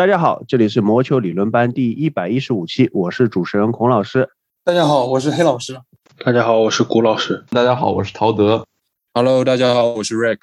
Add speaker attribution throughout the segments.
Speaker 1: 大家好，这里是魔球理论班第一百一十五期，我是主持人孔老师。
Speaker 2: 大家好，我是黑老师。
Speaker 3: 大家好，我是古老师。
Speaker 4: 大家好，我是陶德。
Speaker 5: Hello，大家好，我是 Rick。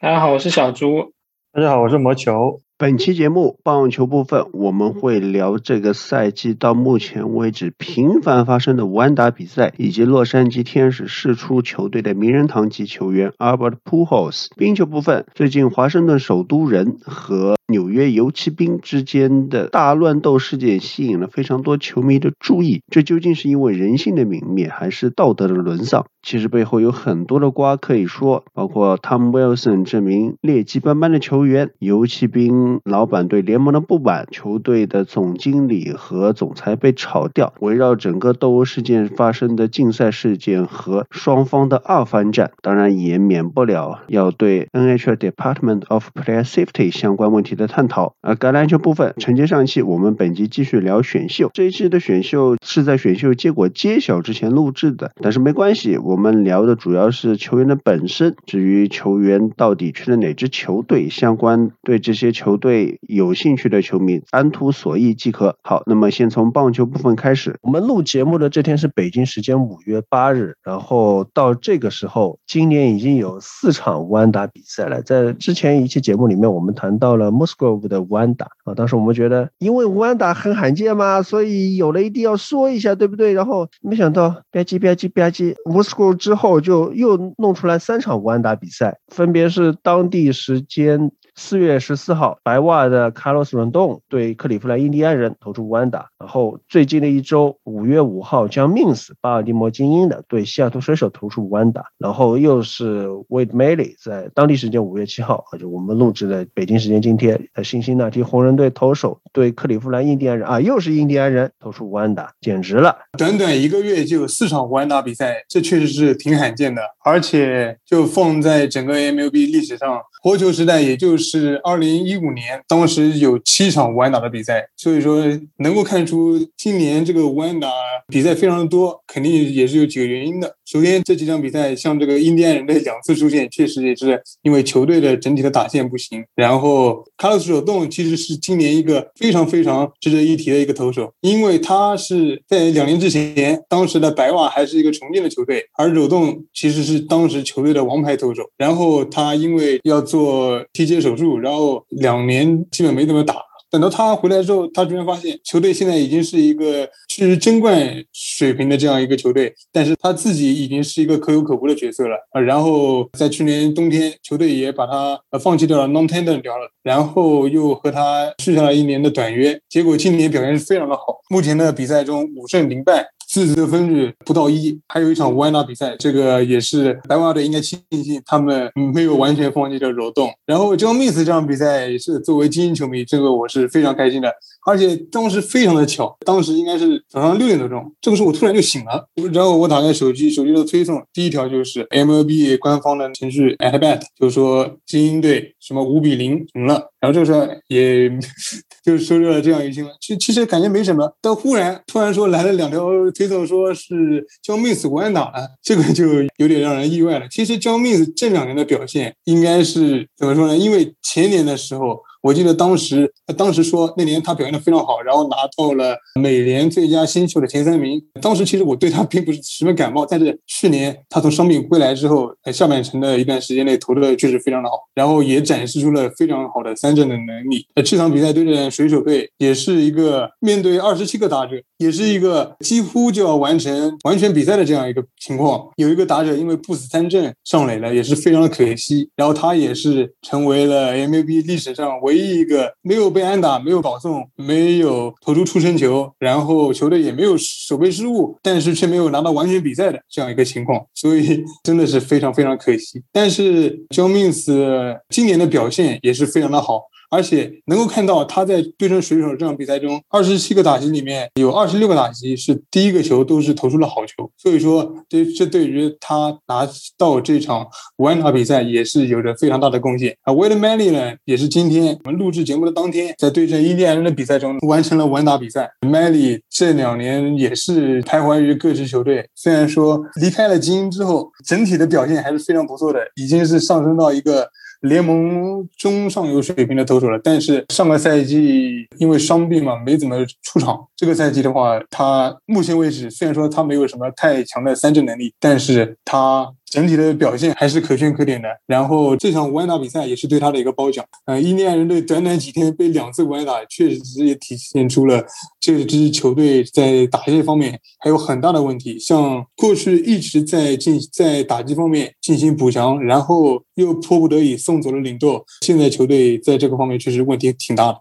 Speaker 6: 大家好，我是小猪。
Speaker 7: 大家好，我是魔球。
Speaker 1: 本期节目棒球部分，我们会聊这个赛季到目前为止频繁发生的安打比赛，以及洛杉矶天使释出球队的名人堂级球员 Albert Pujols。冰球部分，最近华盛顿首都人和纽约游骑兵之间的大乱斗事件吸引了非常多球迷的注意。这究竟是因为人性的泯灭，还是道德的沦丧？其实背后有很多的瓜可以说，包括 Tom Wilson 这名劣迹斑斑的球员，游骑兵老板对联盟的不满，球队的总经理和总裁被炒掉，围绕整个斗殴事件发生的竞赛事件和双方的二番战，当然也免不了要对 NHL Department of Player Safety 相关问题的探讨。而橄榄球部分承接上一期，我们本集继续聊选秀。这一期的选秀是在选秀结果揭晓之前录制的，但是没关系。我们聊的主要是球员的本身，至于球员到底去了哪支球队，相关对这些球队有兴趣的球迷按图索骥即可。好，那么先从棒球部分开始。我们录节目的这天是北京时间五月八日，然后到这个时候，今年已经有四场武安打比赛了。在之前一期节目里面，我们谈到了 Musgrove 的武安打啊，当时我们觉得因为武安打很罕见嘛，所以有了一定要说一下，对不对？然后没想到吧唧吧唧吧唧，Musgrove。之后就又弄出来三场武安打比赛，分别是当地时间。四月十四号，白袜的卡洛斯·伦动对克利夫兰印第安人投出无安打。然后最近的一周，五月五号，将命死巴尔的摩精英的对西雅图水手投出无安打。然后又是 Wade Miley 在当地时间五月七号，就我们录制的北京时间今天，在辛辛那提红人队投手对克利夫兰印第安人啊，又是印第安人投出无安打，简直了！
Speaker 2: 短短一个月就有四场无安打比赛，这确实是挺罕见的。而且就放在整个 MLB 历史上，火球时代也就是。是二零一五年，当时有七场武安打的比赛，所以说能够看出今年这个武安打比赛非常的多，肯定也是有几个原因的。首先，这几场比赛像这个印第安人的两次出现，确实也是因为球队的整体的打线不行。然后，卡洛斯手动其实是今年一个非常非常值得一提的一个投手，因为他是在两年之前，当时的白袜还是一个重建的球队，而手动其实是当时球队的王牌投手。然后他因为要做踢接手。手术，然后两年基本没怎么打。等到他回来之后，他居然发现球队现在已经是一个是争冠水平的这样一个球队，但是他自己已经是一个可有可无的角色了啊。然后在去年冬天，球队也把他放弃掉了，non-tender 掉了，然后又和他续下了一年的短约。结果今年表现是非常的好，目前的比赛中五胜零败。四得分率不到一，还有一场维也纳比赛，这个也是白袜队应该庆幸他们没有完全放弃这个柔动。然后 John Miss 这场比赛也是作为精英球迷，这个我是非常开心的，而且当时非常的巧，当时应该是早上六点多钟，这个时候我突然就醒了，然后我打开手机，手机的推送第一条就是 MLB 官方的程序 at bat，就是说精英队什么五比零赢了，然后这个时候也 就收到了这样一个新闻，其其实感觉没什么，但忽然突然说来了两条。推送说是焦密斯关打了，这个就有点让人意外了。其实焦密斯这两年的表现应该是怎么说呢？因为前年的时候。我记得当时，当时说那年他表现的非常好，然后拿到了美联最佳新秀的前三名。当时其实我对他并不是十分感冒，但是去年他从伤病归来之后，在下半程的一段时间内投的确实非常的好，然后也展示出了非常好的三振的能力。呃，这场比赛对阵水手队也是一个面对二十七个打者，也是一个几乎就要完成完全比赛的这样一个情况。有一个打者因为不死三振上垒了，也是非常的可惜。然后他也是成为了 MLB 历史上唯一一个没有被安打、没有保送、没有投出出生球，然后球队也没有守备失误，但是却没有拿到完全比赛的这样一个情况，所以真的是非常非常可惜。但是 John Means 今年的表现也是非常的好。而且能够看到他在对阵水手这场比赛中，二十七个打击里面有二十六个打击是第一个球都是投出了好球，所以说这这对于他拿到这场五安打比赛也是有着非常大的贡献啊。Wade Manley 呢，也是今天我们录制节目的当天，在对阵印第安人的比赛中完成了五安打比赛。Manley 这两年也是徘徊于各支球队，虽然说离开了精英之后，整体的表现还是非常不错的，已经是上升到一个。联盟中上游水平的投手了。但是上个赛季因为伤病嘛，没怎么出场。这个赛季的话，他目前为止虽然说他没有什么太强的三振能力，但是他。整体的表现还是可圈可点的。然后这场无安打比赛也是对他的一个褒奖。呃，印第安人队短短几天被两次无安打，确实也体现出了这支球队在打击方面还有很大的问题。像过去一直在进在打击方面进行补强，然后又迫不得已送走了领舵，现在球队在这个方面确实问题挺大的。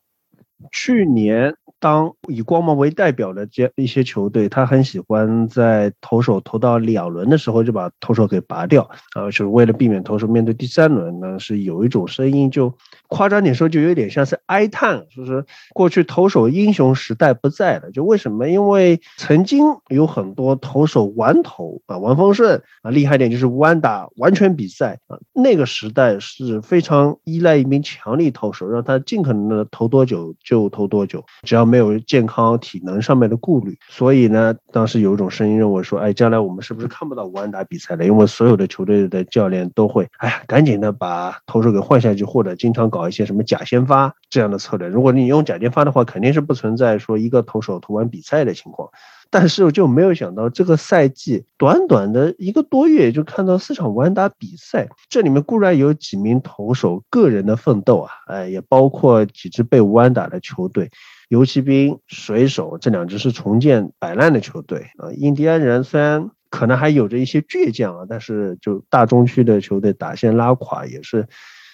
Speaker 1: 去年。当以光芒为代表的这一些球队，他很喜欢在投手投到两轮的时候就把投手给拔掉，啊，就是为了避免投手面对第三轮呢，是有一种声音就。夸张点说，就有点像是哀叹，就是过去投手英雄时代不在了。就为什么？因为曾经有很多投手完投啊，王丰顺啊，厉害点就是完打完全比赛啊。那个时代是非常依赖一名强力投手，让他尽可能的投多久就投多久，只要没有健康体能上面的顾虑。所以呢，当时有一种声音认为说，哎，将来我们是不是看不到完打比赛了？因为所有的球队的教练都会，哎呀，赶紧的把投手给换下去，或者经常搞。一些什么假先发这样的策略，如果你用假先发的话，肯定是不存在说一个投手投完比赛的情况。但是就没有想到这个赛季短短的一个多月就看到四场完打比赛，这里面固然有几名投手个人的奋斗啊，哎，也包括几支被完打的球队，游骑兵、水手这两支是重建摆烂的球队啊。印第安人虽然可能还有着一些倔强啊，但是就大中区的球队打线拉垮也是。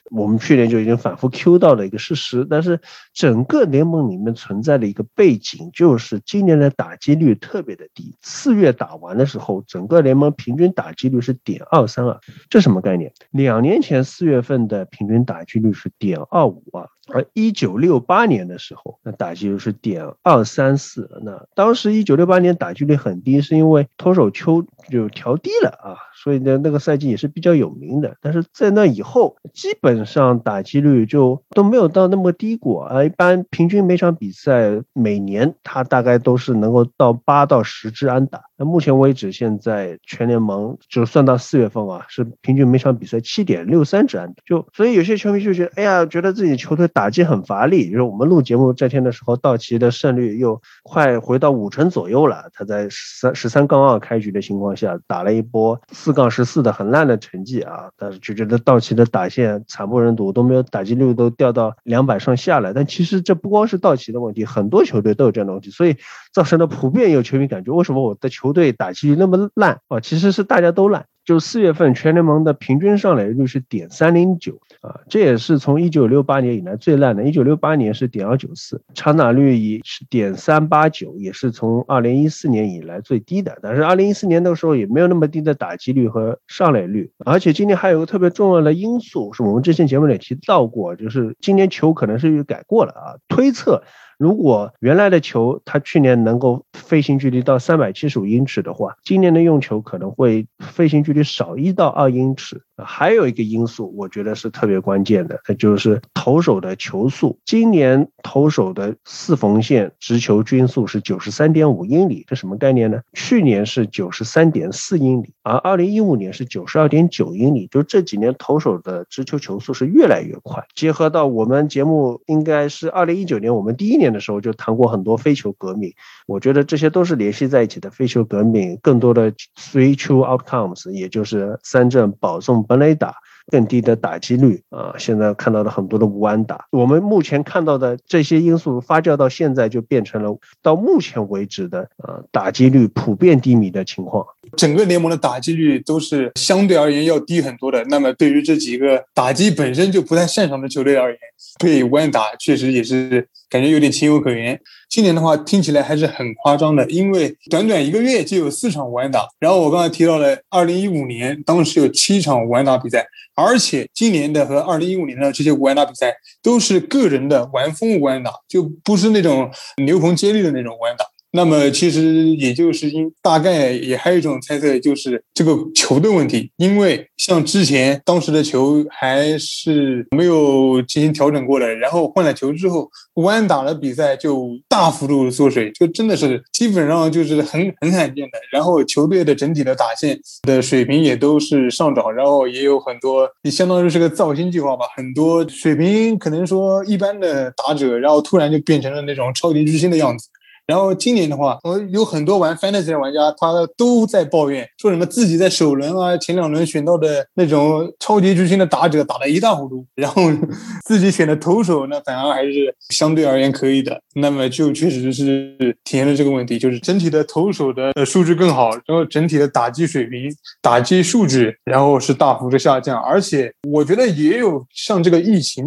Speaker 1: 我们去年就已经反复 Q 到了一个事实，但是整个联盟里面存在的一个背景就是今年的打击率特别的低。四月打完的时候，整个联盟平均打击率是点二三二，这什么概念？两年前四月份的平均打击率是点二五二，而一九六八年的时候，那打击率是点二三四。那当时一九六八年打击率很低，是因为投手丘就调低了啊。所以呢，那个赛季也是比较有名的，但是在那以后，基本上打击率就都没有到那么低过啊。一般平均每场比赛，每年他大概都是能够到八到十支安打。那目前为止，现在全联盟就算到四月份啊，是平均每场比赛七点六三支安。就所以有些球迷就觉得，哎呀，觉得自己球队打击很乏力。就是我们录节目这天的时候，道奇的胜率又快回到五成左右了。他在三十三杠二开局的情况下，打了一波四杠十四的很烂的成绩啊，但是就觉得道奇的打线惨不忍睹，都没有打击率都掉到两百上下了。但其实这不光是道奇的问题，很多球队都有这样的问题，所以造成了普遍有球迷感觉，为什么我的球球队打击率那么烂啊，其实是大家都烂。就四月份全联盟的平均上垒率是点三零九啊，这也是从一九六八年以来最烂的。一九六八年是点二九四，长打率也是点三八九，也是从二零一四年以来最低的。但是二零一四年的时候也没有那么低的打击率和上垒率。而且今年还有个特别重要的因素，是我们之前节目里提到过，就是今年球可能是改过了啊，推测。如果原来的球，它去年能够飞行距离到三百七十五英尺的话，今年的用球可能会飞行距离少一到二英尺。还有一个因素，我觉得是特别关键的，那就是投手的球速。今年投手的四缝线直球均速是九十三点五英里，这什么概念呢？去年是九十三点四英里，而二零一五年是九十二点九英里。就这几年投手的直球球速是越来越快。结合到我们节目应该是二零一九年，我们第一年的时候就谈过很多飞球革命，我觉得这些都是联系在一起的。飞球革命更多的 three true outcomes，也就是三振保送。本垒打更低的打击率啊，现在看到了很多的无安打。我们目前看到的这些因素发酵到现在，就变成了到目前为止的呃打击率普遍低迷的情况。
Speaker 2: 整个联盟的打击率都是相对而言要低很多的。那么对于这几个打击本身就不太擅长的球队而言，被无安打确实也是感觉有点情有可原。今年的话听起来还是很夸张的，因为短短一个月就有四场完打。然后我刚才提到了，二零一五年当时有七场完打比赛，而且今年的和二零一五年的这些完打比赛都是个人的完封完打，就不是那种牛棚接力的那种完打。那么其实也就是因大概也还有一种猜测，就是这个球的问题，因为像之前当时的球还是没有进行调整过的，然后换了球之后，弯打的比赛就大幅度缩水，就真的是基本上就是很很罕见的。然后球队的整体的打线的水平也都是上涨，然后也有很多，也相当于是个造星计划吧，很多水平可能说一般的打者，然后突然就变成了那种超级巨星的样子。然后今年的话，我有很多玩 fantasy 的玩家，他都在抱怨，说什么自己在首轮啊、前两轮选到的那种超级巨星的打者打得一塌糊涂，然后 自己选的投手呢，反而还是相对而言可以的。那么就确实是体现了这个问题，就是整体的投手的数据更好，然后整体的打击水平、打击数据，然后是大幅的下降。而且我觉得也有像这个疫情。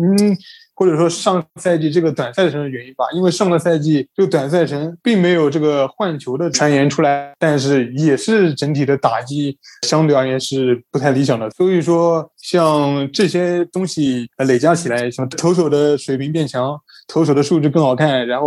Speaker 2: 或者说上赛季这个短赛程的原因吧，因为上个赛季这个短赛程并没有这个换球的传言出来，但是也是整体的打击相对而言是不太理想的。所以说，像这些东西累加起来，像投手的水平变强。投手的数据更好看，然后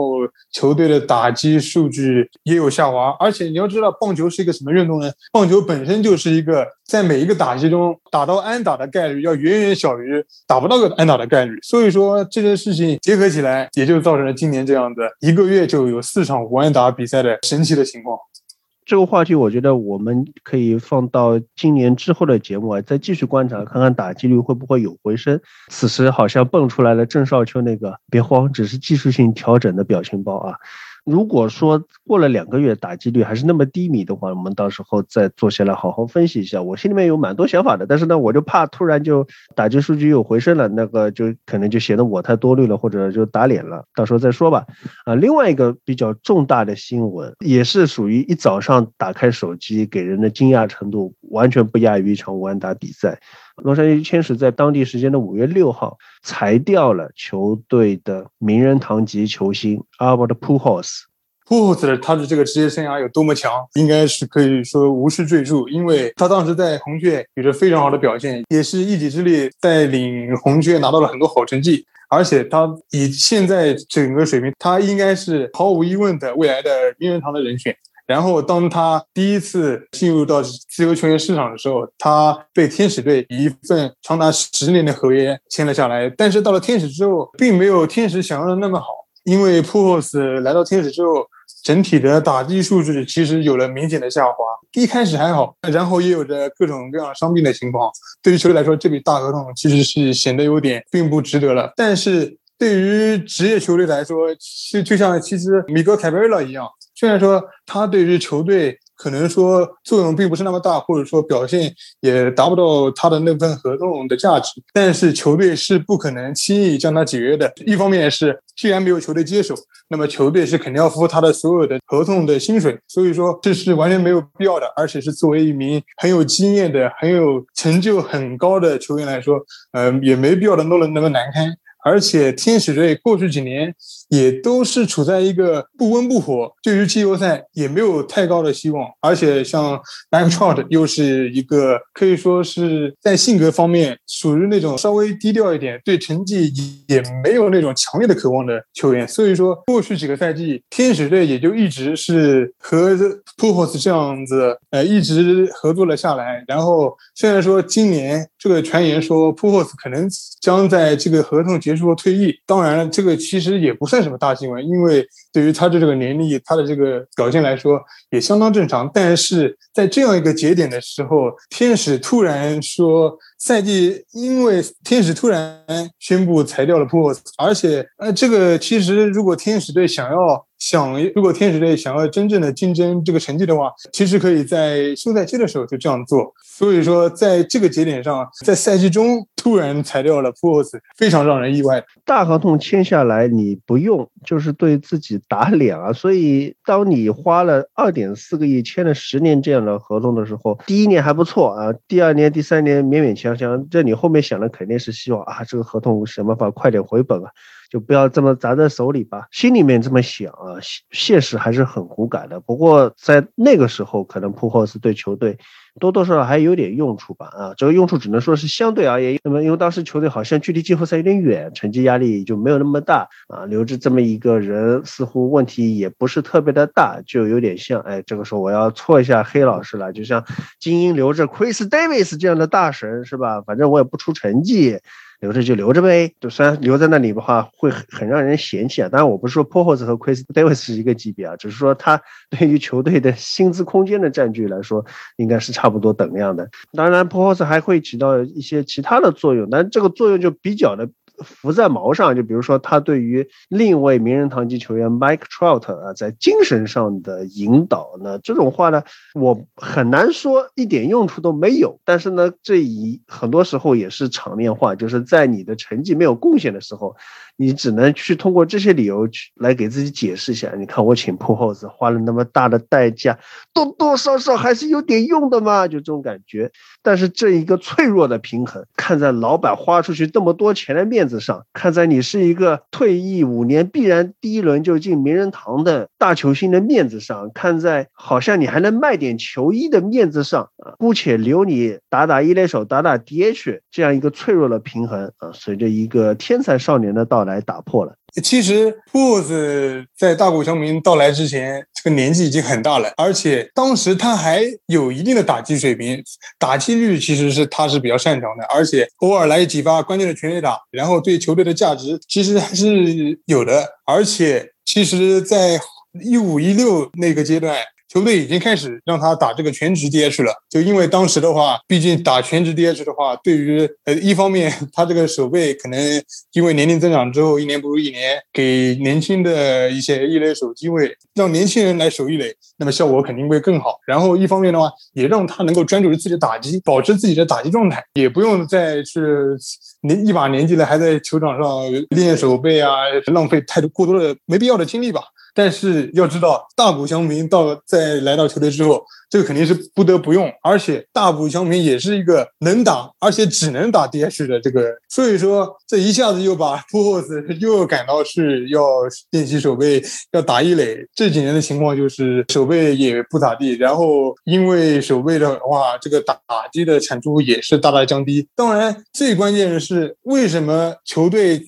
Speaker 2: 球队的打击数据也有下滑，而且你要知道，棒球是一个什么运动呢？棒球本身就是一个在每一个打击中打到安打的概率要远远小于打不到个安打的概率，所以说这件事情结合起来，也就造成了今年这样的一个月就有四场无安打比赛的神奇的情况。
Speaker 1: 这个话题，我觉得我们可以放到今年之后的节目啊，再继续观察，看看打击率会不会有回升。此时好像蹦出来了郑少秋那个，别慌，只是技术性调整的表情包啊。如果说过了两个月打击率还是那么低迷的话，我们到时候再坐下来好好分析一下。我心里面有蛮多想法的，但是呢，我就怕突然就打击数据又回升了，那个就可能就显得我太多虑了，或者就打脸了。到时候再说吧。啊，另外一个比较重大的新闻，也是属于一早上打开手机给人的惊讶程度完全不亚于一场武安打比赛。洛杉矶天使在当地时间的五月六号裁掉了球队的名人堂级球星 Albert Pujols。
Speaker 2: Pujols 的他的这个职业生涯有多么强，应该是可以说无需赘述，因为他当时在红雀有着非常好的表现，也是一己之力带领红雀拿到了很多好成绩，而且他以现在整个水平，他应该是毫无疑问的未来的名人堂的人选。然后，当他第一次进入到自由球员市场的时候，他被天使队以一份长达十年的合约签了下来。但是到了天使之后，并没有天使想象的那么好，因为 p u 斯来到天使之后，整体的打击数据其实有了明显的下滑。一开始还好，然后也有着各种各样伤病的情况。对于球队来说，这笔大合同其实是显得有点并不值得了。但是对于职业球队来说，就就像其实米格凯贝拉一样。虽然说他对于球队可能说作用并不是那么大，或者说表现也达不到他的那份合同的价值，但是球队是不可能轻易将他解约的。一方面是既然没有球队接手，那么球队是肯定要付他的所有的合同的薪水，所以说这是完全没有必要的。而且是作为一名很有经验的、很有成就很高的球员来说，嗯，也没必要弄得那么难堪。而且天使队过去几年也都是处在一个不温不火，对于季后赛也没有太高的希望。而且像 Mike Trout 又是一个可以说是在性格方面属于那种稍微低调一点，对成绩也没有那种强烈的渴望的球员。所以说，过去几个赛季天使队也就一直是和 p u j o s 这样子，呃，一直合作了下来。然后虽然说今年这个传言说 p u j o s 可能将在这个合同结束后退役，当然了，这个其实也不算什么大新闻，因为对于他的这个年龄，他的这个表现来说也相当正常。但是在这样一个节点的时候，天使突然说赛季，因为天使突然宣布裁掉了 p o s 而且呃，这个其实如果天使队想要。想，如果天使队想要真正的竞争这个成绩的话，其实可以在休赛期的时候就这样做。所以说，在这个节点上，在赛季中突然裁掉了 p o s 非常让人意外。
Speaker 1: 大合同签下来你不用，就是对自己打脸啊！所以，当你花了二点四个亿签了十年这样的合同的时候，第一年还不错啊，第二年、第三年勉勉强强，这你后面想的肯定是希望啊，这个合同想办法快点回本啊。就不要这么砸在手里吧。心里面这么想啊，现实还是很骨感的。不过在那个时候，可能普霍斯对球队。多多少少还有点用处吧，啊，这个用处只能说是相对而言。那么因为当时球队好像距离季后赛有点远，成绩压力就没有那么大啊，留着这么一个人似乎问题也不是特别的大，就有点像，哎，这个时候我要错一下黑老师了，就像精英留着 Chris Davis 这样的大神是吧？反正我也不出成绩。留着就留着呗，就虽然留在那里的话会很让人嫌弃啊。当然我不是说 p o h o s 和 Chris Davis 是一个级别啊，只是说他对于球队的薪资空间的占据来说，应该是差差不多等量的。当然 p o h o s 还会起到一些其他的作用，但这个作用就比较的。浮在毛上，就比如说他对于另一位名人堂级球员 Mike Trout 啊，在精神上的引导呢，这种话呢，我很难说一点用处都没有。但是呢，这一很多时候也是场面话，就是在你的成绩没有贡献的时候。你只能去通过这些理由去来给自己解释一下。你看我请破后子花了那么大的代价，多多少少还是有点用的嘛，就这种感觉。但是这一个脆弱的平衡，看在老板花出去这么多钱的面子上，看在你是一个退役五年必然第一轮就进名人堂的大球星的面子上，看在好像你还能卖点球衣的面子上啊，姑且留你打打一垒手，打打 DH 这样一个脆弱的平衡啊，随着一个天才少年的到。来打破了。
Speaker 2: 其实布子在大谷翔平到来之前，这个年纪已经很大了，而且当时他还有一定的打击水平，打击率其实是他是比较擅长的，而且偶尔来几发关键的全垒打，然后对球队的价值其实还是有的。而且其实，在一五一六那个阶段。球队已经开始让他打这个全职 DH 了，就因为当时的话，毕竟打全职 DH 的话，对于呃一方面他这个守备可能因为年龄增长之后一年不如一年，给年轻的一些一垒手机会，让年轻人来守一垒，那么效果肯定会更好。然后一方面的话，也让他能够专注于自己的打击，保持自己的打击状态，也不用再去年一把年纪了还在球场上练手背啊，浪费太多过多的没必要的精力吧。但是要知道，大谷翔平到在来到球队之后，这个肯定是不得不用。而且大谷翔平也是一个能打，而且只能打 DH 的这个，所以说这一下子又把 p u 斯又赶到是要练习守备，要打一垒。这几年的情况就是守备也不咋地，然后因为守备的话，这个打击的产出也是大大降低。当然，最关键的是为什么球队？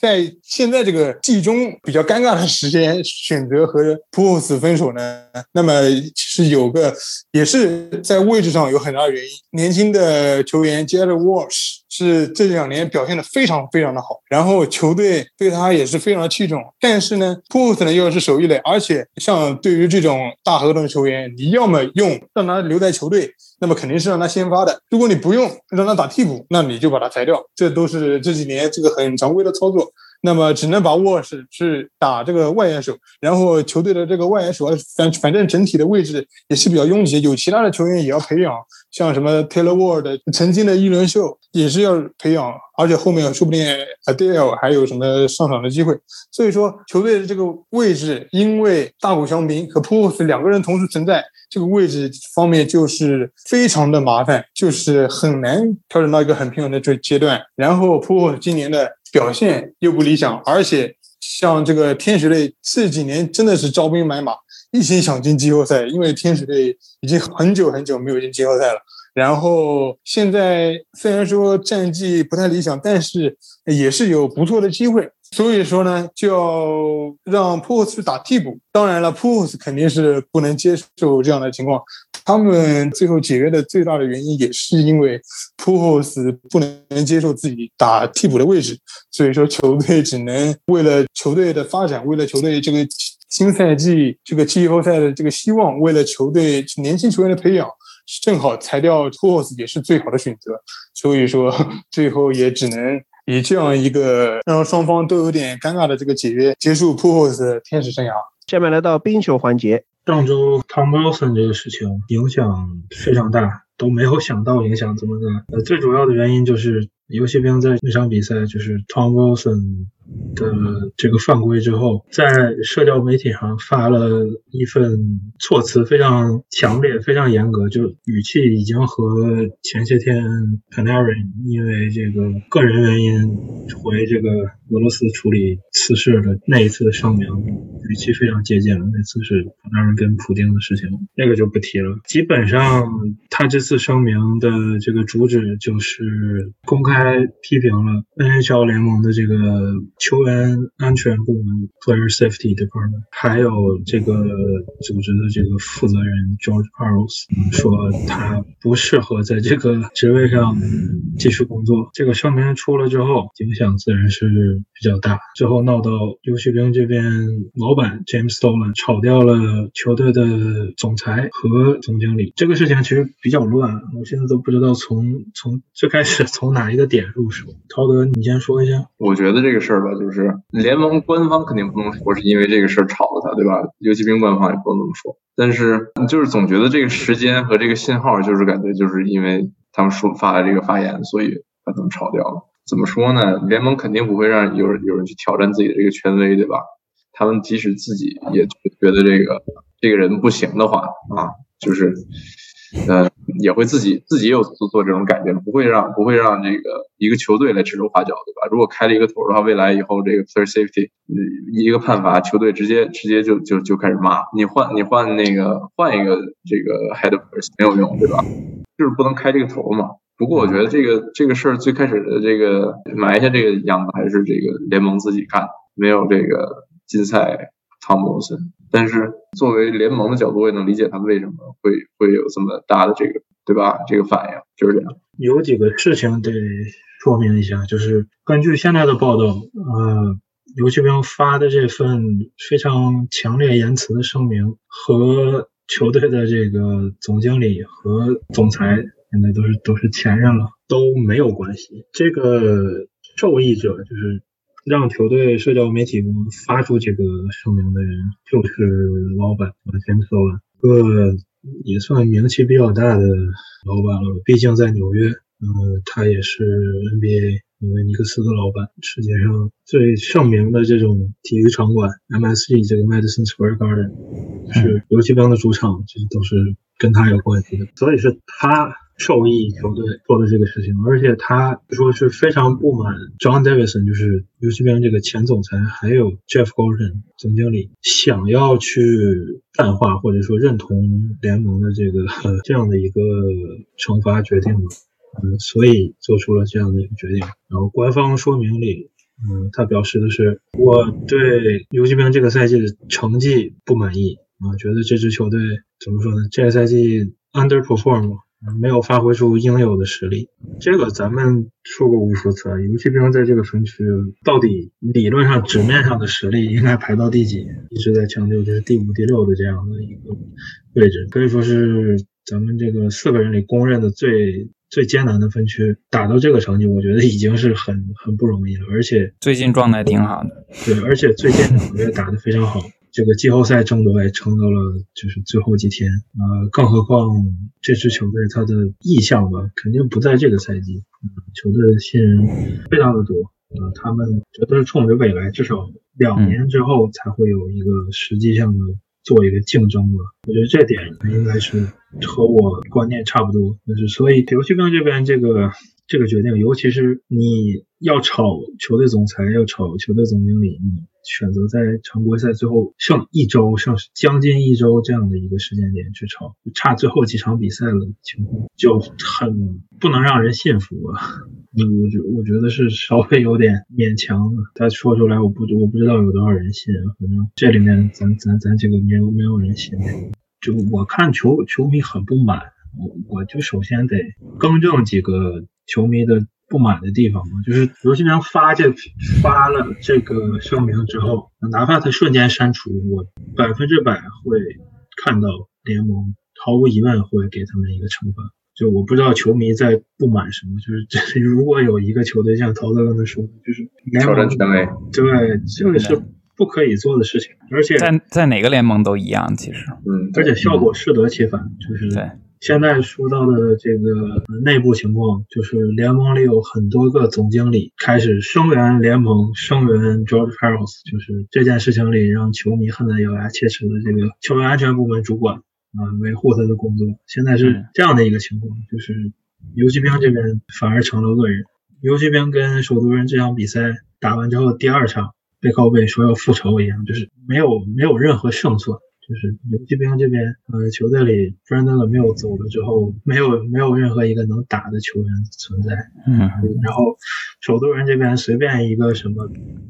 Speaker 2: 在现在这个季中比较尴尬的时间，选择和普鲁斯分手呢？那么其实有个，也是在位置上有很大的原因。年轻的球员 Jared Walsh 是这两年表现的非常非常的好，然后球队对他也是非常的器重。但是呢，普沃斯呢又是守一垒，而且像对于这种大合同球员，你要么用让他留在球队。那么肯定是让他先发的。如果你不用让他打替补，那你就把他裁掉。这都是这几年这个很常规的操作。那么只能把沃什去打这个外援手，然后球队的这个外援手反反正整体的位置也是比较拥挤，有其他的球员也要培养，像什么 Taylor Ward 曾经的一轮秀也是要培养，而且后面说不定 Adele 还有什么上场的机会。所以说球队的这个位置，因为大谷翔平和 p u s 两个人同时存在。这个位置方面就是非常的麻烦，就是很难调整到一个很平衡的这阶段。然后普沃今年的表现又不理想，而且像这个天使队这几年真的是招兵买马，一心想进季后赛，因为天使队已经很久很久没有进季后赛了。然后现在虽然说战绩不太理想，但是也是有不错的机会。所以说呢，就要让 p o s 去打替补。当然了 p o s 肯定是不能接受这样的情况。他们最后解约的最大的原因，也是因为 p o s 不能接受自己打替补的位置。所以说，球队只能为了球队的发展，为了球队这个新赛季这个季后赛的这个希望，为了球队年轻球员的培养，正好裁掉 p o s 也是最好的选择。所以说，最后也只能。以这样一个让双方都有点尴尬的这个解约结束 p u o s 天使生涯。
Speaker 1: 下面来到冰球环节，
Speaker 3: 上周 Tom Wilson 这个事情影响非常大，都没有想到影响这么大。呃，最主要的原因就是游戏兵在那场比赛就是 Tom Wilson 的这个犯规之后，在社交媒体上发了一份措辞非常强烈、非常严格，就语气已经和前些天 Panarin 因为这个个人原因回这个俄罗斯处理此事的那一次声明语气非常接近了。那次是 Panarin 跟普京的事情，那个就不提了。基本上他这次声明的这个主旨就是公开批评了 NHL 联盟的这个球员安全部门 （Player Safety Department），还有这个组织的这个负责人 George Parros，说他不适合在这个职位上继续工作。这个声明出了之后，影响自然是比较大。最后闹到游骑兵这边老板 James Dolan 炒掉了球队的总裁和总经理。这个事情其实比较乱，我现在都不知道从从最开始从哪一个点入手。涛哥，你先说一下。
Speaker 5: 我觉得这个事儿吧，就是联盟官方肯定不能说是因为这个事儿炒了他，对吧？游骑兵官方也不能这么说。但是就是总觉得这个时间和这个信号，就是感觉就是因为他们说发了这个发言，所以把他们炒掉了。怎么说呢？联盟肯定不会让有人有人去挑战自己的这个权威，对吧？他们即使自己也觉得这个这个人不行的话啊，就是呃也会自己自己有做做这种改变，不会让不会让这个一个球队来指手画脚，对吧？如果开了一个头的话，未来以后这个 player safety 一个判罚，球队直接直接就就就开始骂你换你换那个换一个这个 head person 没有用，对吧？就是不能开这个头嘛。不过我觉得这个这个事儿最开始的这个埋下这个样子还是这个联盟自己干，没有这个金赛汤姆森。但是作为联盟的角度，我也能理解他们为什么会会有这么大的这个对吧？这个反应就是这样。
Speaker 3: 有几个事情得说明一下，就是根据现在的报道，呃，游骑兵发的这份非常强烈言辞的声明和球队的这个总经理和总裁。现在都是都是前任了，都没有关系。这个受益者就是让球队社交媒体发出这个声明的人，就是老板，James Dolan，个也算名气比较大的老板了。毕竟在纽约，嗯，他也是 NBA 纽约尼克斯的老板。世界上最盛名的这种体育场馆，MSG 这个 Madison Square Garden，是游骑兵的主场，这都是跟他有关系的。所以是他。受益球队做的这个事情，而且他说是非常不满 John Davidson，就是游戏边这个前总裁，还有 Jeff Gordon 总经理想要去淡化或者说认同联盟的这个 这样的一个惩罚决定嘛，嗯，所以做出了这样的一个决定。然后官方说明里，嗯，他表示的是我对游戏边这个赛季的成绩不满意啊，觉得这支球队怎么说呢？这个赛季 underperform。没有发挥出应有的实力，这个咱们说过无数次啊。游骑兵在这个分区到底理论上纸面上的实力应该排到第几？一直在强调就是第五、第六的这样的一个位置，可以说是咱们这个四个人里公认的最最艰难的分区。打到这个成绩，我觉得已经是很很不容易了。而且
Speaker 4: 最近状态挺好的，
Speaker 3: 对，而且最近两个月打得非常好。这个季后赛争夺也撑到了就是最后几天，呃，更何况这支球队它的意向吧，肯定不在这个赛季。球队的新人非常的多，呃，他们这都是冲着未来，至少两年之后才会有一个实际上的做一个竞争吧。我觉得这点应该是和我观念差不多。就是所以刘旭刚这边这个这个决定，尤其是你要炒球队总裁，要炒球队总经理，你。选择在常规赛最后剩一周，剩将近一周这样的一个时间点去炒，差最后几场比赛了情况就很不能让人信服啊！我觉我觉得是稍微有点勉强的。他说出来，我不我不知道有多少人信啊，反正这里面咱咱咱几个没有没有人信。就我看球球迷很不满，我我就首先得更正几个球迷的。不满的地方吗，就是游戏兵发这发了这个声明之后，哪怕他瞬间删除，我百分之百会看到联盟毫无疑问会给他们一个惩罚。就我不知道球迷在不满什么，就是这 如果有一个球队像陶德刚才说的，就是
Speaker 5: 联盟权威，
Speaker 3: 对，这个是不可以做的事情，而且
Speaker 4: 在在哪个联盟都一样，其实，
Speaker 5: 嗯，
Speaker 3: 而且效果适得其反，就是
Speaker 4: 对。
Speaker 3: 现在说到的这个内部情况，就是联盟里有很多个总经理开始声援联盟，声援 George Peros，就是这件事情里让球迷恨得咬牙切齿的这个球员安全部门主管啊，维护他的工作。现在是这样的一个情况，就是游骑兵这边反而成了恶人。游骑兵跟首都人这场比赛打完之后，第二场背靠背说要复仇一样，就是没有没有任何胜算。就是游骑兵这边，呃，球队里 Brandon 没有走了之后，没有没有任何一个能打的球员存在。
Speaker 4: 嗯，
Speaker 3: 然后首都人这边随便一个什么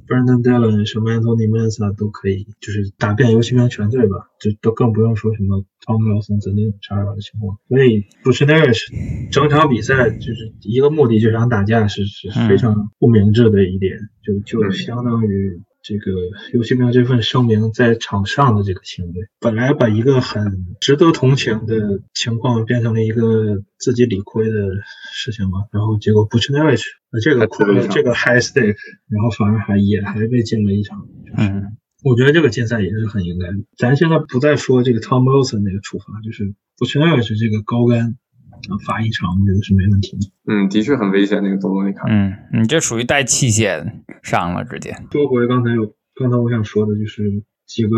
Speaker 3: Brandon Dillon、什么 Anthony Mensah 都可以，就是打遍游骑兵全队吧，就都更不用说什么 Tom Wilson 这那种杀扰的情况。所以 b u c h n e r 是整场比赛就是一个目的，就想打架，是是非常不明智的一点，就就相当于。这个游戏兵这份声明在场上的这个行为，本来把一个很值得同情的情况变成了一个自己理亏的事情嘛，然后结果 Buchnevich 这个亏这个 high stake，然后反而还也还被禁了一场。
Speaker 4: 嗯，
Speaker 3: 我觉得这个禁赛也是很应该的。咱现在不再说这个 Tom Wilson 那个处罚，就是 Buchnevich 这个高杆。罚一场，我觉得是没问题的。
Speaker 5: 嗯，的确很危险，那个动作你看。
Speaker 4: 嗯，你这属于带器械上了，直接。
Speaker 3: 说回刚才有，刚才我想说的就是几个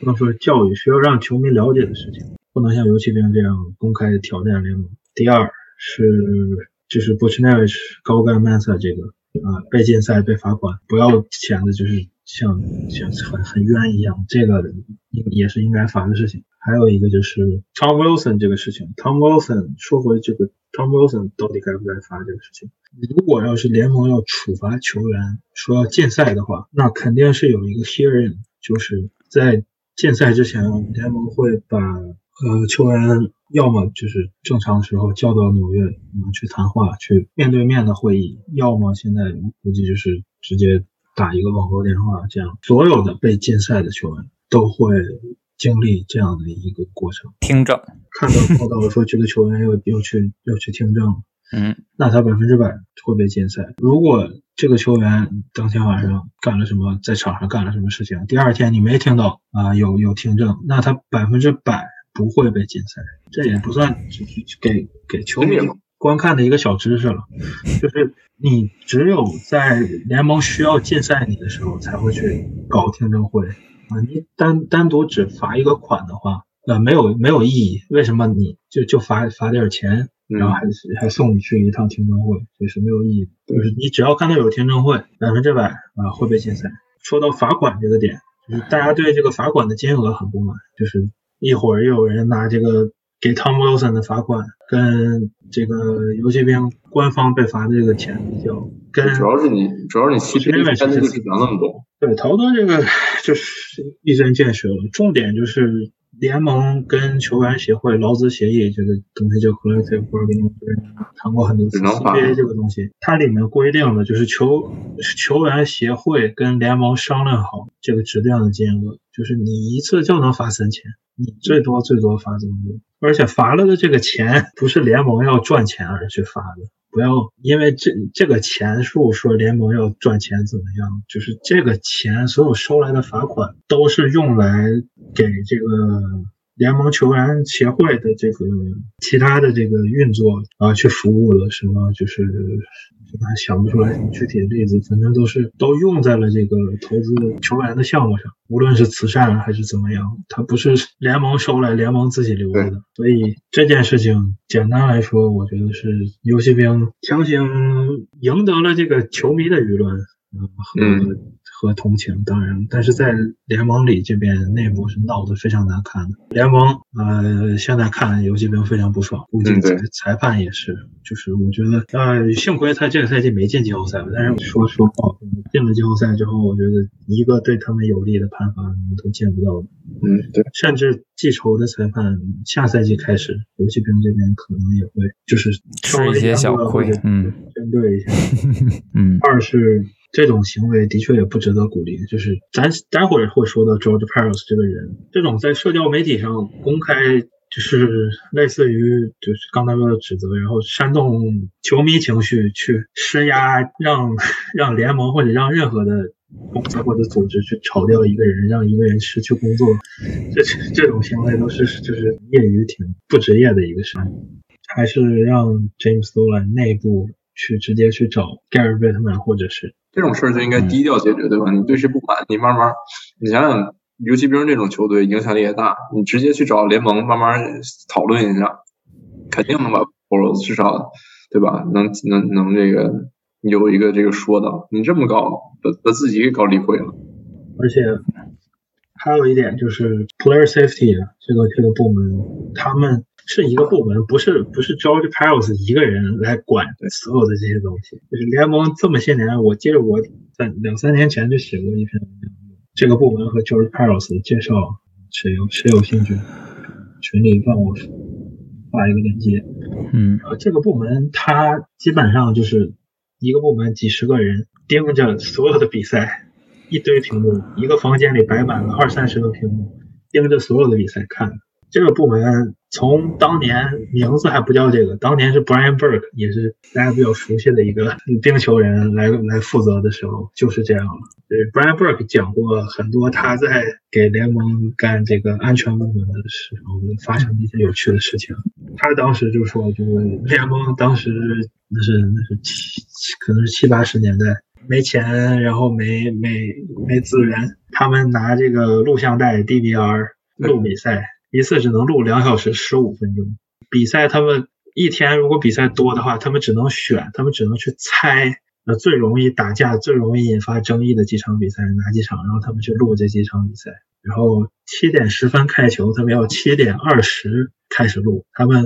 Speaker 3: 不能说教育，需要让球迷了解的事情，不能像游骑兵这样公开挑战联盟。第二是就是 b u c h n e v i c h 高干 Massa 这个啊被禁赛被罚款，不要钱的就是像像很很冤一样，这个也是应该罚的事情。还有一个就是 Tom Wilson 这个事情，Tom Wilson 说回这个 Tom Wilson 到底该不该罚这个事情？如果要是联盟要处罚球员，说要禁赛的话，那肯定是有一个 hearing，就是在禁赛之前，联盟会把呃球员要么就是正常时候叫到纽约，去谈话，去面对面的会议，要么现在估计就是直接打一个网络电话，这样所有的被禁赛的球员都会。经历这样的一个过程，
Speaker 4: 听证，
Speaker 3: 看到报道说这个球员要要 去要去听证，
Speaker 4: 嗯，
Speaker 3: 那他百分之百会被禁赛。如果这个球员当天晚上干了什么，在场上干了什么事情，第二天你没听到啊有有听证，那他百分之百不会被禁赛。这也不算给给球迷观看的一个小知识了，就是你只有在联盟需要禁赛你的时候，才会去搞听证会。啊，你单单独只罚一个款的话，呃，没有没有意义。为什么你就就罚罚点钱，然后还还送你去一趟听证会，这是没有意义。就是你只要看到有听证会，百分之百啊会被禁赛。说到罚款这个点，就是大家对这个罚款的金额很不满，就是一会儿又有人拿这个给 Tom Wilson 的罚款跟这个游骑兵官方被罚的这个钱比较，跟
Speaker 5: 主要是你主要是你欺骗的钱就是涨那么多。
Speaker 3: 对，陶哥这个就是一针见血了。重点就是联盟跟球员协会劳资协议这个东西，就 collective bargaining 谈过很多次。CBA 这个东西，它里面规定的就是球球员协会跟联盟商量好这个指定的金额，就是你一次就能罚三千，你最多最多罚这么多。而且罚了的这个钱不是联盟要赚钱而去罚的。不要因为这这个钱数说联盟要赚钱怎么样？就是这个钱，所有收来的罚款都是用来给这个联盟球员协会的这个其他的这个运作啊去服务了。什么就是。还想不出来什么具体的例子，反正都是都用在了这个投资球员的项目上，无论是慈善还是怎么样，它不是联盟收来联盟自己留着的。所以这件事情简单来说，我觉得是游戏兵强行赢得了这个球迷的舆论，和。和同情当然，但是在联盟里这边内部是闹得非常难看的。联盟呃，现在看游戏兵非常不爽，估计裁裁判也是。就是我觉得呃，幸亏他这个赛季没进季后赛吧。但是说实话，进了季后赛之后，我觉得一个对他们有利的判罚你都见不到的。
Speaker 5: 嗯，对。
Speaker 3: 甚至记仇的裁判，下赛季开始，游戏兵这边可能也会就是
Speaker 4: 吃一些小亏，嗯，
Speaker 3: 针对一下。
Speaker 4: 嗯。
Speaker 3: 二是。这种行为的确也不值得鼓励。就是咱待会儿会说到 George Peros 这个人，这种在社交媒体上公开就是类似于就是刚才说的指责，然后煽动球迷情绪去施压，让 让联盟或者让任何的公司或者组织去炒掉一个人，让一个人失去工作，这这种行为都是就是业余挺不职业的一个事，还是让 James Dolan 内部去直接去找 Gary Bettman，或者是
Speaker 5: 这种事儿就应该低调解决，对吧？你对谁不满，你慢慢，你想想。游骑兵这种球队影响力也大，你直接去找联盟慢慢讨论一下，肯定能把 Pro 至少对吧？能能能这个有一个这个说道。你这么搞，把把自己给搞理亏了。
Speaker 3: 而且还有一点就是 Player Safety 这个这个部门，他们是一个部门，不是不是 George Pals 一个人来管所有的这些东西。就是联盟这么些年，我记得我在两三年前就写过一篇文章。这个部门和 George Paros 的介绍，谁有谁有兴趣？群里帮我发一个链接。
Speaker 4: 嗯，
Speaker 3: 呃，这个部门它基本上就是一个部门几十个人盯着所有的比赛，一堆屏幕，一个房间里摆满了二三十个屏幕，盯着所有的比赛看。这个部门从当年名字还不叫这个，当年是 Brian Burke，也是大家比较熟悉的一个冰球人来来负责的时候，就是这样了。对，Brian Burke 讲过很多他在给联盟干这个安全部门的时候发生的一些有趣的事情。他当时就说，就是联盟当时那是那是七七可能是七八十年代没钱，然后没没没资源，他们拿这个录像带 DVR 录比赛。一次只能录两小时十五分钟，比赛他们一天如果比赛多的话，他们只能选，他们只能去猜，那最容易打架、最容易引发争议的几场比赛哪几场，然后他们去录这几场比赛。然后七点十分开球，他们要七点二十开始录，他们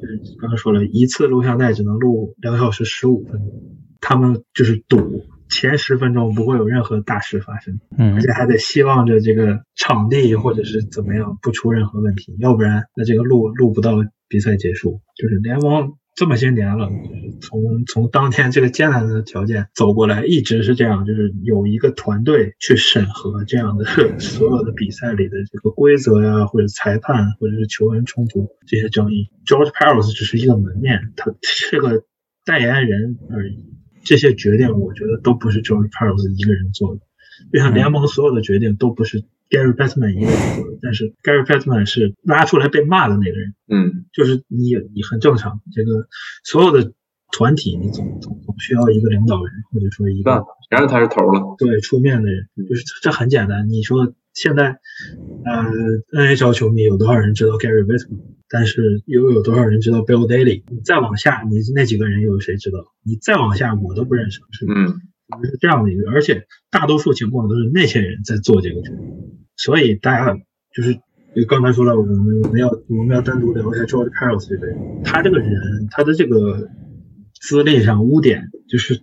Speaker 3: 就是刚刚说了一次录像带只能录两小时十五分钟，他们就是赌。前十分钟不会有任何大事发生，
Speaker 4: 嗯，
Speaker 3: 而且还得希望着这个场地或者是怎么样不出任何问题，要不然那这个录录不到比赛结束。就是联盟这么些年了，从从当天这个艰难的条件走过来，一直是这样，就是有一个团队去审核这样的 所有的比赛里的这个规则呀，或者裁判，或者是球员冲突这些争议。George Paros 只是一个门面，他 是个代言人而已。这些决定，我觉得都不是 George Paros 一个人做的，就像联盟所有的决定都不是 Gary Bettman 一个人做的。但是 Gary Bettman 是拉出来被骂的那个人，
Speaker 5: 嗯，
Speaker 3: 就是你，你很正常。这个所有的团体，你总总总需要一个领导人，或者说一个，
Speaker 5: 然后他是头了，
Speaker 3: 对，出面的人，就是这很简单。你说现在，呃，NHL 球迷有多少人知道 Gary Bettman？但是又有多少人知道 Bill Daly？你再往下，你那几个人又有谁知道？你再往下，我都不认识，是
Speaker 5: 嗯，
Speaker 3: 是这样的一个，而且大多数情况都是那些人在做这个决定，所以大家就是就刚才说了，我们我们要我们要单独聊一下 George Paros 这个人，他这个人他的这个资历上污点就是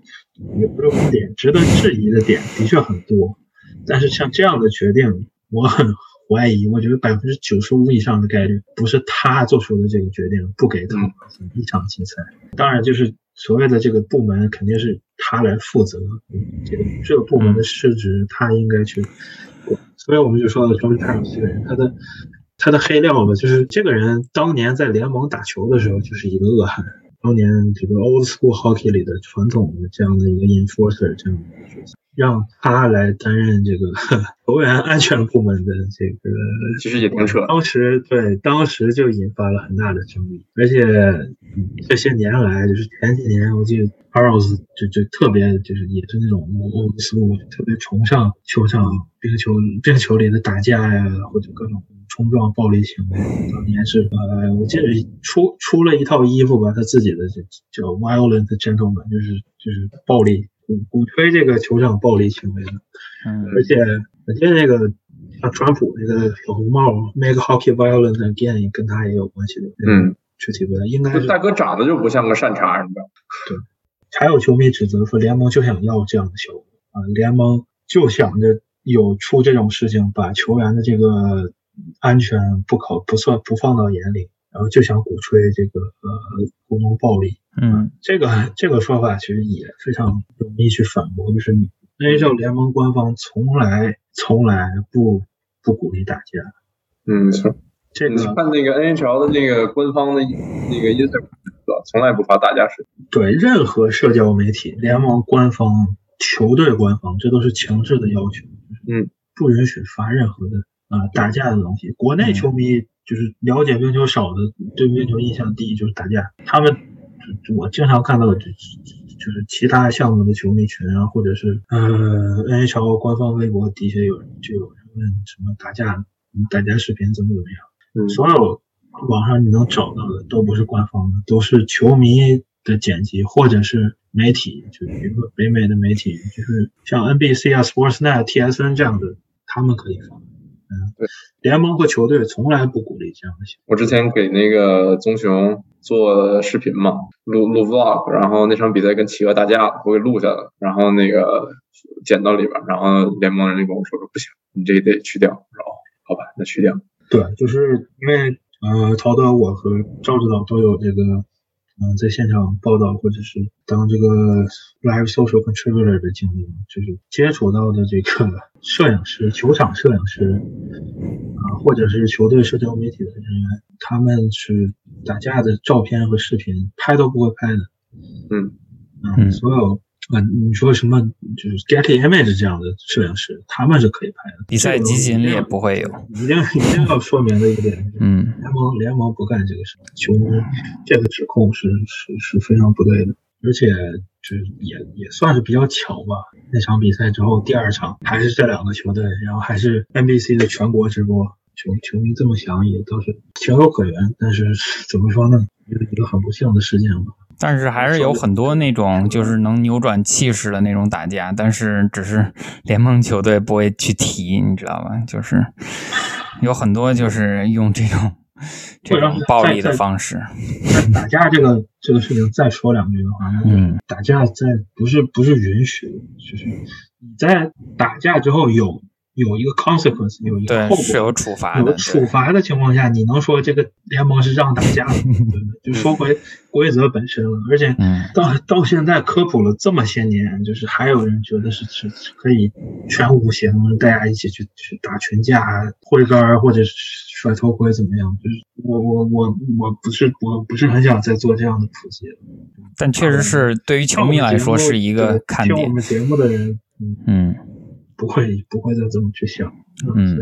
Speaker 3: 也不是污点，值得质疑的点的确很多，但是像这样的决定，我很。怀疑，我觉得百分之九十五以上的概率不是他做出的这个决定，不给他一场竞赛。当然，就是所谓的这个部门肯定是他来负责，这个这个部门的失职他应该去。所以我们就说到 George Paros 这个人，他的他的黑料吧，就是这个人当年在联盟打球的时候就是一个恶汉，当年这个 Old School Hockey 里的传统的这样的一个 Enforcer 这样的角色。让他来担任这个 球员安全部门的这个，
Speaker 5: 其实也挺扯。
Speaker 3: 当时对，当时就引发了很大的争议，而且这些年来，就是前几年，我记得 Paros 就就特别就是也是那种欧斯特别崇尚球场冰球冰球里的打架呀，或者各种冲撞暴力行为。当年是呃，我记得出出了一套衣服吧，他自己的就叫 Violent Gentleman，就是就是暴力。鼓吹这个球场暴力行为的，
Speaker 4: 嗯，
Speaker 3: 而且我记得那个像川普那个小红帽 “Make Hockey Violent Again” 跟他也有关系的，
Speaker 5: 嗯，
Speaker 3: 具体不太应该是
Speaker 5: 大哥长得就不像个善茬你知道，
Speaker 3: 对，还有球迷指责说联盟就想要这样的效果啊，联盟就想着有出这种事情，把球员的这个安全不考不算不放到眼里。然后就想鼓吹这个呃鼓动暴力，
Speaker 4: 嗯，
Speaker 3: 这个这个说法其实也非常容易去反驳，就是 NHL 联盟官方从来从来不不鼓励打架，
Speaker 5: 嗯，没错，
Speaker 3: 这个
Speaker 5: 看那个 NHL 的那个官方的那个 Instagram，从来不发打架视频。
Speaker 3: 对任何社交媒体、联盟官方、球队官方，这都是强制的要求。
Speaker 5: 嗯，
Speaker 3: 不允许发任何的啊、打架的东西。国内球迷就是了解冰球少的，对冰球印象低就是打架。他们就我经常看到就就是其他项目的球迷群啊，或者是呃 NHL 官方微博底下有人就有人问什么打架打架视频怎么怎么样。
Speaker 5: 嗯
Speaker 3: 所有网上你能找到的都不是官方的，都是球迷的剪辑，或者是媒体，就比如说北美的媒体，就是像 NBC 啊、Sportsnet、TSN 这样的，他们可以放。嗯
Speaker 5: 对，
Speaker 3: 联盟和球队从来不鼓励这样的行为。
Speaker 5: 我之前给那个棕熊做视频嘛，录录 vlog，然后那场比赛跟企鹅打架，我给录下了，然后那个剪到里边，然后联盟人就跟我说说不行，你这得去掉，然后好吧，那去掉。
Speaker 3: 对，就是因为呃，陶德我和赵指导都有这个，嗯、在现场报道或者是当这个 live social contributor 的经历，就是接触到的这个 摄影师、球场摄影师啊、或者是球队社交媒体的人员，他们是打架的照片和视频拍都不会拍的，
Speaker 5: 嗯
Speaker 3: 啊、
Speaker 4: 嗯
Speaker 3: 所有。啊，你说什么就是 Getty Image 这样的摄影师，他们是可以拍的。
Speaker 4: 比赛集锦里也不会有。
Speaker 3: 一定一定要说明的一个点，是
Speaker 4: 嗯
Speaker 3: 联盟联盟不干这个事，球迷这个指控是是是非常不对的，而且这也也算是比较巧吧。那场比赛之后，第二场还是这两个球队，然后还是 NBC 的全国直播，球球迷这么想也倒是情有可原。但是怎么说呢，一个一个很不幸的事件吧。
Speaker 4: 但是还是有很多那种就是能扭转气势的那种打架，但是只是联盟球队不会去提，你知道吧？就是有很多就是用这种 这种暴力的方式。
Speaker 3: 打架这个这个事情再说两句的话，
Speaker 4: 嗯
Speaker 3: 打架在不是不是允许，就是你在打架之后有有一个 consequence，有一个后，果。
Speaker 4: 是有处罚的。
Speaker 3: 有处罚的情况下，你能说这个联盟是让打架的吗？对不对？就说 回规则本身了，而且
Speaker 4: 嗯
Speaker 3: 到到现在科普了这么些年，就是还有人觉得是是是可以全无形，大家一起去去打群架、挥杆或者是甩头盔怎么样？就是我我我我不是我不是很想再做这样的普及了。
Speaker 4: 但确实是对于球迷来说是一个看点。
Speaker 3: 听我们节目的人，嗯，
Speaker 4: 嗯
Speaker 3: 不会不会再这么去想。
Speaker 4: 嗯，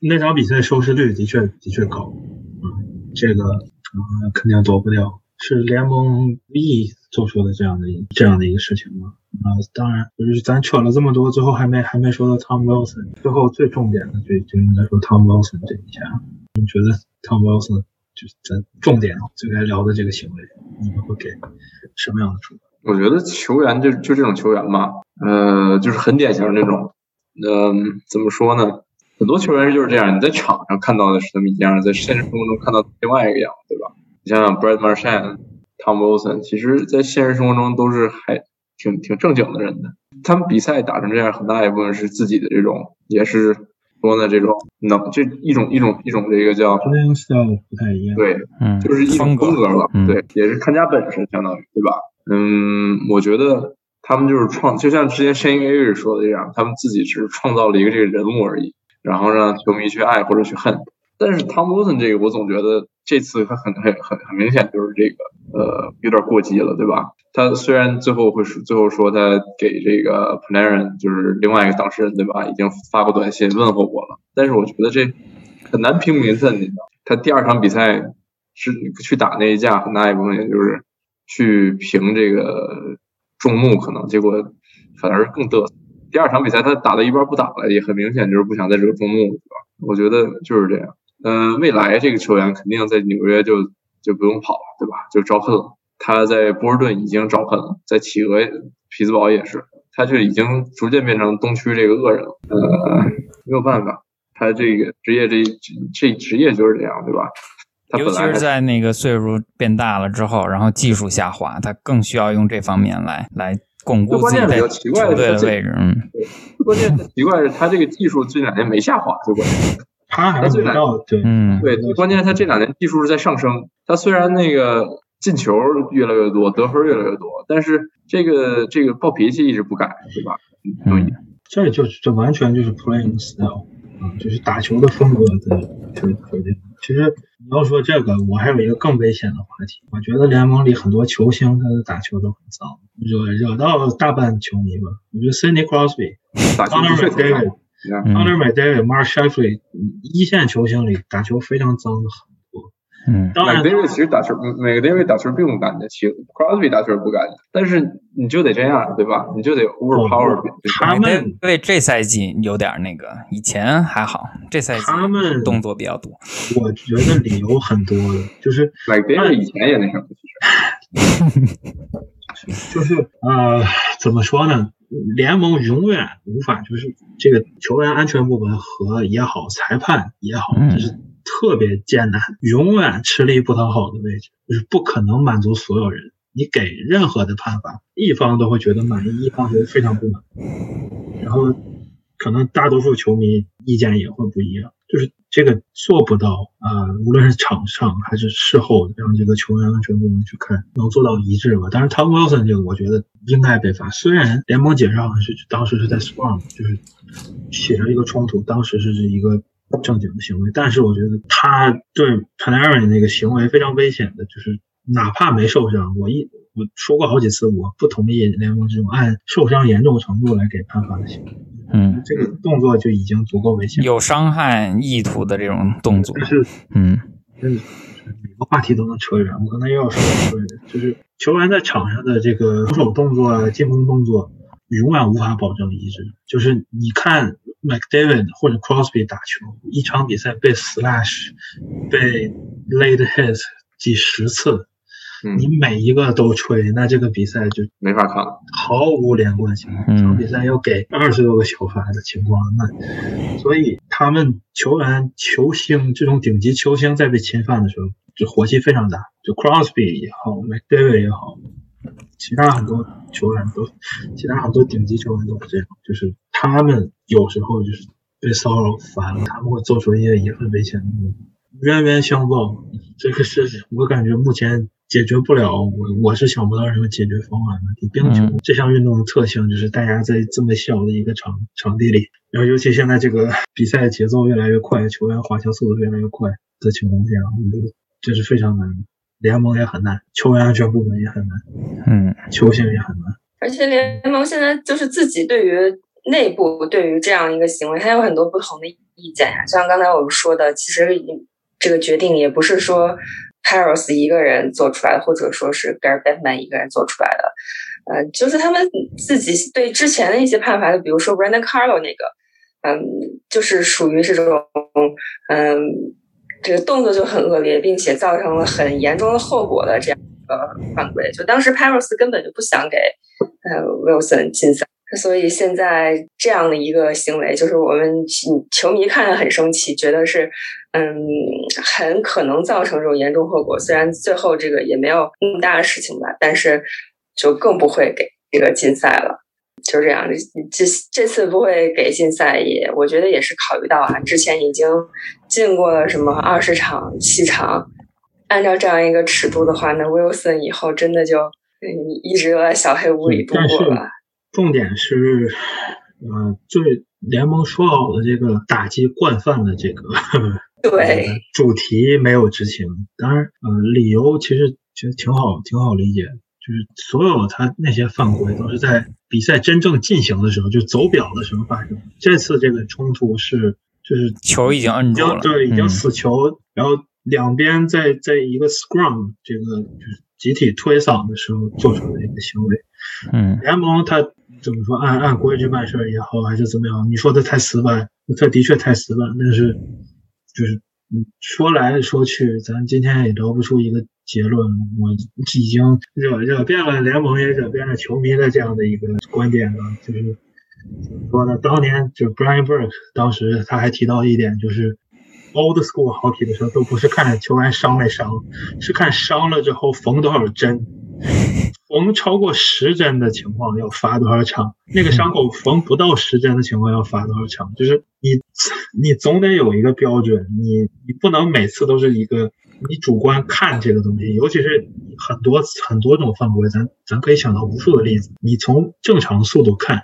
Speaker 3: 那场比赛收视率的确的确高，嗯，这个呃肯定躲不掉，是联盟利益做出的这样的一这样的一个事情吗？啊、当然，就是咱扯了这么多，最后还没还没说到 Tom Wilson，最后最重点的就就应该说 Tom Wilson 这一下，你觉得 Tom Wilson 就是咱重点最该聊的这个行为，你们会给什么样的处罚？
Speaker 5: 我觉得球员就就这种球员吧，呃，就是很典型的那种，嗯、怎么说呢？很多球员就是这样，你在场上看到的是他们一样，在现实生活中看到另外一个样子，对吧？你想想 Brad Marchand、Tom Wilson，其实在现实生活中都是还挺挺正经的人的。他们比赛打成这样，很大一部分是自己的这种，也是说呢这种能这一种一种一种这个叫
Speaker 3: playing style 不太一样，
Speaker 5: 对
Speaker 4: 嗯，
Speaker 5: 就是一种
Speaker 4: 风
Speaker 5: 风格了，
Speaker 4: 嗯
Speaker 5: 对，也是看家本事，相当于对吧？嗯，我觉得他们就是创，就像之前 Shane Avery 说的这样，他们自己只是创造了一个这个人物而已，然后让球迷去爱或者去恨。但是 Tom Wilson 这个，我总觉得这次他很很很很明显就是这个呃有点过激了，对吧？他虽然最后会说最后说他给这个 Plainer，就是另外一个当事人对吧，已经发过短信问候过了，但是我觉得这很难平民愤，你知道，他第二场比赛是去打那一架，很大一部分也就是去评这个众怒，可能结果反而更嘚瑟。第二场比赛他打到一半不打了，也很明显就是不想在这个众怒，对吧？我觉得就是这样。呃，未来这个球员肯定在纽约就就不用跑了，对吧？就招恨了。他在波士顿已经招恨了，在企鹅、匹兹堡也是，他就已经逐渐变成东区这个恶人了。呃，没有办法，他这个职业这这职业就是这样，对吧？他
Speaker 4: 尤其是在那个岁数变大了之后，然后技术下滑，他更需要用这方面来来巩固自己在球队的位置。嗯，
Speaker 5: 关键奇怪是他这个技术这两年没下滑，最关键。
Speaker 3: 他还没到对，
Speaker 4: 嗯，
Speaker 5: 对，关键他这两年技术是在上升。他虽然那个进球越来越多，得分越来越多，但是这个这个暴脾气一直不改，对吧？
Speaker 4: 嗯，
Speaker 3: 这就这完全就是 playing style。啊，就是打球的风格的球球队。其实你要说这个，我还有一个更危险的话题。我觉得联盟里很多球星他的打球都很脏，惹惹到大半球迷吧。我觉得 Cindy Crosby、Connor McDavid、Connor McDavid、Mark Sheffield 一线球星里打球非常脏的很。
Speaker 4: 嗯，
Speaker 3: 当然
Speaker 5: ，David 其实打球，每个 David 打球并不干净，其实 Crosby 打球不干净，但是你就得这样，对吧？你就得 overpower
Speaker 3: 他们
Speaker 4: 对这赛季有点那个，以前还好，这赛季
Speaker 3: 他们
Speaker 4: 动作比较多。
Speaker 3: 我觉得理由很多的，就是
Speaker 5: David 以前也那什么，
Speaker 3: 其实 就是呃，怎么说呢？联盟永远无法就是这个球员安全部门和也好，裁判也好，就是。特别艰难，永远吃力不讨好的位置，就是不可能满足所有人。你给任何的判罚，一方都会觉得满意，一方觉得非常不满。然后，可能大多数球迷意见也会不一样，就是这个做不到啊。无论是场上还是事后，让这个球员安全部门去看，能做到一致吧。但是 Tom Wilson 这个，我觉得应该被罚。虽然联盟解释好像是当时是在 Storm，就是写了一个冲突，当时是一个。正经的行为，但是我觉得他对 Panarin 那个行为非常危险的，就是哪怕没受伤，我一我说过好几次，我不同意联盟这种按受伤严重程度来给判罚的行为。
Speaker 4: 嗯，
Speaker 3: 这个动作就已经足够危险，
Speaker 4: 有伤害意图的这种动作。
Speaker 3: 但是，
Speaker 4: 嗯，
Speaker 3: 每个话题都能扯远，我刚才又要说说，就是球员在场上的这个防守动作、进攻动作。永远无法保证一致。就是你看 McDavid 或者 Crosby 打球，一场比赛被 slash、被 late hit 几十次，你每一个都吹，那这个比赛就
Speaker 5: 没法看了，
Speaker 3: 毫无连贯性。
Speaker 4: 一
Speaker 3: 场比赛要给二十多个小罚的情况，那所以他们球员、球星这种顶级球星在被侵犯的时候，就火气非常大。就 Crosby 也好，McDavid 也好。其他很多球员都，其他很多顶级球员都是这样，就是他们有时候就是被骚扰烦了，他们会做出一些也很危险的动作，冤冤相报，这个是我感觉目前解决不了，我我是想不到什么解决方案的。冰球这项运动的特性就是大家在这么小的一个场场地里，然后尤其现在这个比赛节奏越来越快，球员滑翔速度越来越快的情况下，我觉得这是非常难的。联盟也很难，球员安全部门也很难，
Speaker 4: 嗯，
Speaker 3: 球星也很难。
Speaker 7: 而且联盟现在就是自己对于内部对于这样一个行为，它有很多不同的意见呀。就像刚才我们说的，其实这个决定也不是说 Paris 一个人做出来的，或者说是 Gary Bettman 一个人做出来的，呃，就是他们自己对之前的一些判罚的，比如说 Brandon Carlo 那个，嗯，就是属于这种，嗯。这个动作就很恶劣，并且造成了很严重的后果的这样一个犯规。就当时 Paris 根本就不想给呃 Wilson 禁赛，所以现在这样的一个行为，就是我们球迷看了很生气，觉得是嗯很可能造成这种严重后果。虽然最后这个也没有那么大的事情吧，但是就更不会给这个禁赛了。就这样，这这次不会给禁赛，也我觉得也是考虑到啊，之前已经进过了什么二十场、七场，按照这样一个尺度的话，那 Wilson 以后真的就一直都在小黑屋里度过了。
Speaker 3: 重点是，呃，最联盟说好的这个打击惯犯的这个
Speaker 7: 对
Speaker 3: 主题没有执行，当然，呃，理由其实其实挺好，挺好理解。就是所有他那些犯规都是在比赛真正进行的时候，就走表的时候发生。这次这个冲突是就是
Speaker 4: 球已经摁住了，
Speaker 3: 对，已经死球，然后两边在在一个 scrum 这个就是集体推搡的时候做出的一个行为。
Speaker 4: 嗯，
Speaker 3: 联盟他怎么说？按按规矩办事也好，还是怎么样？你说的太死板，他的确太死板，但是就是。说来说去，咱今天也聊不出一个结论。我已经惹惹遍了联盟，也惹遍了球迷的这样的一个观点了。就是怎么说呢？当年就 Brian Burke 当时他还提到一点，就是 Old School 好体的时候，都不是看球员伤没伤，是看伤了之后缝多少针。缝超过十针的情况要罚多少场？那个伤口缝不到十针的情况要罚多少场？就是你，你总得有一个标准，你你不能每次都是一个你主观看这个东西，尤其是很多很多种犯规，咱咱可以想到无数的例子。你从正常速度看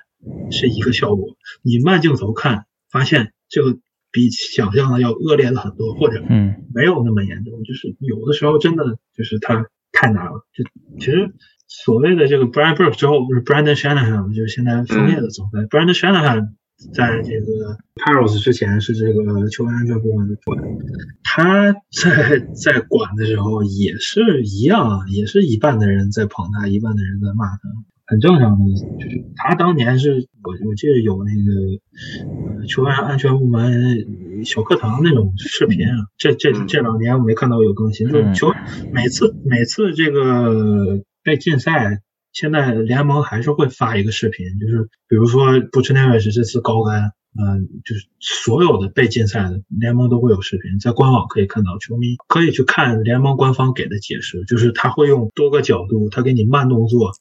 Speaker 3: 是一个效果，你慢镜头看发现这个比想象的要恶劣了很多，或者
Speaker 4: 嗯
Speaker 3: 没有那么严重。就是有的时候真的就是他太难了。就其实所谓的这个 Brian Burke 之后，不是 Brandon Shanahan，就是现在枫叶的总裁。Brandon Shanahan 在这个 Paros 之前是这个球员安全部门的主管，他在在管的时候也是一样，啊，也是一半的人在捧他，一半的人在骂他。很正常的，就是他当年是我我记得有那个呃球员安全部门小课堂那种视频啊，这这这两年我没看到有更新，就是球每次每次这个被禁赛，现在联盟还是会发一个视频，就是比如说布什内维什这次高杆。嗯，就是所有的被禁赛的联盟都会有视频，在官网可以看到，球迷可以去看联盟官方给的解释，就是他会用多个角度，他给你慢动作，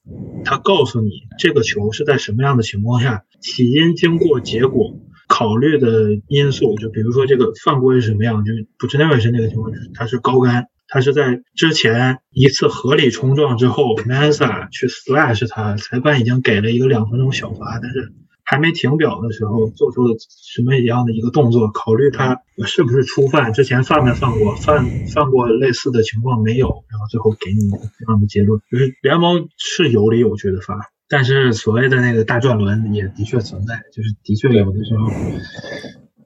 Speaker 3: 他告诉你这个球是在什么样的情况下，起因、经过、结果考虑的因素，就比如说这个犯规是什么样，就是不知内维是那个情况，就是他是高杆，他是在之前一次合理冲撞之后，Mansa 去 slash 他，裁判已经给了一个两分钟小罚，但是。还没停表的时候做出了什么一样的一个动作？考虑他是不是初犯，之前犯没犯过，犯犯过类似的情况没有？然后最后给你这样的结论，就是联盟是有理有据的罚，但是所谓的那个大转轮也的确存在，就是的确有的时候，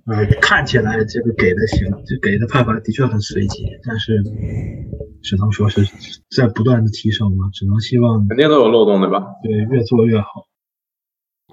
Speaker 3: 呃，看起来这个给的行，这给的判罚的确很随机，但是 只能说是在不断的提升嘛，只能希望
Speaker 5: 肯定都有漏洞对吧？
Speaker 3: 对，越做越好。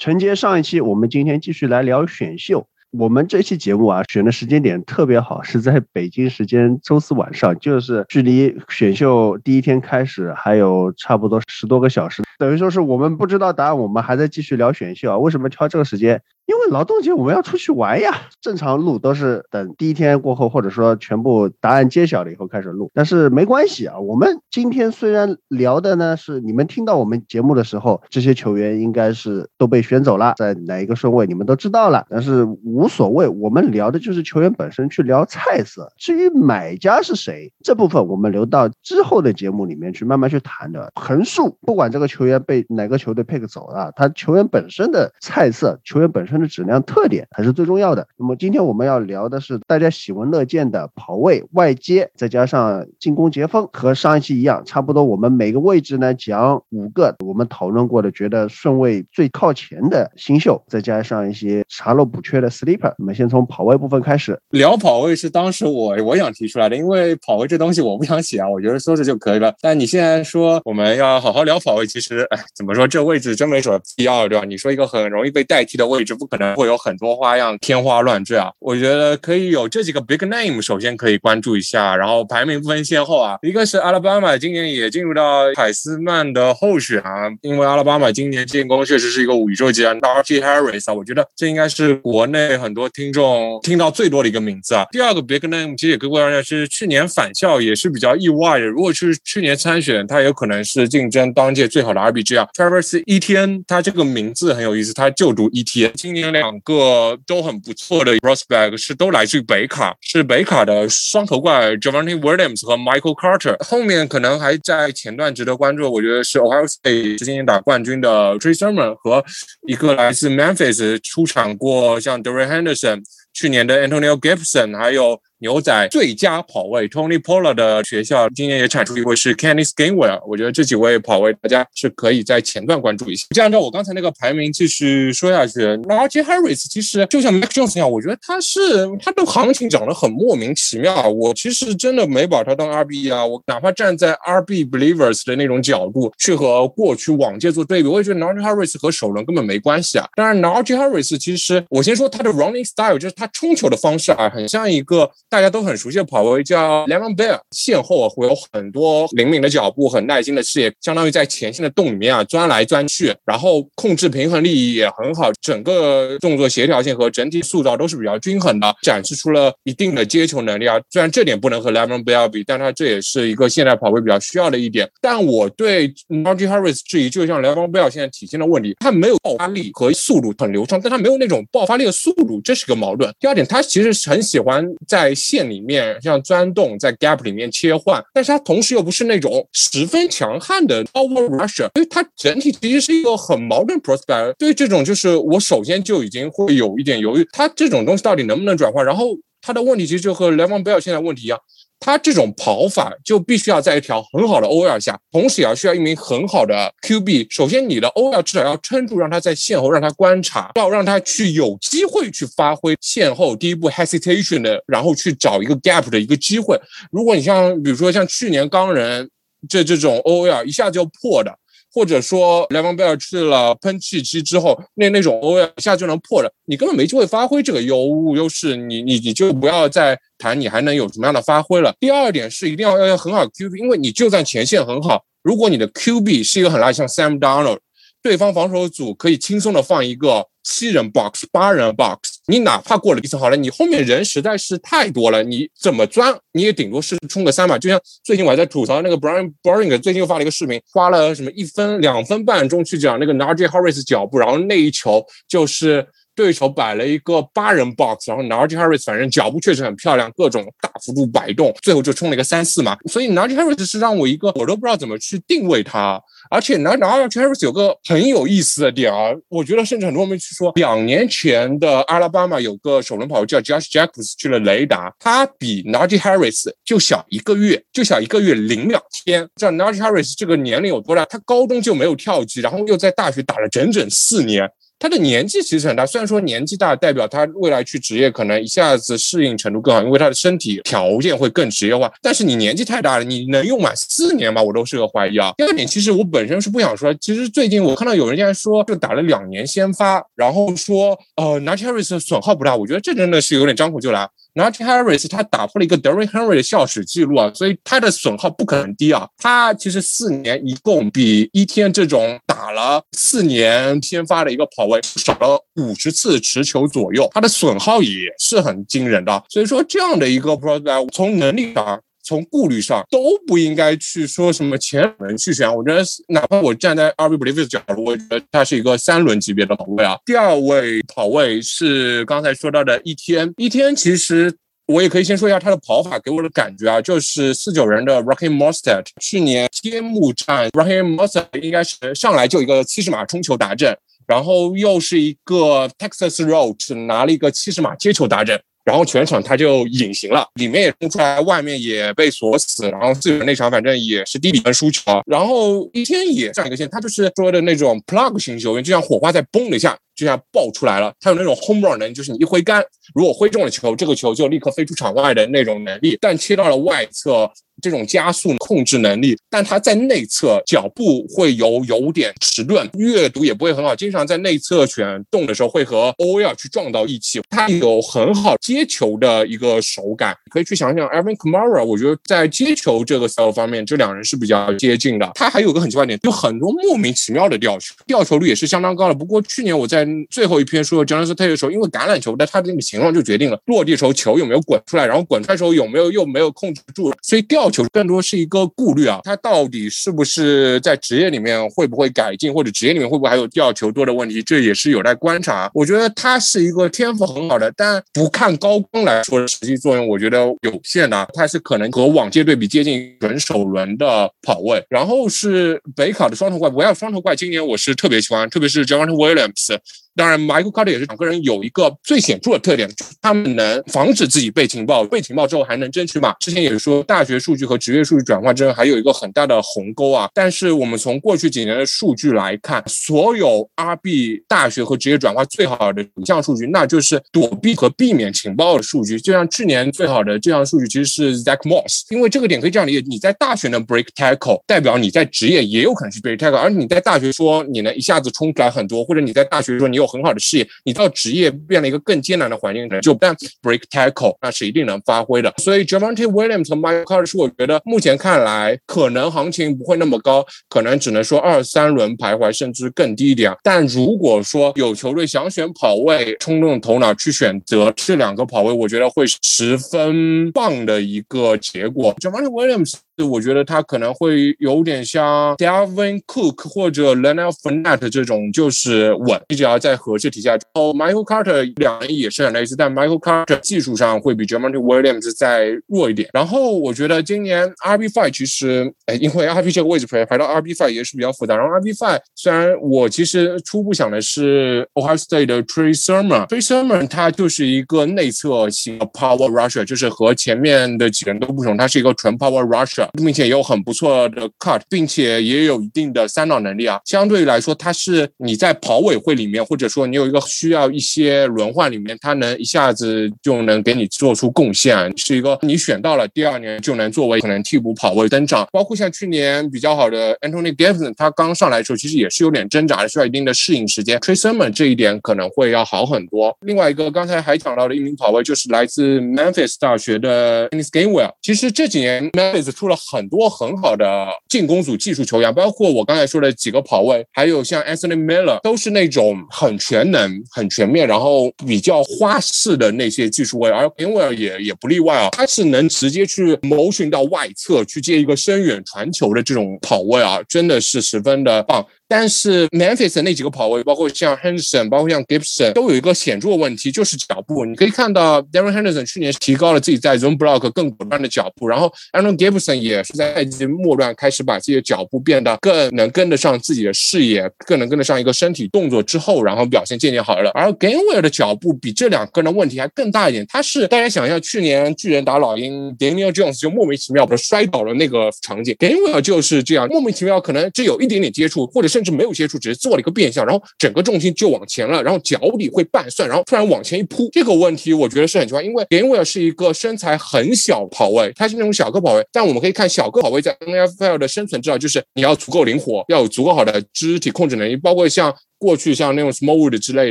Speaker 1: 承接上一期，我们今天继续来聊选秀。我们这期节目啊，选的时间点特别好，是在北京时间周四晚上，就是距离选秀第一天开始还有差不多十多个小时，等于说是我们不知道答案，我们还在继续聊选秀啊。为什么挑这个时间？因为劳动节我们要出去玩呀。正常录都是等第一天过后，或者说全部答案揭晓了以后开始录。但是没关系啊，我们今天虽然聊的呢是你们听到我们节目的时候，这些球员应该是都被选走了，在哪一个顺位你们都知道了。但是无所谓，我们聊的就是球员本身，去聊菜色。至于买家是谁，这部分我们留到之后的节目里面去慢慢去谈的。横竖不管这个球员被哪个球队 pick 走了，他球员本身的菜色，球员本身。的质量特点才是最重要的。那么今天我们要聊的是大家喜闻乐见的跑位外接，再加上进攻截锋，和上一期一样，差不多我们每个位置呢讲五个我们讨论过的，觉得顺位最靠前的新秀，再加上一些查漏补缺的 sleeper。我们先从跑位部分开始
Speaker 8: 聊跑位，是当时我我想提出来的，因为跑位这东西我不想写啊，我觉得说着就可以了。但你现在说我们要好好聊跑位，其实哎，怎么说这位置真没什么必要，对吧？你说一个很容易被代替的位置不。可能会有很多花样，天花乱坠啊！我觉得可以有这几个 big name，首先可以关注一下，然后排名不分先后啊。一个是阿拉巴马，今年也进入到凯斯曼的候选啊，因为阿拉巴马今年进攻确实是一个宇宙级啊。Najee Harris 啊，我觉得这应该是国内很多听众听到最多的一个名字啊。第二个 big name 其实也跟过大家是去年返校也是比较意外的，如果是去年参选，他有可能是竞争当届最好的 RBG 啊。Travis Etienne，他这个名字很有意思，他就读 E. T. N. 今年。两个都很不错的 prospect 是都来自于北卡，是北卡的双头怪 Javante Williams 和 Michael Carter。后面可能还在前段值得关注，我觉得是 Ohio State 今年打冠军的 Trey Sermon 和一个来自 Memphis 出场过像 Dorian Henderson，去年的 Antonio Gibson，还有。牛仔最佳跑位 Tony Pollard 的学校今年也产出一位是 Kenny Skinwell，我觉得这几位跑位大家是可以在前段关注一下。就按照我刚才那个排名继续说下去 n a j Harris 其实就像 Mac Jones 一样，我觉得他是他的行情涨得很莫名其妙。我其实真的没把他当 RB 啊，我哪怕站在 RB Believers 的那种角度去和过去往届做对比，我也觉得 n a j Harris 和首轮根本没关系啊。当然 n a j Harris 其实我先说他的 Running Style，就是他冲球的方式啊，很像一个。大家都很熟悉的跑位叫 Lemon Bear，线后会有很多灵敏的脚步，很耐心的视野，相当于在前线的洞里面啊钻来钻去，然后控制平衡力也很好，整个动作协调性和整体塑造都是比较均衡的，展示出了一定的接球能力啊。虽然这点不能和 Lemon Bear 比，但他这也是一个现代跑位比较需要的一点。但我对 Najee Harris 质疑，就像 Lemon Bear 现在体现的问题，他没有爆发力和速度很流畅，但他没有那种爆发力的速度，这是个矛盾。第二点，他其实很喜欢在线里面像钻洞，在 gap 里面切换，但是它同时又不是那种十分强悍的 power rusher，所以它整体其实是一个很矛盾 prospect。对于这种，就是我首先就已经会有一点犹豫，它这种东西到底能不能转换？然后它的问题其实就和 Levan Bell 现在问题一样。他这种跑法就必须要在一条很好的 OL 下，同时也要需要一名很好的 QB。首先，你的 OL 至少要撑住，让他在线后让他观察，要让他去有机会去发挥线后第一步 hesitation 的，然后去找一个 gap 的一个机会。如果你像比如说像去年钢人这这种 OL 一下就破的。或者说莱蒙贝尔去了喷气机之后，那那种 O L 一下就能破了，你根本没机会发挥这个优优势，你你你就不要再谈你还能有什么样的发挥了。第二点是一定要要要很好 Q B，因为你就算前线很好，如果你的 Q B 是一个很垃圾，像 Sam Donald。对方防守组可以轻松的放一个七人 box、八人 box，你哪怕过了一层好了，你后面人实在是太多了，你怎么钻你也顶多是冲个三吧。就像最近我还在吐槽那个 Brian Boring，最近又发了一个视频，花了什么一分两分半钟去讲那个 Najee Harris 脚步，然后那一球就是对手摆了一个八人 box，然后 Najee Harris 反正脚步确实很漂亮，各种大幅度摆动，最后就冲了一个三四嘛。所以 Najee Harris 是让我一个我都不知道怎么去定位他。而且呢，然后 Harris 有个很有意思的点啊，我觉得甚至很多人去说，两年前的阿拉巴马有个首轮跑叫 Josh Jacobs 去了雷达，他比 Najee Harris 就小一个月，就小一个月零两天。这 Najee Harris 这个年龄有多大？他高中就没有跳级，然后又在大学打了整整四年。他的年纪其实很大，虽然说年纪大代表他未来去职业可能一下子适应程度更好，因为他的身体条件会更职业化。但是你年纪太大了，你能用满四年吗？我都是个怀疑啊。第二点，其实我本身是不想说，其实最近我看到有人在说，就打了两年先发，然后说呃 n a t h a r i s 损耗不大，我觉得这真的是有点张口就来。Najee Harris 他打破了一个 d e r r y Henry 的校史记录啊，所以他的损耗不可能低啊。他其实四年一共比一天这种打了四年先发的一个跑位少了五十次持球左右，他的损耗也是很惊人的。所以说这样的一个 p r o g r a m 从能力上。从顾虑上都不应该去说什么前轮去选，我觉得哪怕我站在 RB Believe 的角度，我觉得他是一个三轮级别的跑位啊。第二位跑位是刚才说到的一天，一天其实我也可以先说一下他的跑法给我的感觉啊，就是四九人的 Rocky m o s t e r 去年揭幕战 Rocky m o s t e r 应该是上来就一个七十码冲球达阵，然后又是一个 Texas Road 拿了一个七十码接球达阵。然后全场他就隐形了，里面也冲出来，外面也被锁死。然后自由那场反正也是低比分输球。然后一天也上一个线，他就是说的那种 plug 型球员，就像火花在嘣的一下，就像爆出来了。他有那种 home run 能，就是你一挥杆，如果挥中了球，这个球就立刻飞出场外的那种能力。但切到了外侧。这种加速控制能力，但他在内侧脚步会有有点迟钝，阅读也不会很好，经常在内侧选动的时候会和 O L 去撞到一起。他有很好接球的一个手感，可以去想想 Evan Kamara，我觉得在接球这个所有方面，这两人是比较接近的。他还有个很奇怪点，就很多莫名其妙的吊球，吊球率也是相当高的。不过去年我在最后一篇说 Jonathan Taylor 的时候，因为橄榄球的它的那个形状就决定了落地时候球有没有滚出来，然后滚出来时候有没有又没有控制住，所以吊。球更多是一个顾虑啊，他到底是不是在职业里面会不会改进，或者职业里面会不会还有掉球多的问题，这也是有待观察。我觉得他是一个天赋很好的，但不看高光来说，实际作用我觉得有限的。他是可能和往届对比接近准首轮的跑位。然后是北卡的双头怪，我要双头怪，今年我是特别喜欢，特别是 Javante Williams。当然，Michael Carter 也是两个人有一个最显著的特点，就是他们能防止自己被情报，被情报之后还能争取嘛。之前也是说，大学数据和职业数据转换之间还有一个很大的鸿沟啊。但是我们从过去几年的数据来看，所有 RB 大学和职业转化最好的一项数据，那就是躲避和避免情报的数据。就像去年最好的这项数据其实是 Zach Moss，因为这个点可以这样理解：你在大学能 break tackle，代表你在职业也有可能去 break tackle，而你在大学说你能一下子冲出来很多，或者你在大学说你。有很好的事业，你到职业变了一个更艰难的环境，就但 break tackle 那是一定能发挥的。所以 Javante Williams 和 Michael Carter 是我觉得目前看来可能行情不会那么高，可能只能说二三轮徘徊，甚至更低一点。但如果说有球队想选跑位，冲动头脑去选择这两个跑位，我觉得会十分棒的一个结果。Javante Williams。我觉得他可能会有点像 d a v i n Cook 或者 Leonard Fournette 这种，就是稳，你只要在合适体下。然后 Michael Carter 两人也是很类似，但 Michael Carter 技术上会比 Jamal Williams 再弱一点。然后我觉得今年 RB Five 其实，哎，因为 RB 这个位置排排到 RB Five 也是比较复杂。然后 RB Five 虽然我其实初步想的是 Ohio State 的 Trey Sermon，Trey Sermon 他就是一个内侧型的 Power Rusher，就是和前面的几个人都不同，他是一个纯 Power Rusher，并且有很不错的 Cut，并且也有一定的三档能力啊。相对来说，他是你在跑委会里面，或者说你有一个需要一些轮换里面，他能一下子就能给你做出贡献，是一个你选到了第二年就能作为可能替补跑位登场。包括像去年比较好的 Anthony Gibson，他刚上来的时候其实也是有点挣扎的，需要一定的适应时间。Trey Sermon 这一点可能会要好很多。另外一个刚才还讲到的一名跑位就是来自 Memphis 大学的 Dennis Gainwell。其实这几年 Memphis 出了很多很好的进攻组技术球员，包括我刚才说的几个跑位，还有像 Anthony Miller，都是那种很全能、很全面，然后比较花式的那些技术位。而 i n w e l l 也也不例外啊，他是能直接去谋寻到外侧去接一个深远传球的这种跑位啊，真的是十分的棒。但是 Memphis 那几个跑位，包括像 Henderson，包括像 Gibson，都有一个显著的问题，就是脚步。你可以看到 Darren Henderson 去年提高了自己在 zone block 更果断的脚步，然后 Aaron Gibson 也是在赛季末段开始把自己的脚步变得更能跟得上自己的视野，更能跟得上一个身体动作之后，然后表现渐渐好了。而 Gainwell 的脚步比这两个人问题还更大一点，他是大家想象，去年巨人打老鹰，Daniel Jones 就莫名其妙的摔倒了那个场景，Gainwell 就是这样莫名其妙，可能只有一点点接触，或者是。甚至没有接触，只是做了一个变向，然后整个重心就往前了，然后脚底会半算，然后突然往前一扑。这个问题我觉得是很奇怪，因为 Gainwell 是一个身材很小跑位，他是那种小个跑位，但我们可以看小个跑位在 NFL 的生存之道就是你要足够灵活，要有足够好的肢体控制能力，包括像过去像那种 Smallwood 之类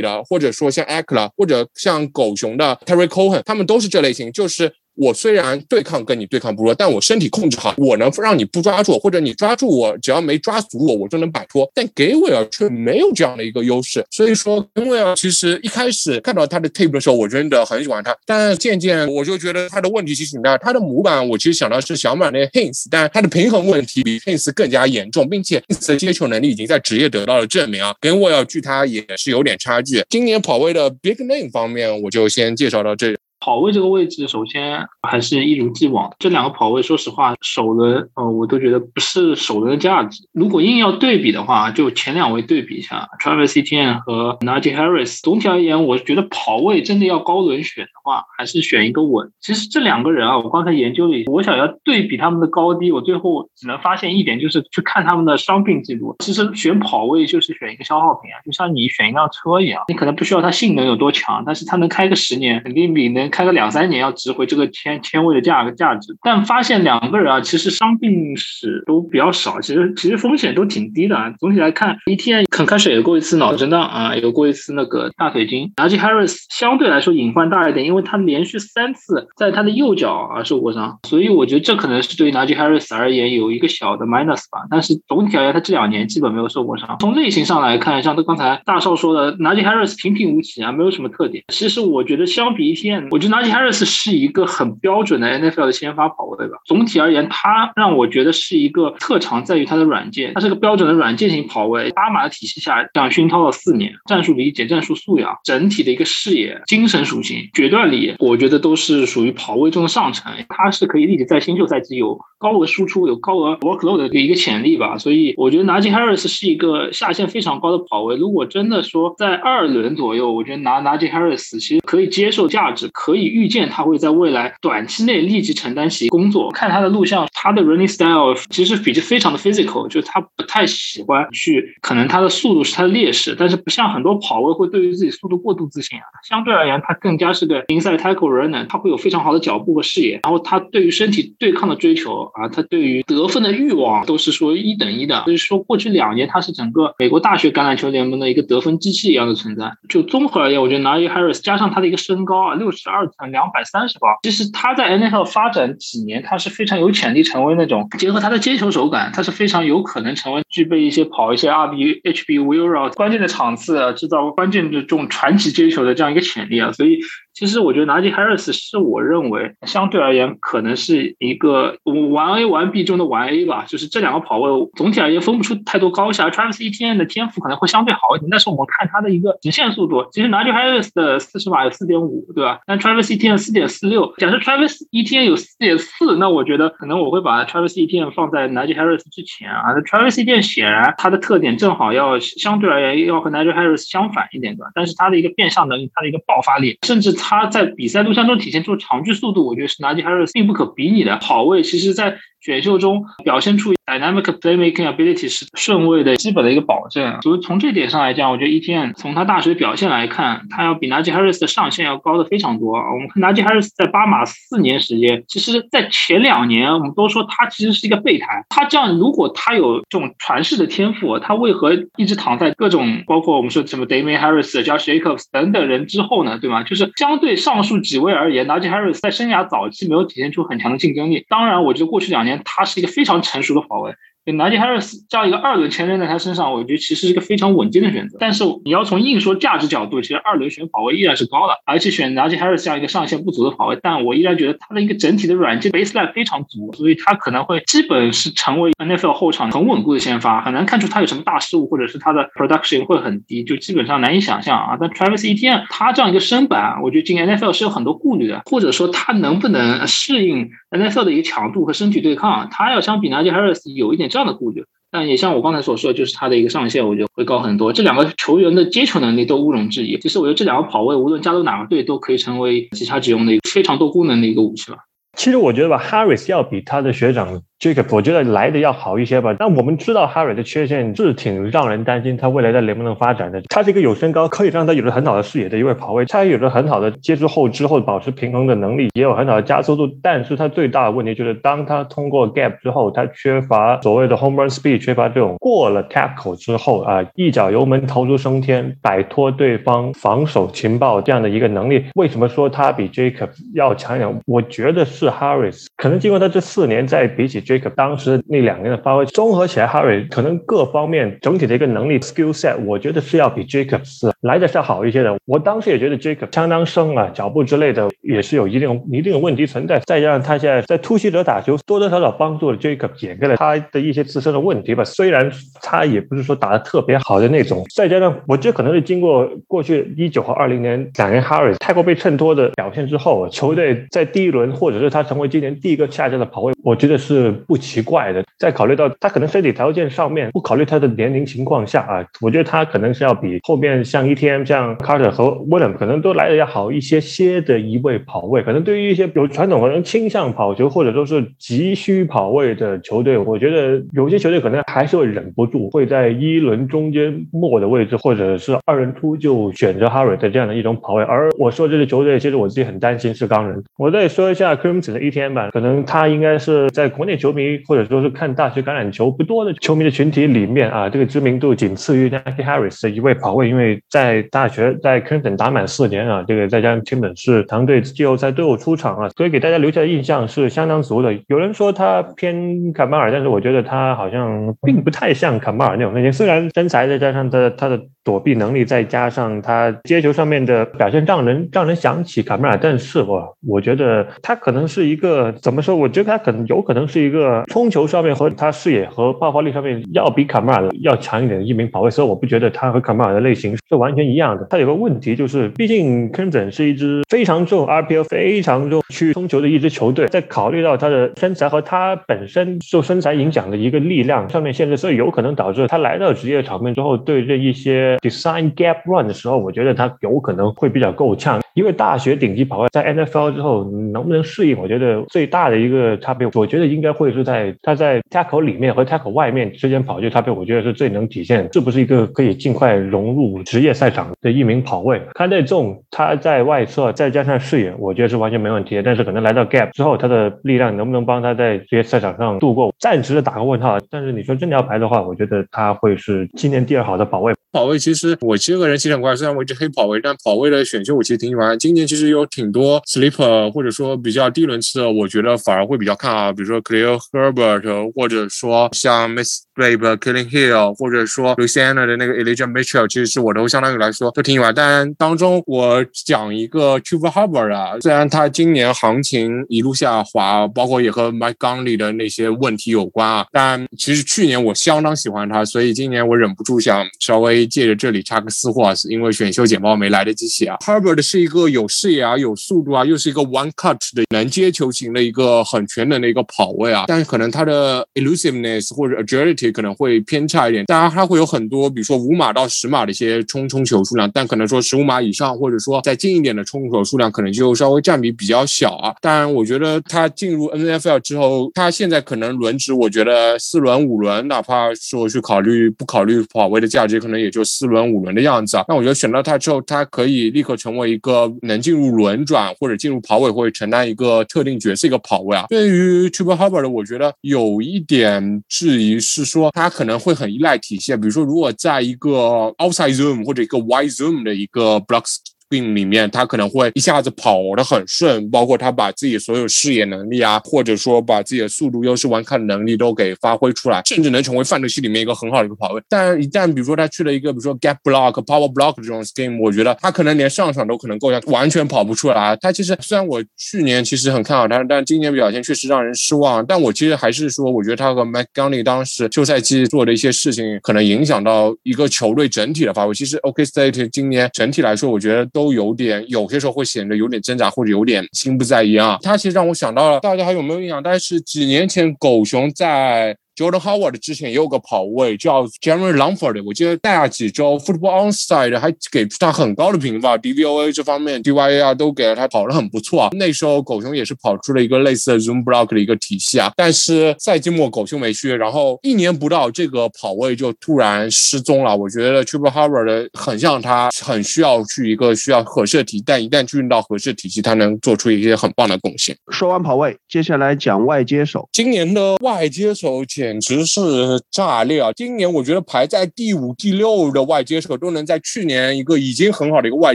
Speaker 8: 的，或者说像 Akla，或者像狗熊的 Terry Cohen，他们都是这类型，就是。我虽然对抗跟你对抗不弱，但我身体控制好，我能让你不抓住，或者你抓住我，只要没抓死我，我就能摆脱。但给威尔却没有这样的一个优势，所以说给威尔其实一开始看到他的 tape 的时候，我真的很喜欢他，但渐渐我就觉得他的问题其实挺大。他的模板我其实想到是小马那 Hints，但他的平衡问题比 Hints 更加严重，并且 Hints 的接球能力已经在职业得到了证明啊，跟威尔距他也是有点差距。今年跑位的 big name 方面，我就先介绍到这。
Speaker 6: 跑位这个位置，首先还是一如既往。这两个跑位，说实话，首轮呃，我都觉得不是首轮的价值。如果硬要对比的话，就前两位对比一下，Travis Etienne 和 Naji Harris。总体而言，我觉得跑位真的要高轮选的话，还是选一个稳。其实这两个人啊，我刚才研究了一下，我想要对比他们的高低，我最后只能发现一点，就是去看他们的伤病记录。其实选跑位就是选一个消耗品啊，就像你选一辆车一样，你可能不需要它性能有多强，但是它能开个十年，肯定比能开个两三年要值回这个千千位的价格价值，但发现两个人啊，其实伤病史都比较少，其实其实风险都挺低的。总体来看，E T N 肯开始有过一次脑震荡啊，有过一次那个大腿筋。而且 Harris 相对来说隐患大一点，因为他连续三次在他的右脚啊受过伤，所以我觉得这可能是对于 Najee Harris 而言有一个小的 minus 吧。但是总体而言，他这两年基本没有受过伤。从类型上来看，像他刚才大少说的，Najee Harris 平平无奇啊，没有什么特点。其实我觉得相比 E T N，我我觉得 Najee Harris 是一个很标准的 NFL 的先发跑位吧。总体而言，他让我觉得是一个特长在于他的软件，他是个标准的软件型跑位。巴马的体系下，这样熏陶了四年，战术理解、战术素养、整体的一个视野、精神属性、决断力，我觉得都是属于跑位中的上乘。他是可以立即在新秀赛季有高额输出、有高额 workload 的一个潜力吧。所以我觉得 Najee Harris 是一个下限非常高的跑位。如果真的说在二轮左右，我觉得拿 Najee Harris 其实可以接受价值，可可以预见他会在未来短期内立即承担起工作。看他的录像，他的 running style 其实比较非常的 physical，就是他不太喜欢去，可能他的速度是他的劣势，但是不像很多跑位会对于自己速度过度自信啊。相对而言，他更加是个 inside tackle runner，他会有非常好的脚步和视野，然后他对于身体对抗的追求啊，他对于得分的欲望都是说一等一的。所以说，过去两年他是整个美国大学橄榄球联盟的一个得分机器一样的存在。就综合而言，我觉得 n a y Harris 加上他的一个身高啊，六十二二层两百三十包，其实他在 NFL 发展几年，他是非常有潜力成为那种结合他的接球手感，他是非常有可能成为具备一些跑一些 RB、HB、w i l l r o 关键的场次制造关键的这种传奇接球的这样一个潜力啊。所以其实我觉得 Najee Harris 是我认为相对而言可能是一个玩 A 玩 B 中的玩 A 吧，就是这两个跑位总体而言分不出太多高下。Travis Etn 的天赋可能会相对好一点，但是我们看他的一个直线速度，其实 Najee Harris 的四十码有四点五，对吧？但 Travis Etn 四点四六。假设 Travis Etn 有四点四，那我觉得可能我会把 Travis Etn 放在 Najee Harris 之前啊。那 Travis Etienne 显然他的特点正好要相对而言要和 Najee Harris 相反一点，对吧？但是他的一个变向能力，他的一个爆发力，甚至他他在比赛录像中体现出长距速度，我觉得是 Najee Harris 并不可比拟的跑位。其实，在选秀中表现出 dynamic playmaking ability 是顺位的基本的一个保证，所以从这点上来讲，我觉得 ETN 从他大学表现来看，他要比 Najee Harris 的上限要高的非常多。我们看 Najee Harris 在巴马四年时间，其实在前两年我们都说他其实是一个备胎。他这样，如果他有这种传世的天赋，他为何一直躺在各种包括我们说什么 Damian Harris、Josh Jacobs 等等人之后呢？对吗？就是相对上述几位而言，Najee Harris 在生涯早期没有体现出很强的竞争力。当然，我觉得过去两年。他是一个非常成熟的跑位。拿吉哈瑞斯这样一个二轮前任在他身上，我觉得其实是一个非常稳健的选择。但是你要从硬说价值角度，其实二轮选跑位依然是高的，而且选拿吉哈瑞斯这样一个上限不足的跑位，但我依然觉得他的一个整体的软件 baseline 非常足，所以他可能会基本是成为 NFL 后场很稳固的先发，很难看出他有什么大失误，或者是他的 production 会很低，就基本上难以想象啊。但 Travis Etienne 他这样一个身板，我觉得进 NFL 是有很多顾虑的，或者说他能不能适应 NFL 的一个强度和身体对抗，他要相比拿吉哈瑞斯有一点这样的顾虑。但也像我刚才所说，就是他的一个上限，我觉得会高很多。这两个球员的接球能力都毋庸置疑。其实我觉得这两个跑位，无论加入哪个队，都可以成为其他只用的一个非常多功能的一个武器吧。
Speaker 9: 其实我觉得吧，Harris 要比他的学长。Jacob，我觉得来的要好一些吧，但我们知道 Harry 的缺陷是挺让人担心他未来在联盟能发展的。他是一个有身高，可以让他有着很好的视野的一位跑位，他也有着很好的接触后之后保持平衡的能力，也有很好的加速度。但是他最大的问题就是，当他通过 gap 之后，他缺乏所谓的 home run speed，缺乏这种过了 tackle 之后啊，一脚油门逃出升天，摆脱对方防守情报这样的一个能力。为什么说他比 Jacob 要强一点？我觉得是 Harry，可能经过他这四年，在比起 Jacob 当时那两年的发挥综合起来，Harry 可能各方面整体的一个能力 skill set，我觉得是要比 Jacobs 来的是要好一些的。我当时也觉得 Jacob 相当生啊，脚步之类的也是有一定一定的问题存在。再加上他现在在突袭者打球，多多少少帮助了 Jacob 掩盖了他的一些自身的问题吧。虽然他也不是说打的特别好的那种。再加上我觉得可能是经过过去一九和二零年两年 Harry 太过被衬托的表现之后，球队在第一轮或者是他成为今年第一个下降的跑位，我觉得是不奇。怪的，在考虑到他可能身体条件上面不考虑他的年龄情况下啊，我觉得他可能是要比后面像 ETM、像 Carter 和 William 可能都来的要好一些些的一位跑位。可能对于一些有传统可能倾向跑球或者说是急需跑位的球队，我觉得有些球队可能还是会忍不住会在一轮中间末的位置或者是二轮初就选择 Harry 的这样的一种跑位。而我说这支球队，其实我自己很担心是钢人。我再说一下 Crimson 的 ETM 吧，可能他应该是在国内球球迷。或者说是看大学橄榄球不多的球迷的群体里面啊，这个知名度仅次于 n a k i Harris 的一位跑位，因为在大学在 Clinton 打满四年啊，这个再加上基本是团队季后赛都有出场啊，所以给大家留下的印象是相当足的。有人说他偏卡马尔，但是我觉得他好像并不太像卡马尔那种类型。虽然身材再加上他他的躲避能力，再加上他接球上面的表现让人让人想起卡马尔，但是我我觉得他可能是一个怎么说？我觉得他可能有可能是一个。冲球上面和他视野和爆发力上面要比卡马尔要强一点的一名跑位，所以我不觉得他和卡马尔的类型是完全一样的。他有个问题就是，毕竟 k e n t o n 是一支非常重 RPO、非常重去冲球的一支球队，在考虑到他的身材和他本身受身材影响的一个力量上面限制，所以有可能导致他来到职业场面之后，对这一些 design gap run 的时候，我觉得他有可能会比较够呛。因为大学顶级跑位在 NFL 之后能不能适应，我觉得最大的一个差别，我觉得应该会就是在。他在 tackle 里面和 tackle 外面之间跑，就差别，我觉得是最能体现是不是一个可以尽快融入职业赛场的一名跑位。看这种他在外侧再加上视野，我觉得是完全没问题的。但是可能来到 gap 之后，他的力量能不能帮他在职业赛场上度过，暂时的打个问号。但是你说真的要排的话，我觉得他会是今年第二好的跑位。
Speaker 8: 跑位其实我其实个人其实很怪，虽然我一直黑跑位，但跑位的选秀我其实挺喜欢。今年其实有挺多 sleeper 或者说比较低轮次的，我觉得反而会比较看啊，比如说 clear Herbert。或者说像 Miss Babe、Killing Hill，或者说 Luciana 的那个 Elijah Mitchell，其实是我都相当于来说都挺喜欢。但当中我讲一个 Chuba Harbor 啊，虽然他今年行情一路下滑，包括也和 Mike Gundy 的那些问题有关啊，但其实去年我相当喜欢他，所以今年我忍不住想稍微借着这里插个私货，因为选秀简报没来得及写啊。Harvard 是一个有视野啊、有速度啊，又是一个 One Cut 的能接球型的一个很全能的一个跑位啊，但是可能他的 elusiveness 或者 agility 可能会偏差一点。当然，它会有很多，比如说五码到十码的一些冲冲球数量，但可能说十五码以上，或者说再近一点的冲球数量，可能就稍微占比比较小啊。当然，我觉得他进入 NFL 之后，他现在可能轮值，我觉得四轮五轮，哪怕说去考虑不考虑跑位的价值，可能也就四轮五轮的样子啊。那我觉得选到他之后，他可以立刻成为一个能进入轮转或者进入跑委会承担一个特定角色一个跑位啊。对于 Tubal Hubbard，我觉得有一点质疑是说，他可能会很依赖体系，比如说如果在一个 outside zoom 或者一个 Y zoom 的一个 blocks。病里面，他可能会一下子跑得很顺，包括他把自己所有视野能力啊，或者说把自己的速度优势、完看能力都给发挥出来，甚至能成为范德西里面一个很好的一个跑位。但一旦比如说他去了一个比如说 gap block、power block 这种 scheme，我觉得他可能连上场都可能够呛，完全跑不出来。他其实虽然我去年其实很看好他，但今年表现确实让人失望。但我其实还是说，我觉得他和 Mike Gundy 当时休赛期做的一些事情，可能影响到一个球队整体的发挥。其实 OK State 今年整体来说，我觉得都。都有点，有些时候会显得有点挣扎，或者有点心不在焉啊。它其实让我想到了，大家还有没有印象？但是几年前狗熊在。Jordan Howard 之前也有个跑位叫 Jeremy Langford，我记得大几周 Football Onside 还给他很高的评分，DVOA 这方面 DYA 啊都给了他跑得很不错啊。那时候狗熊也是跑出了一个类似的 Zoom Block 的一个体系啊，但是赛季末狗熊没去，然后一年不到这个跑位就突然失踪了。我觉得 Triple Howard 很像他，很需要去一个需要合适的体，但一旦去用到合适体系，他能做出一些很棒的贡献。
Speaker 1: 说完跑位，接下来讲外接手。
Speaker 8: 今年的外接手简简直是炸裂啊！今年我觉得排在第五、第六的外接手都能在去年一个已经很好的一个外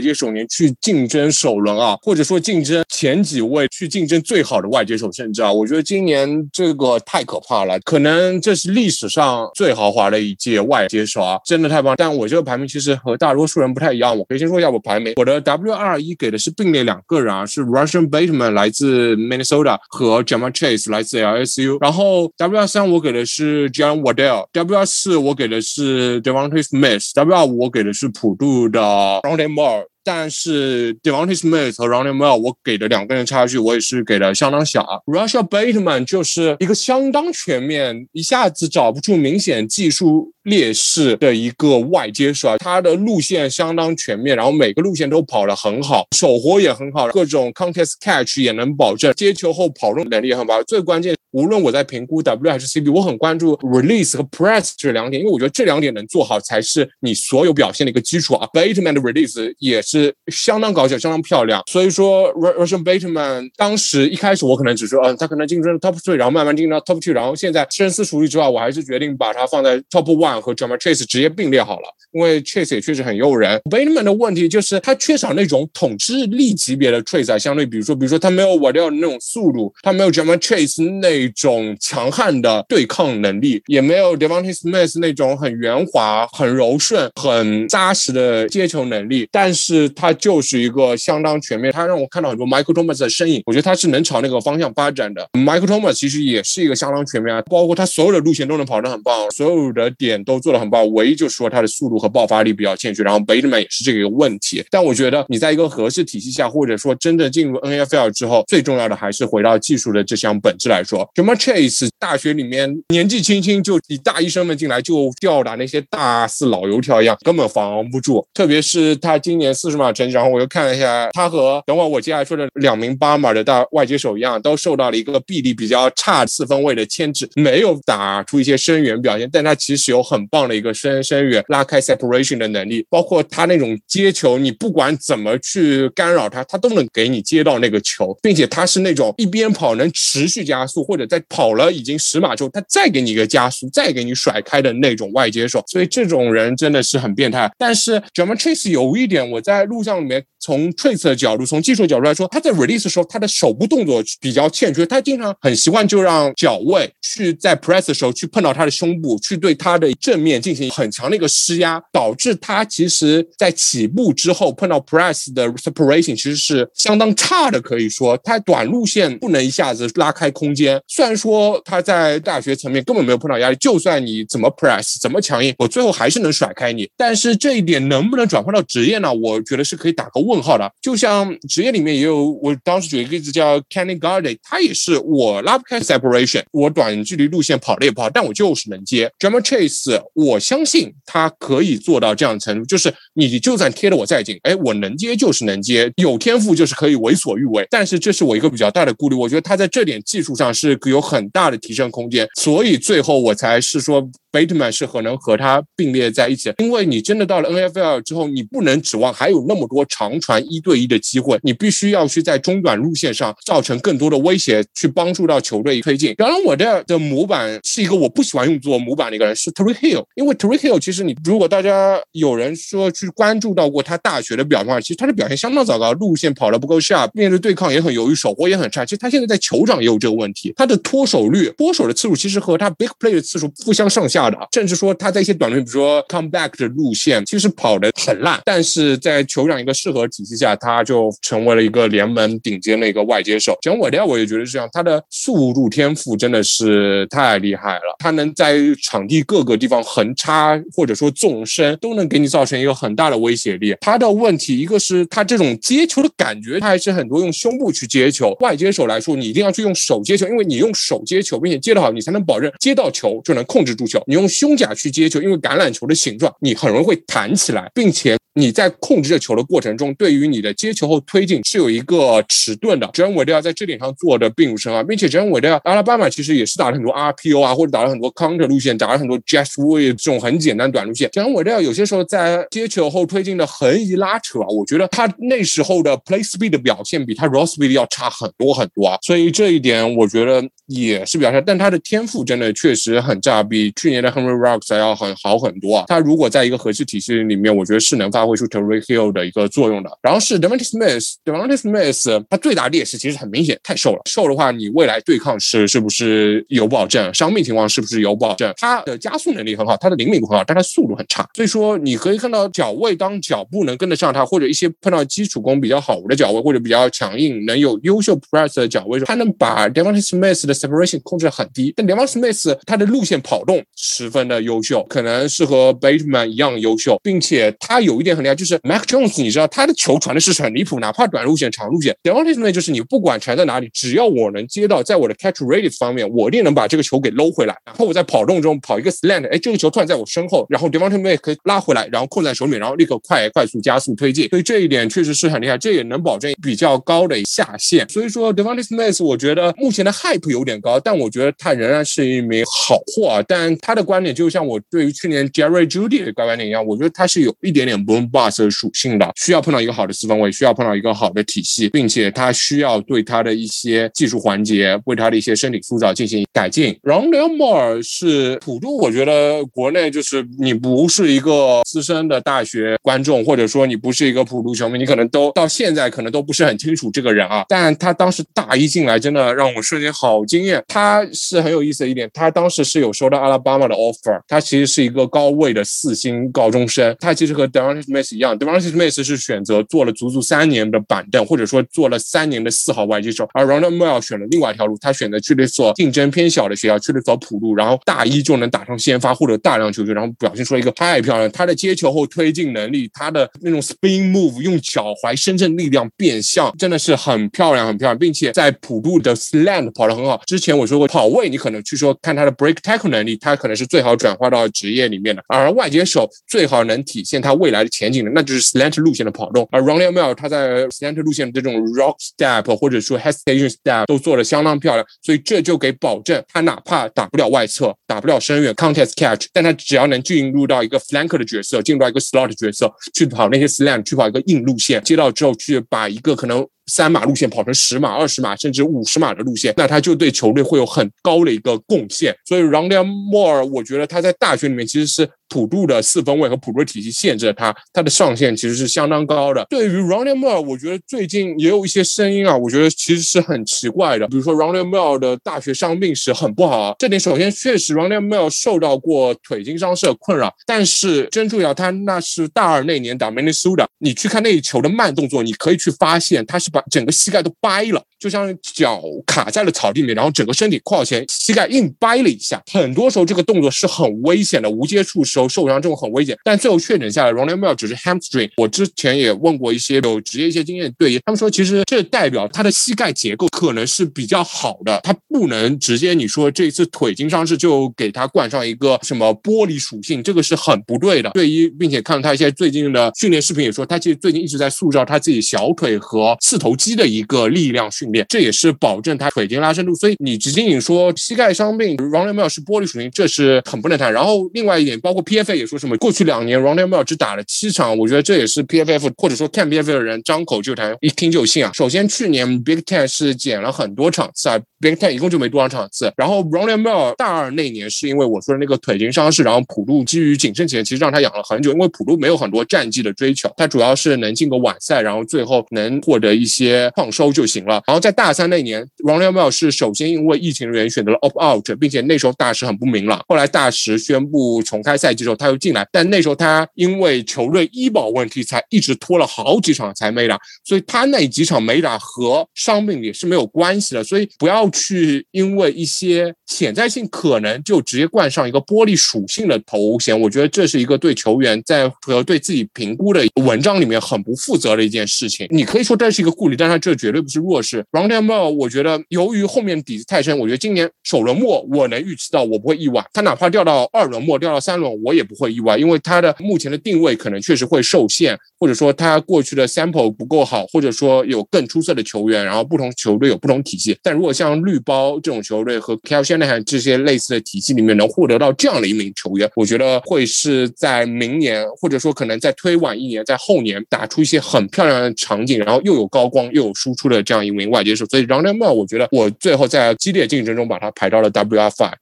Speaker 8: 接手年去竞争首轮啊，或者说竞争前几位去竞争最好的外接手，甚至啊，我觉得今年这个太可怕了，可能这是历史上最豪华的一届外接手啊，真的太棒！但我这个排名其实和大多数人不太一样，我可以先说一下我排名，我的 W 二一给的是并列两个人啊，是 Russian Bateman 来自 Minnesota 和 Jamal Chase 来自 LSU，然后 W 二三我给的。是 John Waddell W 二四我给的是 Devontae Smith，W 二五我给的是普渡的 Ronnie Moore。但是 Devontae Smith 和 Ronnie Moore 我给的两个人差距，我也是给的相当小啊。Russia Bateman 就是一个相当全面，一下子找不出明显技术劣势的一个外接手啊。他的路线相当全面，然后每个路线都跑得很好，手活也很好，各种 contest catch 也能保证，接球后跑动能力也很棒。最关键，无论我在评估 W 还是 CB，我很关注 release 和 press 这两点，因为我觉得这两点能做好，才是你所有表现的一个基础啊。Bateman 的 release 也是。相当搞笑，相当漂亮。所以说，Russian Bateman 当时一开始我可能只说，嗯，他可能竞争 Top Three，然后慢慢竞争到 Top Two，然后现在深思熟虑之后，我还是决定把它放在 Top One 和 Jamar Chase 直接并列好了。因为 Chase 也确实很诱人。Bateman 的问题就是他缺少那种统治力级别的 Chase，啊相对比如说，比如说他没有 w a d e 那种速度，他没有 Jamar Chase 那种强悍的对抗能力，也没有 Devontae Smith 那种很圆滑、很柔顺、很扎实的接球能力，但是。他就是一个相当全面，他让我看到很多 Michael Thomas 的身影，我觉得他是能朝那个方向发展的。Michael Thomas 其实也是一个相当全面啊，包括他所有的路线都能跑得很棒，所有的点都做得很棒，唯一就是说他的速度和爆发力比较欠缺。然后 Bateman 也是这个问题，但我觉得你在一个合适体系下，或者说真正进入 NFL 之后，最重要的还是回到技术的这项本质来说。什么 Chase 大学里面年纪轻轻就以大医生们进来就吊打那些大四老油条一样，根本防不住。特别是他今年四十。码成绩，然后我又看了一下，他和等会我接下来说的两名八码的大外接手一样，都受到了一个臂力比较差四分位的牵制，没有打出一些深远表现。但他其实有很很棒的一个深深远拉开 separation 的能力，包括他那种接球，你不管怎么去干扰他，他都能给你接到那个球，并且他是那种一边跑能持续加速，或者在跑了已经十码之后，他再给你一个加速，再给你甩开的那种外接手。所以这种人真的是很变态。但是 Jamal Chase 有一点，我在。录像里面从 trace 的角度，从技术角度来说，他在 release 的时候，他的手部动作比较欠缺，他经常很习惯就让脚位去在 press 的时候去碰到他的胸部，去对他的正面进行很强的一个施压，导致他其实在起步之后碰到 press 的 separation 其实是相当差的，可以说他短路线不能一下子拉开空间。虽然说他在大学层面根本没有碰到压力，就算你怎么 press 怎么强硬，我最后还是能甩开你。但是这一点能不能转换到职业呢？我觉得是可以打个问号的。就像职业里面也有，我当时举一个例子叫 Kenny Gardy，他也是我拉不开 separation，我短距离路线跑了也跑，但我就是能接。Drama Chase，我相信他可以做到这样的程度，就是你就算贴的我再紧，哎，我能接就是能接，有天赋就是可以为所欲为。但是这是我一个比较大的顾虑，我觉得他在这点技术上是有很大的提升空间，所以最后我才是说。Bateman 是可能和他并列在一起，因为你真的到了 NFL 之后，你不能指望还有那么多长传一对一的机会，你必须要去在中短路线上造成更多的威胁，去帮助到球队推进。当然，我这儿的模板是一个我不喜欢用作模板的一个人，是 Terry Hill，因为 Terry Hill 其实你如果大家有人说去关注到过他大学的表现，其实他的表现相当糟糕，路线跑得不够 sharp，面对对抗也很犹豫，手活也很差。其实他现在在球场也有这个问题，他的脱手率、脱手的次数其实和他 big play 的次数不相上下。甚至说他在一些短路，比如说 comeback 的路线，其实跑得很烂，但是在球场一个适合体系下，他就成为了一个联盟顶尖的一个外接手。讲我的我也觉得是这样，他的速度天赋真的是太厉害了，他能在场地各个地方横插或者说纵深，都能给你造成一个很大的威胁力。他的问题一个是他这种接球的感觉，他还是很多用胸部去接球。外接手来说，你一定要去用手接球，因为你用手接球，并且接得好，你才能保证接到球就能控制住球。你用胸。甲去接球，因为橄榄球的形状，你很容易会弹起来，并且你在控制着球的过程中，对于你的接球后推进是有一个迟钝的。杰伦韦德尔在这点上做的并不深啊，并且杰伦韦德尔阿拉巴马其实也是打了很多 RPO 啊，或者打了很多 counter 路线，打了很多 jet way 这种很简单短路线。杰伦韦德尔有些时候在接球后推进的横移拉扯啊，我觉得他那时候的 play speed 的表现比他 raw speed 要差很多很多啊，所以这一点我觉得也是比较差，但他的天赋真的确实很炸，比去年的 Henry。Rocks 要很好很多啊，他如果在一个合适体系里面，我觉得是能发挥出 Terry Hill 的一个作用的。然后是 Demont Smith，Demont Smith 他最大劣势其实很明显，太瘦了。瘦的话，你未来对抗是是不是有保证？伤病情况是不是有保证？他的加速能力很好，他的灵敏度很好，但他速度很差。所以说你可以看到脚位当脚步能跟得上他，或者一些碰到基础功比较好的脚位，或者比较强硬能有优秀 press 的脚位，他能把 Demont Smith 的 separation 控制很低。但 Demont Smith 他的路线跑动十分的。优秀，可能是和 Bateman 一样优秀，并且他有一点很厉害，就是 Mac Jones，你知道他的球传的是很离谱，哪怕短路线、长路线。d e v o n t e 就是你不管传在哪里，只要我能接到，在我的 catch radius 方面，我一定能把这个球给搂回来。然后我在跑动中跑一个 slant，哎，这个球突然在我身后，然后 d e v o n t e 可以拉回来，然后控在手里，然后立刻快快速加速推进。所以这一点确实是很厉害，这也能保证比较高的下限。所以说 d e v o n t e Smith，我觉得目前的 hype 有点高，但我觉得他仍然是一名好货啊。但他的观点就。像我对于去年 Jerry Judy 的观点一样，我觉得他是有一点点崩 bust 的属性的，需要碰到一个好的四分卫，需要碰到一个好的体系，并且他需要对他的一些技术环节，为他的一些身体塑造进行改进。然后 Lamar 是普渡，我觉得国内就是你不是一个资深的大学观众，或者说你不是一个普渡球迷，你可能都到现在可能都不是很清楚这个人啊。但他当时大一进来，真的让我瞬间好惊艳。他是很有意思的一点，他当时是有收到阿拉巴马的 offer。他其实是一个高位的四星高中生，他其实和当时 Smith 一样，Devonte Smith 是选择做了足足三年的板凳，或者说做了三年的四号外接手，而 Ronald m o l l 选了另外一条路，他选择去了一所竞争偏小的学校，去了走普路，然后大一就能打上先发或者大量球权，然后表现出了一个太漂亮，他的接球后推进能力，他的那种 spin move 用脚踝深圳力量变向，真的是很漂亮很漂亮，并且在普渡的 slant 跑得很好。之前我说过跑位，你可能去说看他的 break tackle 能力，他可能是最好转化到。职业里面的，而外接手最好能体现他未来的前景的，那就是 slant 路线的跑动。而 Ronnie Mill 他在 slant 路线的这种 rock step 或者说 hesitation step 都做得相当漂亮，所以这就给保证他哪怕打不了外侧，打不了深远 contest catch，但他只要能进入到一个 flanker 的角色，进入到一个 slot 的角色去跑那些 slant，去跑一个硬路线，接到之后去把一个可能三码路线跑成十码、二十码甚至五十码的路线，那他就对球队会有很高的一个贡献。所以 r o n d e Moore，我觉得他在大学里面其实是。普渡的四分位和普渡体系限制了他，他的上限其实是相当高的。对于 Ronnie Moore，我觉得最近也有一些声音啊，我觉得其实是很奇怪的。比如说 Ronnie Moore 的大学伤病史很不好，这点首先确实 Ronnie Moore 受到过腿筋伤势的困扰，但是真注意到他那是大二那年打 Minnesota，你去看那一球的慢动作，你可以去发现他是把整个膝盖都掰了，就像脚卡在了草地里，然后整个身体靠前，膝盖硬掰了一下。很多时候这个动作是很危险的，无接触时候受伤这种很危险，但最后确诊下来，Ronnie Mill 只是 hamstring。我之前也问过一些有职业一些经验的队医，他们说其实这代表他的膝盖结构可能是比较好的，他不能直接你说这一次腿筋伤势就给他冠上一个什么玻璃属性，这个是很不对的。队医并且看了他一些最近的训练视频，也说他其实最近一直在塑造他自己小腿和四头肌的一个力量训练，这也是保证他腿筋拉伸度。所以你只仅仅说膝盖伤病，Ronnie Mill 是玻璃属性，这是很不能谈。然后另外一点，包括 PFA 也。说什么？过去两年 r o n d e Mill 只打了七场，我觉得这也是 PFF 或者说看 PFF 的人张口就谈，一听就信啊。首先，去年 Big Ten 是减了很多场次啊，Big Ten 一共就没多少场次。然后 r o n d e Mill 大二那年是因为我说的那个腿筋伤势，然后普渡基于谨慎起见，其实让他养了很久，因为普渡没有很多战绩的追求，他主要是能进个晚赛，然后最后能获得一些创收就行了。然后在大三那年 r o n d e Mill 是首先因为疫情原因选择了 opt out，并且那时候大石很不明朗。后来大石宣布重开赛季之后，他又进来，但那时候。他因为球队医保问题，才一直拖了好几场才没打，所以他那几场没打和伤病也是没有关系的。所以不要去因为一些潜在性可能就直接冠上一个玻璃属性的头衔。我觉得这是一个对球员在和对自己评估的文章里面很不负责的一件事情。你可以说这是一个顾虑，但是这绝对不是弱势。r o n d e m o 我觉得由于后面底子太深，我觉得今年首轮末我能预期到，我不会意外。他哪怕掉到二轮末，掉到三轮，我也不会意外，因为他的。目前的定位可能确实会受限，或者说他过去的 sample 不够好，或者说有更出色的球员，然后不同球队有不同体系。但如果像绿包这种球队和 k a l s h a n a h a n 这些类似的体系里面能获得到这样的一名球员，我觉得会是在明年，或者说可能再推晚一年，在后年打出一些很漂亮的场景，然后又有高光又有输出的这样一名外接手。所以 r o n d e m o 我觉得我最后在激烈竞争中把他排到了 WFI。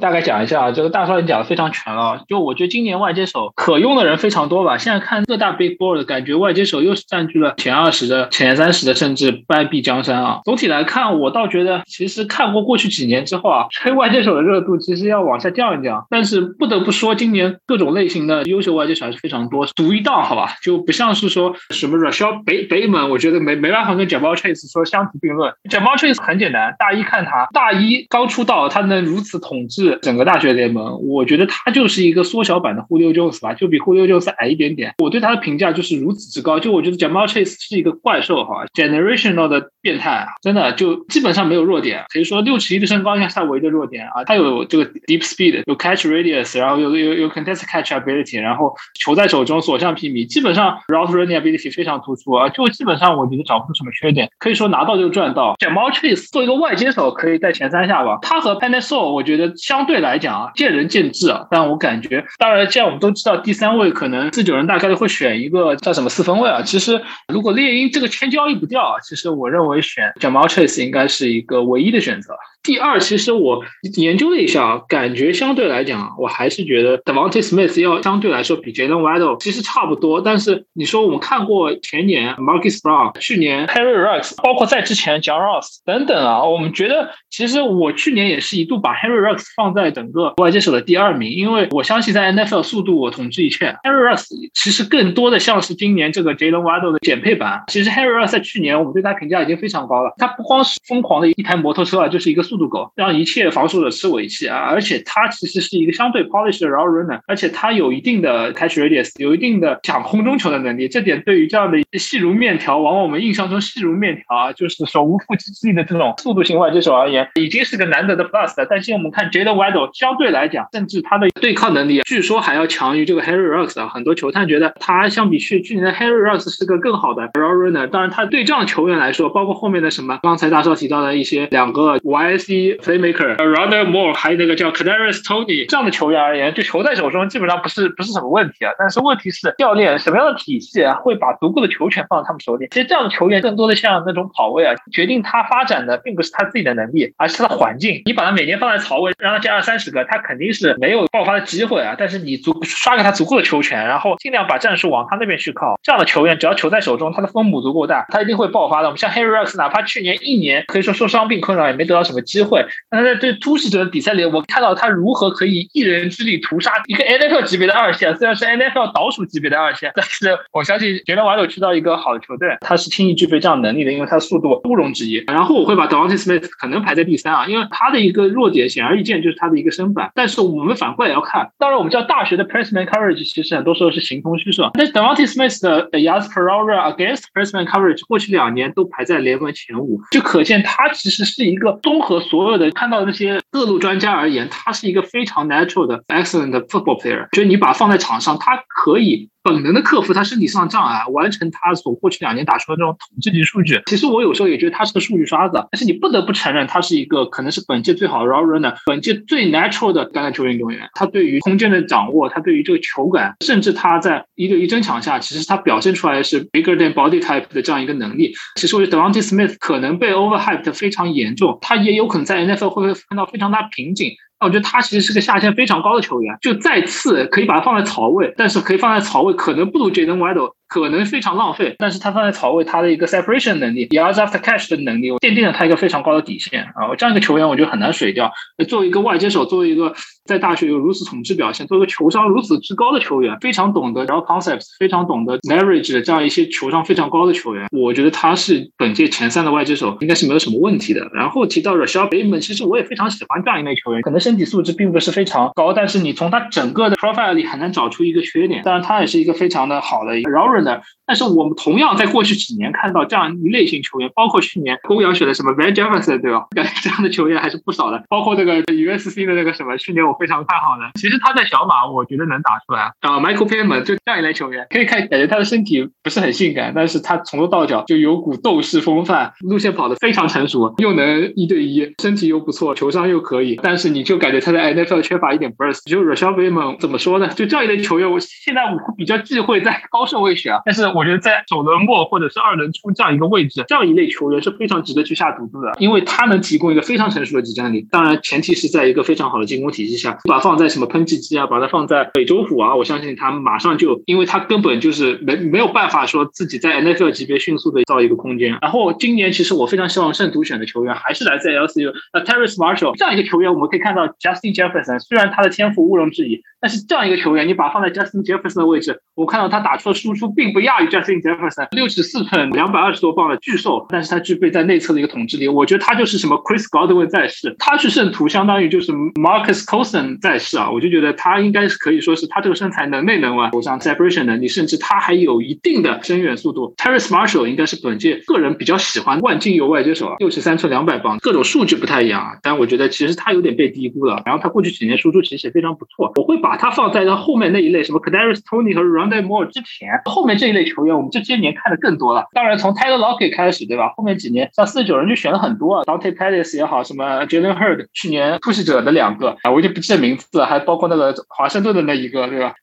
Speaker 6: 大概讲一下啊，这个大少你讲的非常全了。就我觉得今年外接手可用的人非常多吧。现在看各大 big board，感觉外接手又是占据了前二十的、前三十的，甚至半壁江山啊。总体来看，我倒觉得，其实看过过去几年之后啊，吹外接手的热度其实要往下降一降。但是不得不说，今年各种类型的优秀外接手还是非常多。独一档好吧，就不像是说什么 Rashad 北北门，我觉得没没办法跟 Jamal Chase 说相提并论。Jamal Chase 很简单，大一看他，大一刚出道，他能如此统治。是整个大学联盟，我觉得他就是一个缩小版的 Julio Jones 吧，就比 Julio Jones 矮一点点。我对他的评价就是如此之高，就我觉得 Jamal Chase 是一个怪兽哈，generational 的变态啊，真的就基本上没有弱点，可以说六尺一的身高应该是他唯一的弱点啊。他有这个 deep speed，有 catch radius，然后有有有 contest catch ability，然后球在手中所向披靡，基本上 route running ability 非常突出啊，就基本上我觉得找不出什么缺点，可以说拿到就赚到。Jamal Chase 做一个外接手可以在前三下吧，他和 p a n a s o 我觉得。相对来讲啊，见仁见智啊。但我感觉，当然，既然我们都知道第三位可能四九人大概率会选一个叫什么四分位啊。其实，如果猎鹰这个签交易不掉啊，其实我认为选 Jamal Chase 应该是一个唯一的选择。第二，其实我研究了一下，感觉相对来讲，我还是觉得 Devonte Smith 要相对来说比 Jalen Waddle 其实差不多。但是你说我们看过前年 Marcus Brown，去年 Harry Rux，包括在之前 John Ross 等等啊，我们觉得其实我去年也是一度把 Harry Rux 放在整个外接手的第二名，因为我相信在 NFL 速度我统治一切。Harry Rux 其实更多的像是今年这个 Jalen Waddle 的减配版。其实 Harry Rux 在去年我们对他评价已经非常高了，他不光是疯狂的一台摩托车啊，就是一个速。速度狗让一切防守者吃尾气啊！而且他其实是一个相对 polished 的 route runner，而且他有一定的 catch radius，有一定的抢空中球的能力。这点对于这样的细如面条，往往我们印象中细如面条啊，就是手无缚鸡之力的这种速度型外接手而言，已经是个难得的 plus 了。但现在我们看 Jalen Waddle，相对来讲，甚至他的对抗能力，据说还要强于这个 Harry Rux 啊。很多球探觉得他相比去去年的 Harry Rux 是个更好的 route runner。当然，他对这样球员来说，包括后面的什么刚才大少提到的一些两个 YS。USC playmaker r o n d e Moore，还有那个叫 Kadarius Tony 这样的球员而言，就球在手中基本上不是不是什么问题啊。但是问题是教练什么样的体系啊，会把足够的球权放在他们手里？其实这样的球员更多的像那种跑位啊，决定他发展的并不是他自己的能力，而是他的环境。你把他每年放在槽位，让他加二三十个，他肯定是没有爆发的机会啊。但是你足刷给他足够的球权，然后尽量把战术往他那边去靠。这样的球员只要球在手中，他的分母足够大，他一定会爆发的。我们像 Harry Rux，哪怕去年一年可以说受伤病困扰，也没得到什么机会，但是在对突袭者的比赛里，我看到他如何可以一人之力屠杀一个 NFL 级别的二线，虽然是 NFL 倒数级别的二线，但是我相信杰伦瓦斗去到一个好的球队，他是轻易具备这样能力的，因为他速度不容置疑。然后我会把 Davante Smith 可能排在第三啊，因为他的一个弱点显而易见就是他的一个身板。但是我们反过来要看，当然我们知道大学的 pressman coverage 其实很多时候是形同虚设。但是 Davante Smith 的 yards per hour against pressman coverage 过去两年都排在联盟前五，就可见他其实是一个综合所有的看到那些各路专家而言，他是一个非常 natural 的 excellent football player。就是你把他放在场上，他可以。本能的克服他身体上的障碍，完成他所过去两年打出的这种统计级数据。其实我有时候也觉得他是个数据刷子，但是你不得不承认，他是一个可能是本届最好的 raw runner，本届最 natural 的橄榄球运动员。他对于空间的掌握，他对于这个球感，甚至他在一对一争抢下，其实他表现出来的是 bigger than body type 的这样一个能力。其实我觉得 Devontae Smith 可能被 overhyped 非常严重，他也有可能在 NFL 会会碰到非常大瓶颈。那我觉得他其实是个下限非常高的球员，就再次可以把他放在槽位，但是可以放在槽位，可能不如 Jaden Waddle。可能非常浪费，但是他放在草位，他的一个 separation 能力，yards after catch 的能力，奠定了他一个非常高的底线啊！这样一个球员，我觉得很难水掉。作为一个外接手，作为一个在大学有如此统治表现，作为一个球商如此之高的球员，非常懂得然后 concepts，非常懂得 leverage 的这样一些球商非常高的球员，我觉得他是本届前三的外接手，应该是没有什么问题的。然后提到 Rashad Bateman，其实我也非常喜欢这样一类球员，可能身体素质并不是非常高，但是你从他整个的 profile 里很难找出一个缺点。当然，他也是一个非常的好的一个 r o r 的。但是我们同样在过去几年看到这样一类型球员，包括去年公羊选的什么 Van Jefferson，对吧？感觉这样的球员还是不少的。包括这个 USC 的那个什么，去年我非常看好的。其实他在小马，我觉得能打出来。啊，Michael Pittman 就这样一类球员，可以看感觉他的身体不是很性感，但是他从头到脚就有股斗士风范，路线跑得非常成熟，又能一对一，身体又不错，球商又可以。但是你就感觉他在 NFL 缺乏一点 burst。就 Rashad Bateman 怎么说呢？就这样一类球员，我现在我比较忌讳在高顺位选啊，但是。我觉得在首轮末或者是二轮初这样一个位置，这样一类球员是非常值得去下赌注的，因为他能提供一个非常成熟的集战力。当然，前提是在一个非常好的进攻体系下，把放在什么喷气机啊，把它放在美洲虎啊，我相信他马上就，因为他根本就是没没有办法说自己在 NFL 级别迅速的造一个空间。然后今年其实我非常希望圣徒选的球员还是来自 LCU，呃 t e r r e Marshall 这样一个球员，我们可以看到 Justin Jefferson 虽然他的天赋毋庸置疑，但是这样一个球员，你把他放在 Justin Jefferson 的位置，我看到他打出的输出并不亚于 Justin Jefferson。六十四寸，两百二十多磅的巨兽，但是他具备在内侧的一个统治力。我觉得他就是什么 Chris Godwin 在世，他去圣徒相当于就是 Marcus c o s o n 在世啊。我就觉得他应该是可以说是他这个身材能内能外，加上 separation 能力，甚至他还有一定的深远速度。Terrence Marshall 应该是本届个人比较喜欢万金油外接手啊，六十三寸两百磅，各种数据不太一样啊。但我觉得其实他有点被低估了。然后他过去几年输出其实也非常不错。我会把他放在他后面那一类，什么 c a d a r i s Tony 和 r o n d e Moore 之前，后面这一类球员，我们这些年看的更多了。当然，从 Taylor Lockett 开始，对吧？后面几年像四十九人就选了很多，Dante Pettis 也好，什么 Jalen Hurd，去年突袭者的两个啊，我就不记得名字了，还包括那个华盛顿的那一个，对吧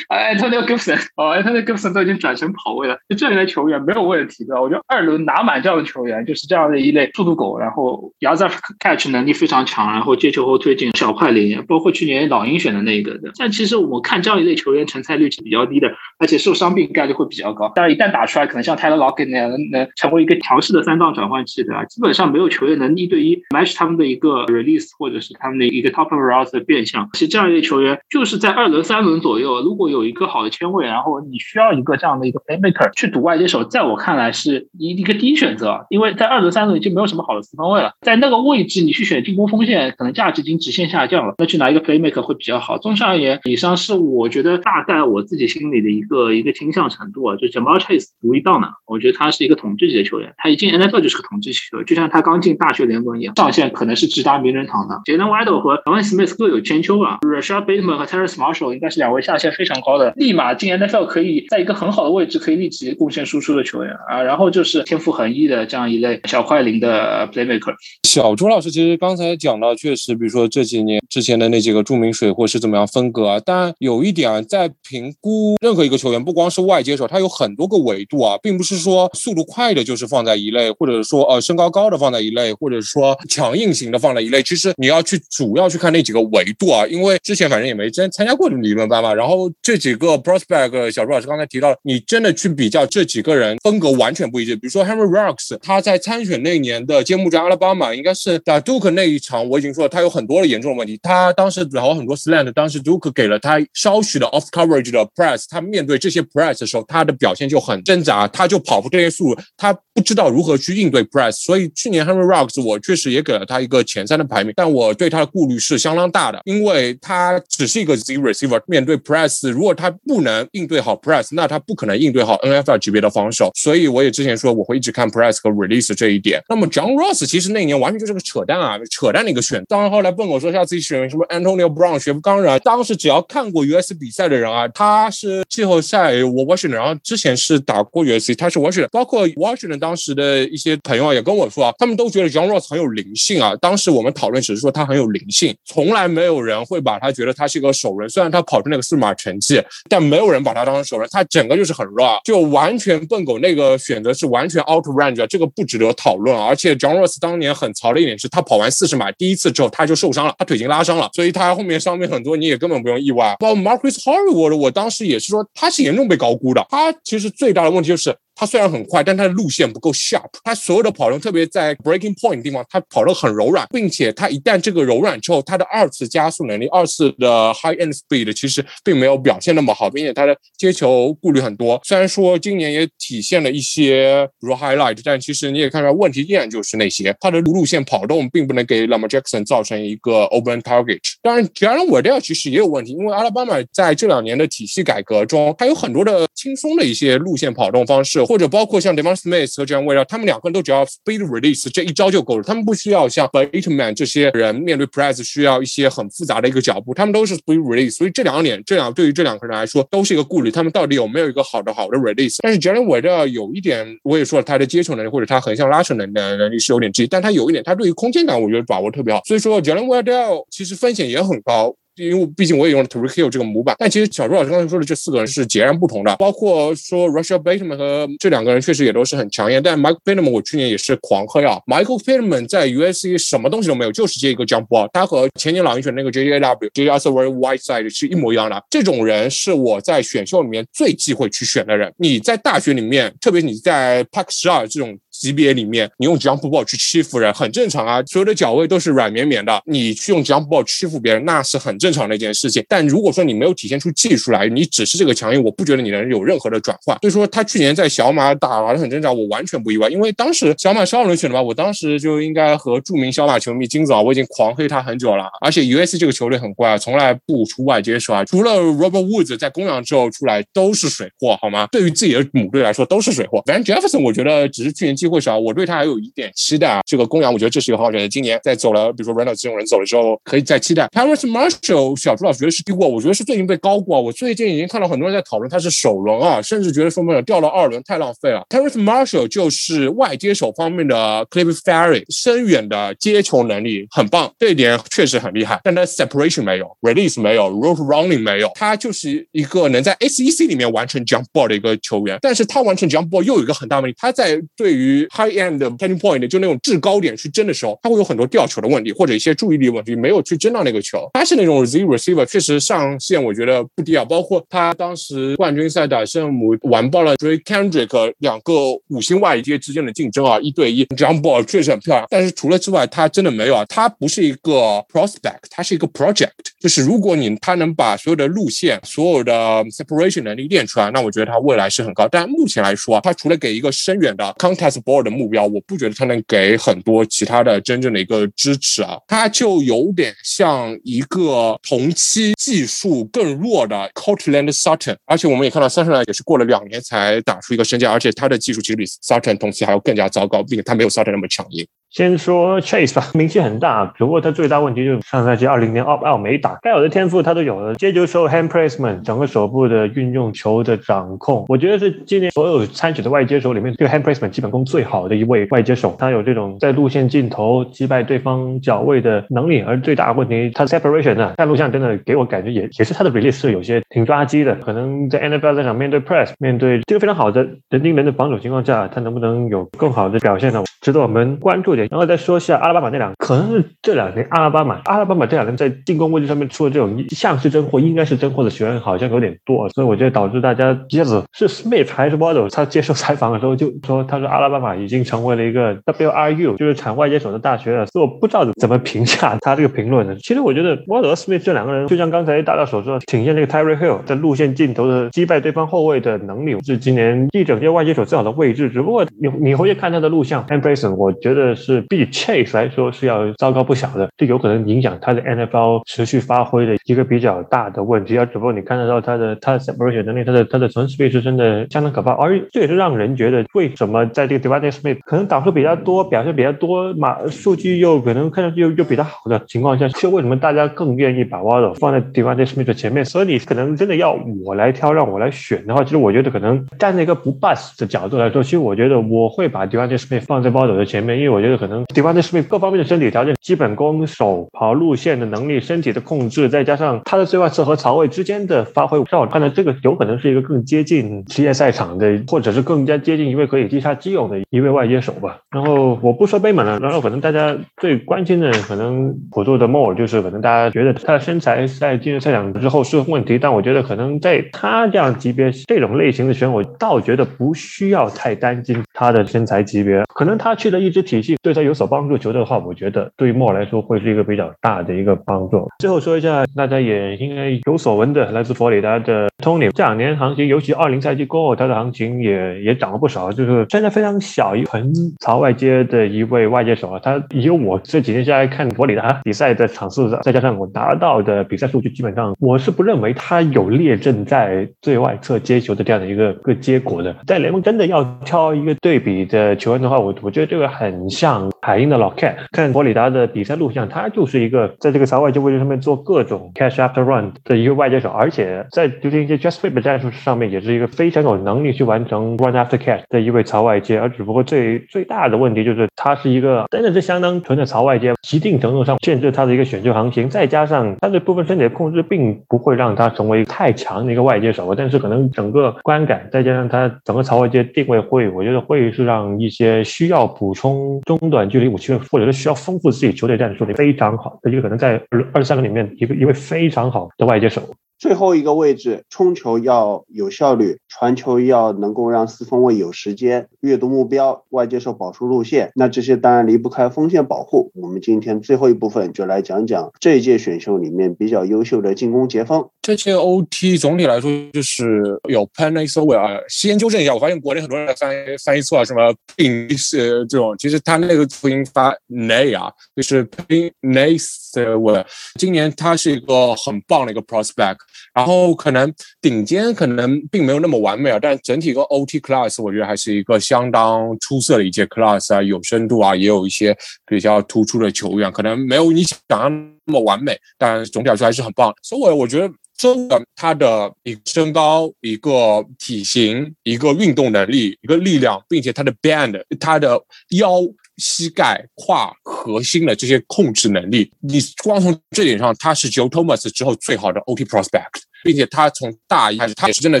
Speaker 6: ？Antonio Gibson，哦，Antonio Gibson 都已经转成跑位了，就这一类球员没有问题的。我觉得二轮拿满这样的球员就是这样的一类速度狗，然后 yards catch 能力非常强，然后接球后推进小快灵，包括去年老鹰选的那一个的。但其实我看这样一类球员成才率是比较低的，而且受伤病概率会比较高。当然，一旦打出来，可能像 Tyler Lockett 那样能能成为一个强势的三档转换器，对吧？基本上没有球员能一对一 match 他们的一个 release 或者是他们的一个 top of route 的变相。其实这样一类球员就是在二轮、三轮左右。如果有一个好的签位，然后你需要一个这样的一个 playmaker 去赌外接手，在我看来是一一个第一选择，因为在二轮、三轮已经没有什么好的四分位了，在那个位置你去选进攻锋线，可能价值已经直线下降了，那去拿一个 playmaker 会比较好。综上而言，以上是我觉得大概我自己心里的一个一个倾向程度啊，就 Jamal Chase 独一档呢，我觉得他是一个统治级的球员，他一进 NFL 就是个统治级球员，就像他刚进大学联盟一样，上限可能是直达名人堂的。Jalen Waddle 和 Aaron Smith 各有千秋啊，Rashad Bateman 和 Terrence Marshall 应该是两位。下限非常高的，立马进 NFL 可以在一个很好的位置，可以立即贡献输出的球员啊。然后就是天赋横溢的这样一类小快灵的 playmaker。
Speaker 8: 小朱老师其实刚才讲到，确实，比如说这几年之前的那几个著名水货是怎么样分割啊？但有一点啊，在评估任何一个球员，不光是外接手，它有很多个维度啊，并不是说速度快的就是放在一类，或者说呃身高高的放在一类，或者说强硬型的放在一类。其实你要去主要去看那几个维度啊，因为之前反正也没真参加过理论班嘛。然后这几个 prospect，小朱老师刚才提到了，你真的去比较这几个人风格完全不一致。比如说 Henry Rocks，他在参选那年的揭幕战阿拉巴马，应该是打 Duke 那一场，我已经说了，他有很多的严重的问题。他当时然后很多 slant，当时 Duke 给了他稍许的 off coverage 的 press，他面对这些 press 的时候，他的表现就很挣扎，他就跑不这些速度，他不知道如何去应对 press。所以去年 Henry Rocks，我确实也给了他一个前三的排名，但我对他的顾虑是相当大的，因为他只是一个 Z receiver，面对 press，如果他不能应对好 press，那他不可能应对好 NFL 级别的防守。所以我也之前说我会一直看 press 和 release 这一点。那么 John Ross 其实那年完全就是个扯淡啊，扯淡的一个选。当然后来问我说下次选什么 Antonio Brown 学不当然，当时只要看过 US 比赛的人啊，他是季后赛我 watching 然后之前是打过 USC，他是 Washington，包括 Washington 当时的一些朋友也跟我说啊，他们都觉得 John Ross 很有灵性啊。当时我们讨论只是说他很有灵性，从来没有人会把他觉得他是一个首人。虽然他跑出那个四码成绩，但没有人把他当成首人。他整个就是很 raw，就完全笨狗那个选择是完全 out range，这个不值得讨论。而且 John Ross 当年很槽的一点是他跑完四十码第一次之后他就受伤了，他腿已经拉伤了，所以他后面伤病很多，你也根本不用意外。包括 Marcus Harvey，我当时也是说他是严重被高估的。它其实最大的问题就是。他虽然很快，但他的路线不够 sharp。他所有的跑动，特别在 breaking point 地方，他跑得很柔软，并且他一旦这个柔软之后，他的二次加速能力、二次的 high end speed 其实并没有表现那么好，并且他的接球顾虑很多。虽然说今年也体现了一些比如 highlight，但其实你也看出来问题依然就是那些，他的路线跑动并不能给 Lamar Jackson 造成一个 open target。当然，Jalen Waddell 其实也有问题，因为阿拉巴马在这两年的体系改革中，他有很多的轻松的一些路线跑动方式。或者包括像 Devon Smith 和这样围绕他们两个人都只要 speed release 这一招就够了，他们不需要像 Bateman 这些人面对 press 需要一些很复杂的一个脚步，他们都是 speed release，所以这两点，这两对于这两个人来说都是一个顾虑，他们到底有没有一个好的好的 release？但是 Jalen Waddell 有一点，我也说了，他的接球能力或者他横向拉扯能能力是有点低，但他有一点，他对于空间感我觉得把握特别好，所以说 Jalen Waddell 其实风险也很高。因为毕竟我也用了 Tariq Hill 这个模板，但其实小朱老师刚才说的这四个人是截然不同的。包括说 Russia Bateman 和这两个人确实也都是很强硬，但 Michael Pittman 我去年也是狂黑啊。Michael Pittman 在 USC 什么东西都没有，就是接一个 jump ball，他和前年老鹰选那个 JJW J. a s w e r Whiteside 是一模一样的。这种人是我在选秀里面最忌讳去选的人。你在大学里面，特别你在 Pac 十二这种。级别里面，你用 jump ball 去欺负人很正常啊，所有的脚位都是软绵绵的，你去用 jump ball 欺负别人，那是很正常的一件事情。但如果说你没有体现出技术来，你只是这个强硬，我不觉得你能有任何的转换。所以说他去年在小马打完很正常，我完全不意外，因为当时小马是二轮选的吧，我当时就应该和著名小马球迷金子啊，我已经狂黑他很久了。而且 US 这个球队很怪，从来不出外接手啊，除了 Robert Woods 在公羊之后出来都是水货，好吗？对于自己的母队来说都是水货。反正 Jefferson 我觉得只是去年机会少，我对他还。有一点期待啊，这个公羊我觉得这是一个好选择。今年在走了，比如说 Reynolds 这种人走了之后，可以再期待。Terrence Marshall 小朱老师觉得是低估，我觉得是最近被高估。我最近已经看到很多人在讨论他是首轮啊，甚至觉得说没有掉到二轮太浪费了。Terrence Marshall 就是外接手方面的 Cliff Ferry，深远的接球能力很棒，这一点确实很厉害。但他 separation 没有，release 没有，route running 没有，他就是一个能在 SEC 里面完成 jump ball 的一个球员。但是他完成 jump ball 又有一个很大问题，他在对于 high end turning point 就那种制高点去争的时候，他会有很多掉球的问题，或者一些注意力问题，没有去争到那个球。他是那种 Z receiver，确实上限我觉得不低啊。包括他当时冠军赛打圣母，完爆了 Drake Kendrick 两个五星外接之间的竞争啊，一对一，jump ball 确实很漂亮。但是除了之外，他真的没有啊。他不是一个 prospect，他是一个 project。就是如果你他能把所有的路线、所有的 separation 能力练出来，那我觉得他未来是很高。但目前来说啊，他除了给一个深远的 contest Board 的目标，我不觉得他能给很多其他的真正的一个支持啊。他就有点像一个同期技术更弱的 Cortland Sutton，而且我们也看到 Sutton 也是过了两年才打出一个身价，而且他的技术其实比 Sutton 同期还要更加糟糕，并且他没有 Sutton 那么强硬。
Speaker 9: 先说 Chase 吧，名气很大，只不过他最大问题就是上赛季二零年奥奥没打，该有的天赋他都有了，接球时候 hand placement，整个手部的运用球的掌控，我觉得是今年所有参选的外接手里面，这个 hand placement 基本功最好的一位外接手，他有这种在路线尽头击败对方脚位的能力，而最大的问题，他 separation 呢，看录像真的给我感觉也也是他的 release 是有些挺抓鸡的，可能在 NFL 场面对 press，面对这个非常好的人盯人的防守情况下，他能不能有更好的表现呢？值得我们关注点。然后再说一下阿拉巴马那两，可能是这两年阿拉巴马阿拉巴马这两年在进攻位置上面出的这种像是真货，应该是真货的球员好像有点多，所以我觉得导致大家接着是 Smith 还是 Waddle，他接受采访的时候就说，他说阿拉巴马已经成为了一个 WRU，就是产外接手的大学了，所以我不知道怎么评价他这个评论呢。其实我觉得 Waddle 和 Smith 这两个人，就像刚才大大所说，体现这个 Terry Hill 在路线尽头的击败对方后卫的能力，是今年一整届外接手最好的位置。只不过你你回去看他的录像 a n d r a s o n 我觉得是比 Chase 来说是要糟糕不小的，这有可能影响他的 NFL 持续发挥的一个比较大的问题。而只不过你看得到他的他的 separation 能力，他的他的纯 speed 是真的相当可怕。而这也是让人觉得为什么在这个 d e v a n t e Smith 可能导数比较多，表现比较多，马数据又可能看上去又又比较好的情况下，是为什么大家更愿意把 Waddle 放在 Devontae Smith 前面？所以你可能真的要我来挑，让我来选的话，其实我觉得可能站在一个不 bus 的角度来说，其实我觉得我会把 d e v a n t e Smith 放在 Waddle 的前面，因为我觉得可能 d e v o n Smith 各方面的身体条件、基本功、手跑路线的能力、身体的控制，再加上他的最外侧和曹位之间的发挥，让我看到这个有可能是一个更接近职业赛场的，或者是更加接近一位可以击杀基友的一位外接手吧。然后我不说背满了，然后可能大家最关心的，可能普度的 more 就是可能大家觉得他的身材在进入赛场之后是问题，但我觉得可能在他这样级别这种类型的选手，我倒觉得不需要太担心他的身材级别。可能他去了一支体系对他有所帮助球队的话，我觉得对于莫来说会是一个比较大的一个帮助。最后说一下，大家也应该有所闻的，来自佛里达的 Tony，这两年行情，尤其二零赛季过后，他的行情也也涨了不少。就是现在非常小一横朝外接的一位外接手啊，他以我这几天下来看佛里达比赛的场次，再加上我拿到的比赛数据，基本上我是不认为他有列阵在最外侧接球的这样的一个个结果的。在联盟真的要挑一个对比的球员的话，我我觉得这个很像海鹰的老 Cat，看佛里达的比赛录像，他就是一个在这个朝外接位置上面做各种 catch after run 的一个外接手，而且在就是一些 just flip 战术上面也是一个非常有能力去完成 run after catch 的一位槽外接。而只不过最最大的问题就是他是一个真的是相当纯的槽外接，一定程度上限制他的一个选秀行情，再加上他的部分身体的控制，并不会让他成为太强的一个外接手。但是可能整个观感，再加上他整个槽外接定位会，我觉得会是让一些需要补充中短距离武器或者是需要丰富自己球队战术的非常好的一个可能在二十三个里面一个一位非常好的外接手。
Speaker 1: 最后一个位置，冲球要有效率，传球要能够让四分卫有时间阅读目标，外接手保出路线。那这些当然离不开锋线保护。我们今天最后一部分就来讲讲这一届选秀里面比较优秀的进攻截锋。
Speaker 8: 这届 OT 总体来说就是有 p e n i s o w e 啊，先纠正一下，我发现国内很多人翻译翻译错啊，什么 Pin 是这种，其实他那个读音发 Nay 啊，就是 Pin n a s o w e 今年他是一个很棒的一个 prospect。然后可能顶尖可能并没有那么完美啊，但整体一个 OT class 我觉得还是一个相当出色的一届 class 啊，有深度啊，也有一些比较突出的球员，可能没有你想象那么完美，但总体来说还是很棒。所以，我我觉得真的他的一个身高、一个体型、一个运动能力、一个力量，并且他的 band、他的腰。膝盖、胯、核心的这些控制能力，你光从这点上，他是 Joe Thomas 之后最好的 OT prospect，并且他从大一开始，他也是真的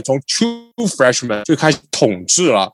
Speaker 8: 从 True Freshman 就开始统治了。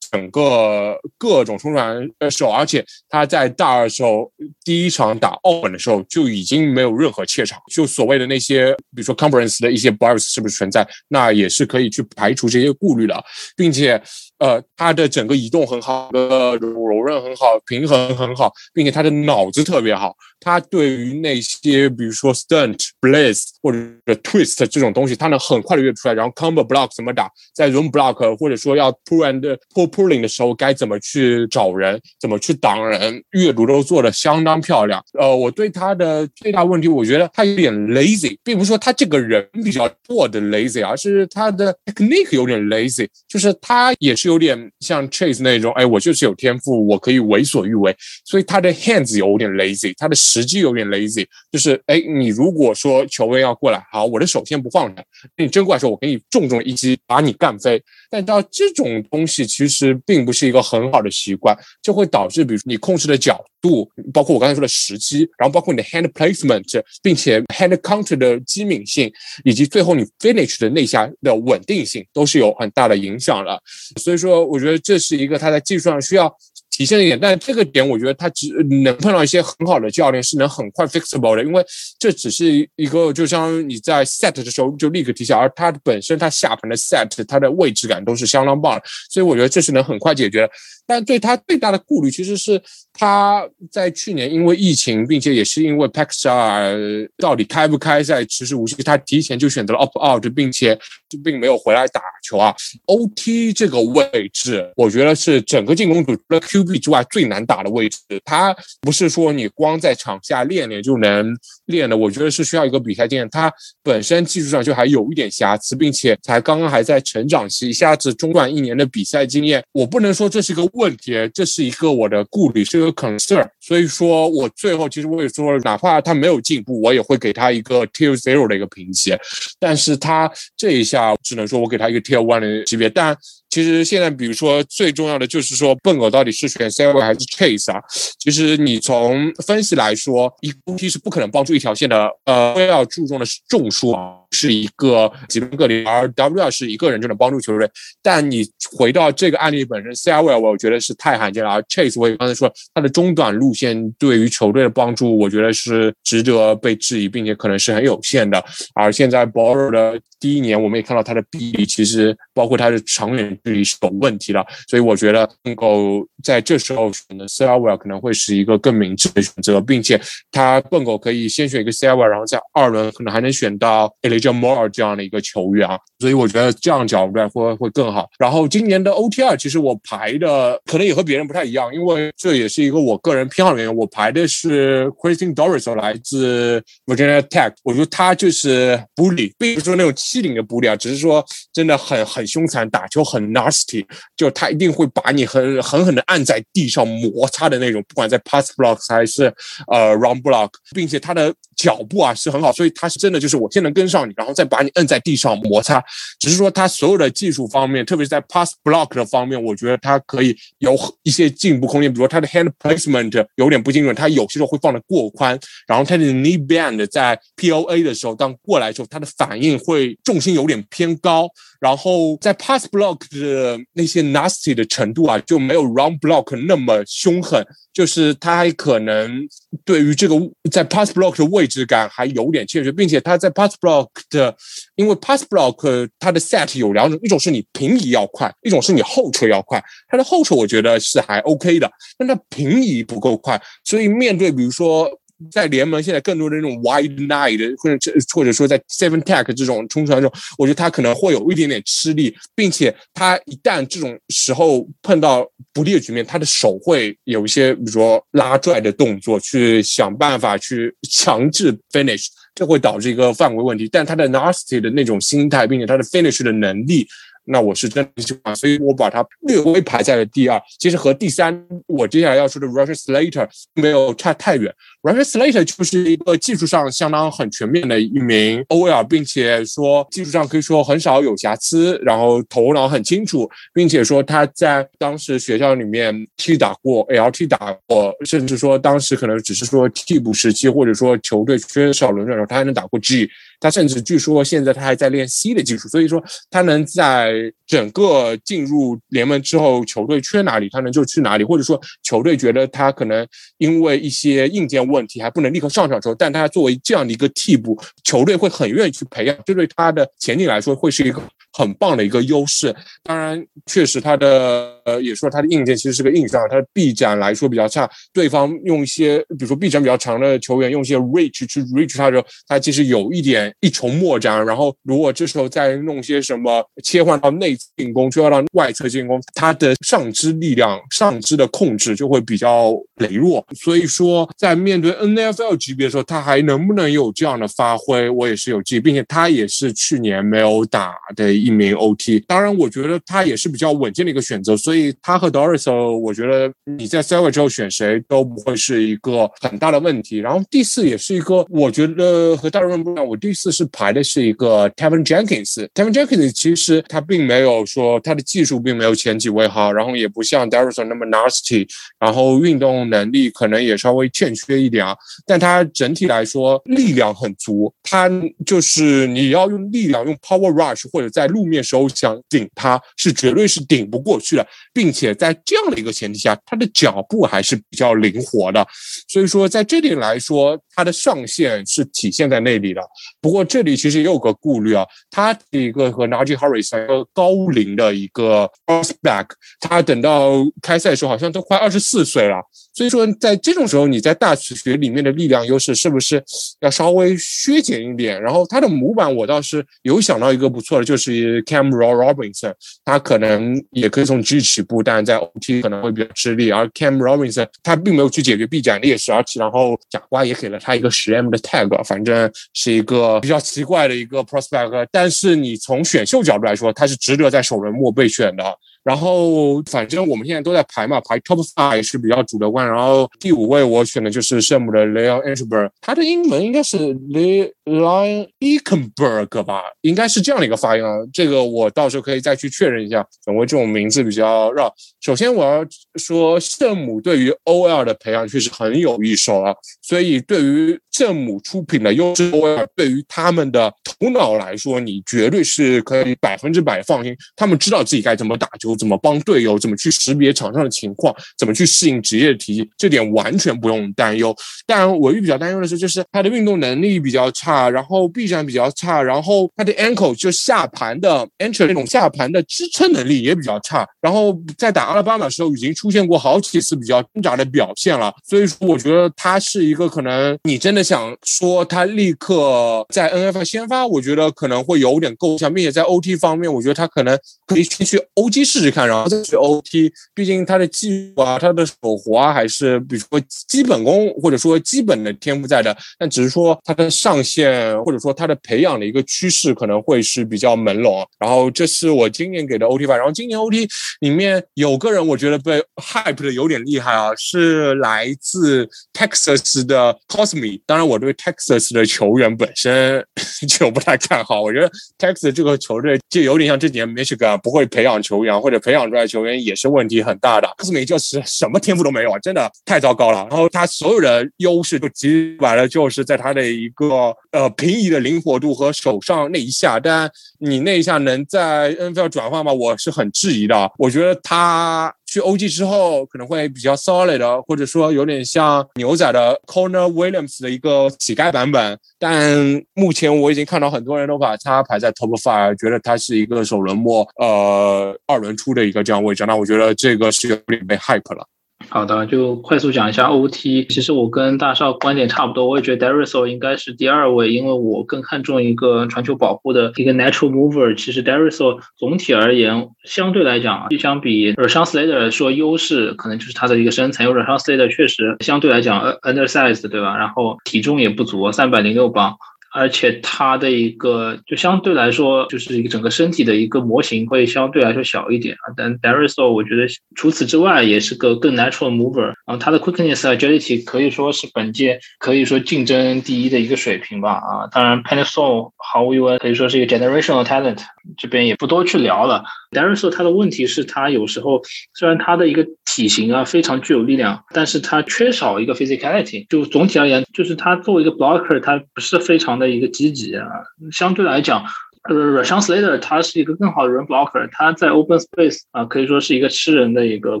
Speaker 8: 整个各种冲传呃时候，而且他在大二时候第一场打澳本的时候就已经没有任何怯场，就所谓的那些，比如说 conference 的一些 bias 是不是存在，那也是可以去排除这些顾虑的，并且呃，他的整个移动很好，呃，柔韧很好，平衡很好，并且他的脑子特别好，他对于那些比如说 stunt blitz 或者 twist 这种东西，他能很快的阅读出来，然后 combo block 怎么打，在 room block 或者说要 pull and pull pulling 的时候该怎么去找人，怎么去挡人，阅读都做的相当漂亮。呃，我对他的最大问题，我觉得他有点 lazy，并不是说他这个人比较做的 lazy，而是他的 technique 有点 lazy，就是他也是有点像 Chase 那种，哎，我就是有天赋，我可以为所欲为，所以他的 hands 有点 lazy，他的时机有点 lazy，就是哎，你如果说球员要过来，好，我的手先不放着，你真过来时候，我给你重重一击，把你干飞。但到这种东西其实并不是一个很好的习惯，就会导致，比如说你控制的角度，包括我刚才说的时机，然后包括你的 hand placement，并且 hand counter 的机敏性，以及最后你 finish 的内下的稳定性，都是有很大的影响了。所以说，我觉得这是一个他在技术上需要。体现一点，但这个点我觉得他只能碰到一些很好的教练是能很快 fixable 的，因为这只是一个就相当于你在 set 的时候就立刻提效，而他本身他下盘的 set 它的位置感都是相当棒的，所以我觉得这是能很快解决的。但对他最大的顾虑其实是他在去年因为疫情，并且也是因为 Paxar 到底开不开赛迟迟无期，他提前就选择了 opt out，并且就并没有回来打球啊。OT 这个位置，我觉得是整个进攻组除了 Q QB 之外最难打的位置。他不是说你光在场下练练就能练的，我觉得是需要一个比赛经验。他本身技术上就还有一点瑕疵，并且才刚刚还在成长期，一下子中断一年的比赛经验，我不能说这是一个问题，这是一个我的顾虑，是一个 concern。所以说我最后其实我也说了，哪怕他没有进步，我也会给他一个 tier zero 的一个评级。但是他这一下只能说我给他一个 tier one 的级别，但。其实现在，比如说最重要的就是说，笨狗到底是选 s e v e r 还是 Chase 啊？其实你从分析来说，一个 OT 是不可能帮助一条线的。呃，要注重的是众数啊，是一个极端个例，而 W 是一个人就能帮助球队。但你回到这个案例本身 s e v e r 我觉得是太罕见了。而 Chase 我也刚才说，他的中短路线对于球队的帮助，我觉得是值得被质疑，并且可能是很有限的。而现在 b o r r o 的第一年，我们也看到他的臂力，其实包括他的长远。距离是有问题的，所以我觉得能够在这时候选择 s e r v e r 可能会是一个更明智的选择，并且他笨狗可以先选一个 s e r v e r 然后在二轮可能还能选到 Elijah Moore 这样的一个球员啊，所以我觉得这样角度来会会更好。然后今年的 OTR 其实我排的可能也和别人不太一样，因为这也是一个我个人偏好的原因，我排的是 Christian Doris 来自 Virginia Tech，我觉得他就是 bully，并不是说那种欺凌的 bully 啊，只是说真的很很凶残，打球很。nasty，就他一定会把你很狠狠的按在地上摩擦的那种，不管在 pass block 还是呃 run block，并且他的脚步啊是很好，所以他是真的就是我先能跟上你，然后再把你摁在地上摩擦。只是说他所有的技术方面，特别是在 pass block 的方面，我觉得他可以有一些进步空间。比如说他的 hand placement 有点不精准，他有些时候会放的过宽，然后他的 knee bend 在 POA 的时候，当过来的时候，他的反应会重心有点偏高。然后在 pass block 的那些 nasty 的程度啊，就没有 run block 那么凶狠，就是他还可能对于这个在 pass block 的位质感还有点欠缺，并且它在 pass block 的，因为 pass block 它的 set 有两种，一种是你平移要快，一种是你后撤要快。它的后撤我觉得是还 OK 的，但它平移不够快，所以面对比如说。在联盟现在更多的那种 wide night 或者或者说在 seven tech 这种冲传中，我觉得他可能会有一点点吃力，并且他一旦这种时候碰到不利的局面，他的手会有一些比如说拉拽的动作，去想办法去强制 finish，这会导致一个犯规问题。但他的 nasty 的那种心态，并且他的 finish 的能力。那我是真的喜欢，所以我把它略微排在了第二。其实和第三，我接下来要说的 Rusher Slater 没有差太远。Rusher Slater 就是一个技术上相当很全面的一名 OL，并且说技术上可以说很少有瑕疵，然后头脑很清楚，并且说他在当时学校里面替打过 LT 打过，甚至说当时可能只是说替补时期，或者说球队缺少轮转的时候，他还能打过 G。他甚至据说现在他还在练 C 的技术，所以说他能在整个进入联盟之后，球队缺哪里，他能就去哪里，或者说球队觉得他可能因为一些硬件问问题还不能立刻上场时候，但他作为这样的一个替补，球队会很愿意去培养，这对他的前景来说会是一个很棒的一个优势。当然，确实他的。呃也说他的硬件其实是个硬伤，他的臂展来说比较差，对方用一些比如说臂展比较长的球员用一些 reach 去 reach 他的时候，他其实有一点一筹莫展。然后如果这时候再弄些什么切换到内侧进攻，切换到外侧进攻，他的上肢力量、上肢的控制就会比较羸弱。所以说，在面对 NFL 级别的时候，他还能不能有这样的发挥，我也是有记，并且他也是去年没有打的一名 OT。当然，我觉得他也是比较稳健的一个选择。所以，以他和 Doris，我觉得你在 s e v e 之后选谁都不会是一个很大的问题。然后第四也是一个，我觉得和大部分不一样，我第四是排的是一个 Tevin Jenkins。Tevin Jenkins 其实他并没有说他的技术并没有前几位好，然后也不像 Doris 那么 nasty，然后运动能力可能也稍微欠缺一点啊。但他整体来说力量很足，他就是你要用力量用 power rush 或者在路面时候想顶他是绝对是顶不过去的，并且在这样的一个前提下，他的脚步还是比较灵活的。所以说在这里来说，他的上限是体现在那里的。不过这里其实也有个顾虑啊，他是一个和 Najim Harris 一个高龄的一个 prospect，他等到开赛的时候好像都快二十四岁了。所以说在这种时候，你在大学里面的力量优势是不是要稍微削减一点？然后他的模板我倒是有想到一个不错的，就是 Cam R robinson 他可能也可以从 G 起步，但在 OT 可能会比较吃力。而 Cam Robinson 他并没有去解决臂展劣势，而且然后贾瓜也给了他一个十 M 的 tag，反正是一个比较奇怪的一个 prospect。但是你从选秀角度来说，他是值得在首轮末被选的。然后，反正我们现在都在排嘛，排 top five 是比较主流观。然后第五位我选的就是圣母的 Leon a n c h b e r 他的英文应该是 Leon e k e n b e r g 吧，应该是这样的一个发音啊。这个我到时候可以再去确认一下，因为这种名字比较绕。首先我要说，圣母对于 OL 的培养确实很有一手啊，所以对于圣母出品的优质 OL，对于他们的头脑来说，你绝对是可以百分之百放心，他们知道自己该怎么打球。怎么帮队友？怎么去识别场上的情况？怎么去适应职业体系？这点完全不用担忧。但我比较担忧的是，就是他的运动能力比较差，然后臂展比较差，然后他的 ankle 就下盘的 enter 那种下盘的支撑能力也比较差。然后再打拉巴马的时候，已经出现过好几次比较挣扎的表现了。所以说，我觉得他是一个可能你真的想说他立刻在 N F 先发，我觉得可能会有点够呛，并且在 O T 方面，我觉得他可能可以先去 O G 试试。看，然后再去 OT，毕竟他的技术啊，他的手活啊，还是比如说基本功或者说基本的天赋在的，但只是说他的上限或者说他的培养的一个趋势可能会是比较朦胧。然后这是我今年给的 OT 吧。然后今年 OT 里面有个个人我觉得被 hype 的有点厉害啊，是来自 Texas 的 Cosme。当然，我对 Texas 的球员本身 就不太看好。我觉得 Texas 这个球队就有点像这几年 Michigan 不会培养球员或者。培养出来球员也是问题很大的，Cosme 就是什么天赋都没有啊，真的太糟糕了。然后他所有的优势就集完了，就是在他的一个呃平移的灵活度和手上那一下，但你那一下能在 NFL 转换吗？我是很质疑的。我觉得他。他去 OG 之后可能会比较 solid 的，或者说有点像牛仔的 Corner Williams 的一个乞丐版本。但目前我已经看到很多人都把他排在 Top Five，觉得他是一个首轮末呃二轮出的一个这样位置。那我觉得这个是有点被 hype 了。
Speaker 6: 好的，就快速讲一下 OT。其实我跟大少观点差不多，我也觉得 Dariso 应该是第二位，因为我更看重一个传球保护的一个 natural mover。其实 Dariso 总体而言，相对来讲，就相比 r a s h a n Slater 说优势，可能就是他的一个身材。因为 r a s h a n Slater 确实相对来讲 under size，对吧？然后体重也不足，三百零六磅。而且它的一个就相对来说，就是一个整个身体的一个模型会相对来说小一点啊。但 Dariso 我觉得除此之外也是个更 natural mover，然后它的 quickness agility 可以说是本届可以说竞争第一的一个水平吧啊。当然 Penisol 毫无疑问可以说是一个 generational talent，这边也不多去聊了。Dariso 他的问题是他有时候虽然他的一个体型啊非常具有力量，但是他缺少一个 physicality。就总体而言，就是他作为一个 blocker，他不是非常的。一个积极啊，相对来讲，呃 r a s h a n Slater 他是一个更好的人 blocker，他在 open space 啊，可以说是一个吃人的一个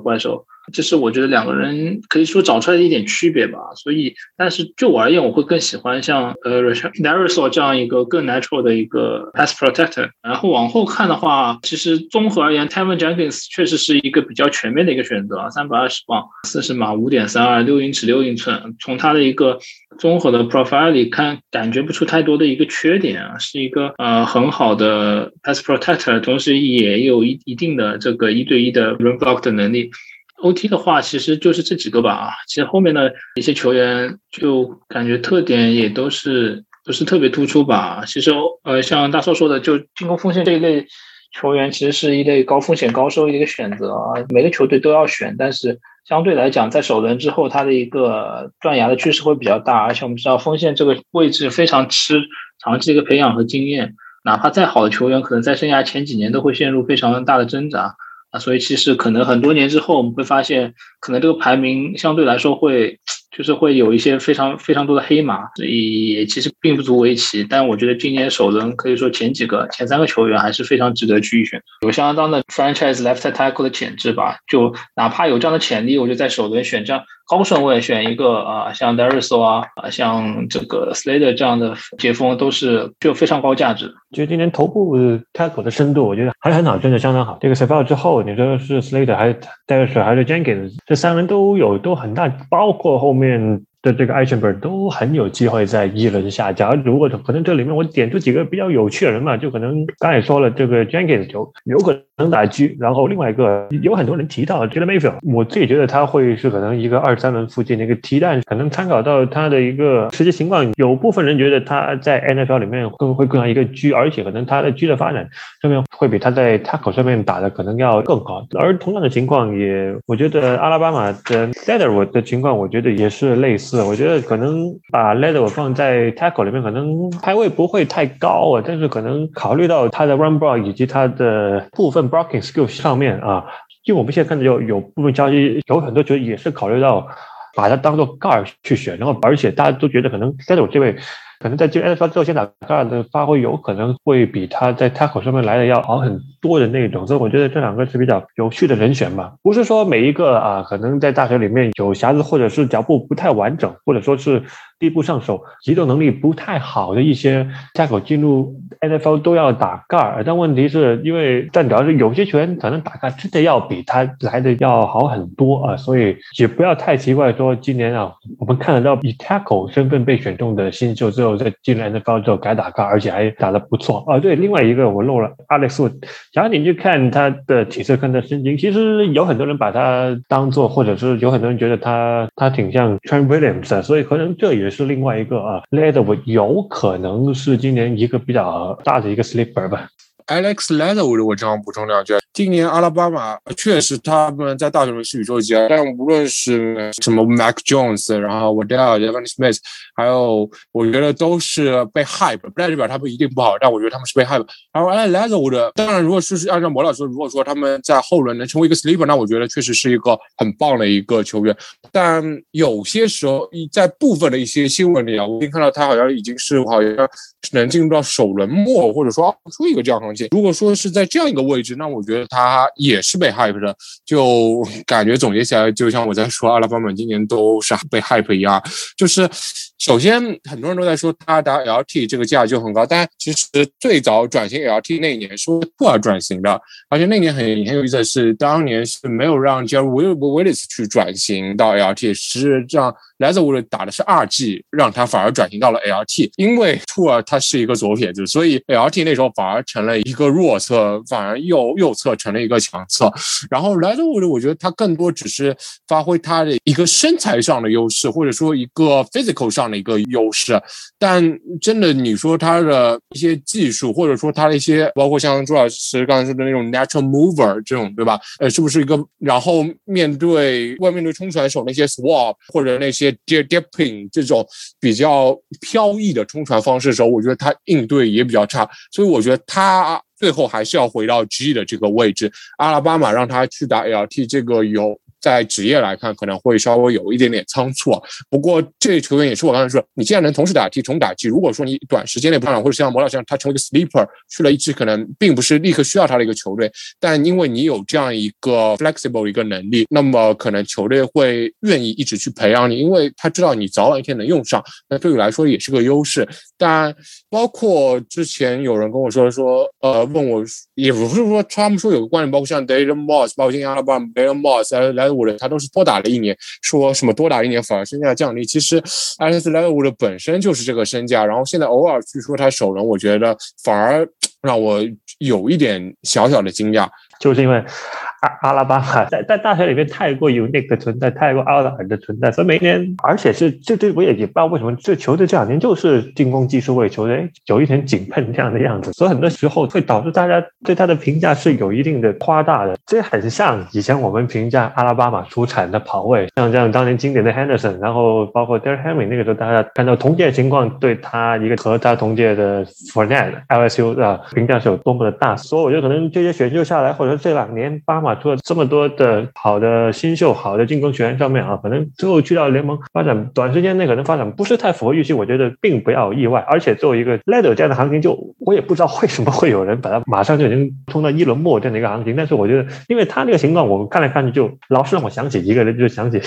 Speaker 6: 怪兽。这是我觉得两个人可以说找出来的一点区别吧。所以，但是就我而言，我会更喜欢像呃 r a r i s o 这样一个更 natural 的一个 pass protector。然后往后看的话，其实综合而言 t e v i n Jenkins 确实是一个比较全面的一个选择，三百二十磅，四十码，五点三二，六英尺六英寸，从他的一个综合的 profile 里看，感觉不出太多的一个缺点啊，是一个呃很好的 pass protector，同时也有一一定的这个一对一的 run block 的能力。OT 的话，其实就是这几个吧。其实后面的一些球员就感觉特点也都是不是特别突出吧。其实呃，像大硕说的，就进攻锋线这一类球员，其实是一类高风险高收益的一个选择啊。每个球队都要选，但是相对来讲，在首轮之后，它的一个断崖的趋势会比较大。而且我们知道，锋线这个位置非常吃长期的一个培养和经验，哪怕再好的球员，可能在生涯前几年都会陷入非常大的挣扎。所以其实可能很多年之后，我们会发现，可能这个排名相对来说会，就是会有一些非常非常多的黑马，所以也其实并不足为奇。但我觉得今年首轮可以说前几个、前三个球员还是非常值得去选，有相当的 franchise left tackle 的潜质吧。就哪怕有这样的潜力，我就在首轮选这样。高顺位选一个啊，像 Darius 啊，啊，像这个 Slater 这样的接锋都是具有非常高价值。
Speaker 9: 就今年头部开口的深度，我觉得还很好，真的相当好。这个 s a f a 之后，你说是 Slater 还是 Darius 还是 Jenkins，这三人都有都很大，包括后面。的这个 i c h e n b e r g 都很有机会在一轮下。假如如果可能，这里面我点出几个比较有趣的人嘛，就可能刚才说了，这个 Jenkins 有有可能打 G，然后另外一个有很多人提到 Jalen Mayfield，我自己觉得他会是可能一个二三轮附近的一个提弹，可能参考到他的一个实际情况，有部分人觉得他在 NFL 里面更会更像一个 G，而且可能他的 G 的发展上面会比他在 Tackle 上面打的可能要更好。而同样的情况也，我觉得阿拉巴马的 Leather 我的情况，我觉得也是类似。我觉得可能把 Leather 放在 Tackle 里面，可能排位不会太高啊，但是可能考虑到他的 Run Block 以及他的部分 Blocking Skill 上面啊，因为我们现在看到有有部分消息，有很多觉得也是考虑到把它当做 Guard 去选，然后而且大家都觉得可能 Leather 这位。可能在进 NFL 之后，现场的发挥有可能会比他在 TACO 上面来的要好很多的那种，所以我觉得这两个是比较有趣的人选吧。不是说每一个啊，可能在大学里面有瑕疵，或者是脚步不太完整，或者说是。第一步上手，移动能力不太好的一些下口进入 NFL 都要打盖儿，但问题是因为但主要是有些球员可能打盖真的要比他来的要好很多啊，所以也不要太奇怪说今年啊，我们看得到以 tackle 身份被选中的新秀之后，在进入 NFL 之后改打盖而且还打得不错啊。对，另外一个我漏了 Alex，假如你去看他的体色，看他身形，其实有很多人把他当做，或者是有很多人觉得他他挺像 Trent Williams，所以可能这也。也是另外一个啊，Leather 有可能是今年一个比较大的一个 sleeper 吧。
Speaker 8: Alex Leatherwood，我正好补充两句。今年阿拉巴马确实他们在大学里是宇宙级啊，但无论是什么 Mac Jones，然后 Waddell、Devin Smith，还有我觉得都是被 hype，不代表他们一定不好，但我觉得他们是被 hype。然后 Alex Leatherwood，当然如果是按照魔老师，如果说他们在后轮能成为一个 sleeper，那我觉得确实是一个很棒的一个球员。但有些时候在部分的一些新闻里啊，我已经看到他好像已经是好像能进入到首轮末，或者说出一个这样行情。如果说是在这样一个位置，那我觉得他也是被 hype 的，就感觉总结起来，就像我在说阿拉巴马今年都是被 hype 一样，就是。首先，很多人都在说他打 LT 这个价就很高，但其实最早转型 LT 那一年是库尔转型的，而且那年很很有意思的是，当年是没有让 Jerry Willis 去转型到 LT，是让 Leatherwood 打的是二 G，让他反而转型到了 LT，因为库尔他是一个左撇子，所以 LT 那时候反而成了一个弱侧，反而右右侧成了一个强侧。然后 Leatherwood 我觉得他更多只是发挥他的一个身材上的优势，或者说一个 physical 上。这样的一个优势，但真的你说他的一些技术，或者说他的一些，包括像朱老师刚才说的那种 natural mover 这种，对吧？呃，是不是一个？然后面对外面对冲传手那些 swap 或者那些 dipping 这种比较飘逸的冲传方式的时候，我觉得他应对也比较差，所以我觉得他最后还是要回到 G 的这个位置。阿拉巴马让他去打 LT，这个有。在职业来看可能会稍微有一点点仓促啊。不过这球员也是我刚才说，你既然能同时打替同打击，如果说你短时间内不上，或者像魔老师他成为一个 sleeper 去了一支可能并不是立刻需要他的一个球队，但因为你有这样一个 flexible 一个能力，那么可能球队会愿意一直去培养你，因为他知道你早晚一天能用上，那对于来说也是个优势。但包括之前有人跟我说说，呃，问我也不是说他们说有个观点，包括像 Dayton Moss，包括今年阿拉巴马 Dayton Moss 来来五的，他都是多打了一年，说什么多打一年反而身价降低。其实 Alex l e v 的本身就是这个身价，然后现在偶尔去说他首轮，我觉得反而让我有一点小小的惊讶，
Speaker 9: 就是因为。阿阿拉巴马在在大学里面太过 unique 的存在，太过奥尔的存在，所以每年，而且是这这我也也不知道为什么这球队这两年就是进攻技术位球队有一点井喷这样的样子，所以很多时候会导致大家对他的评价是有一定的夸大的。这很像以前我们评价阿拉巴马出产的跑位，像这样当年经典的 Henderson，然后包括 Derek Henry 那个时候，大家看到同届情况，对他一个和他同届的 Fornett LSU 啊评价是有多么的大。所以我觉得可能这些选秀下来，或者说这两年巴马。出了这么多的好的新秀、好的进攻球员上面啊，可能最后去到联盟发展，短时间内可能发展不是太符合预期，我觉得并不要意外。而且作为一个 ladder 这样的行情，就我也不知道为什么会有人把它马上就已经冲到一轮末这样的一个行情。但是我觉得，因为他这个情况，我看来看去就老是让我想起一个人，就想起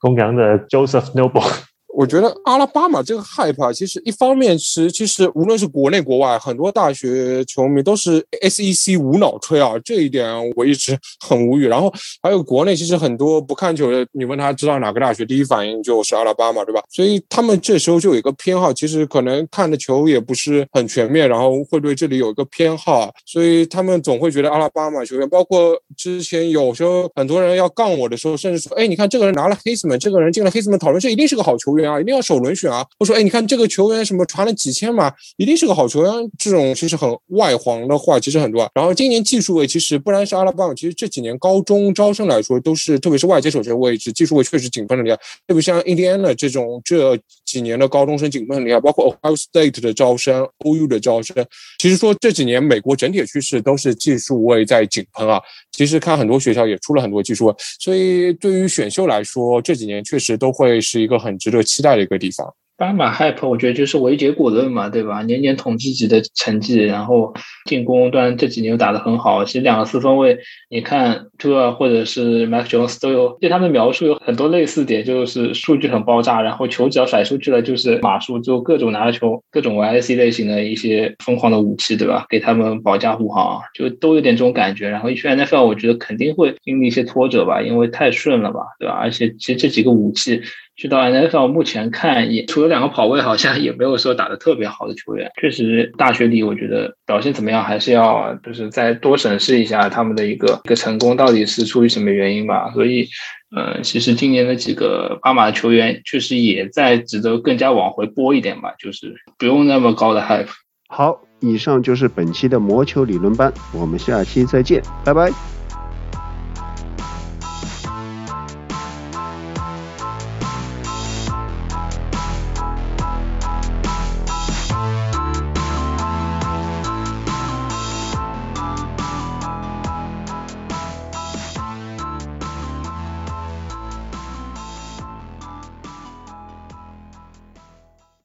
Speaker 9: 公羊的 Joseph Noble。
Speaker 8: 我觉得阿拉巴马这个 hype 啊，其实一方面是，其实无论是国内国外，很多大学球迷都是 SEC 无脑吹啊，这一点我一直很无语。然后还有国内，其实很多不看球的，你问他知道哪个大学，第一反应就是阿拉巴马，对吧？所以他们这时候就有一个偏好，其实可能看的球也不是很全面，然后会对这里有一个偏好，所以他们总会觉得阿拉巴马球员，包括之前有时候很多人要杠我的时候，甚至说，哎，你看这个人拿了黑斯门，这个人进了黑斯门，讨论这一定是个好球员。啊，一定要首轮选啊！我说，哎，你看这个球员什么传了几千码，一定是个好球员。这种其实很外行的话，其实很多。然后今年技术位其实不然是阿拉巴马，其实这几年高中招生来说，都是特别是外接手这个位置，技术位确实紧绷的厉害。特别像印第安的这种这几年的高中生井喷很厉害，包括 Ohio State 的招生、OU 的招生。其实说这几年美国整体趋势都是技术位在井喷啊。其实看很多学校也出了很多技术位，所以对于选秀来说，这几年确实都会是一个很值得期待的一个地方。
Speaker 6: 巴马 hype，我觉得就是唯结果论嘛，对吧？年年统计级的成绩，然后进攻端这几年又打得很好。其实两个四分卫，你看 t u 或者是 Mac Jones 都有对他们描述有很多类似点，就是数据很爆炸，然后球只要甩出去了就是码数，就各种拿着球，各种 YC 类型的一些疯狂的武器，对吧？给他们保驾护航，就都有点这种感觉。然后一去 NFL，我觉得肯定会经历一些挫折吧，因为太顺了吧，对吧？而且其实这几个武器。去到 NFL，目前看也除了两个跑位，好像也没有说打得特别好的球员。确实，大学里我觉得表现怎么样，还是要就是再多审视一下他们的一个一个成功到底是出于什么原因吧。所以，嗯，其实今年的几个巴马的球员确实也在值得更加往回拨一点吧，就是不用那么高的 hype。
Speaker 1: 好，以上就是本期的魔球理论班，我们下期再见，拜拜。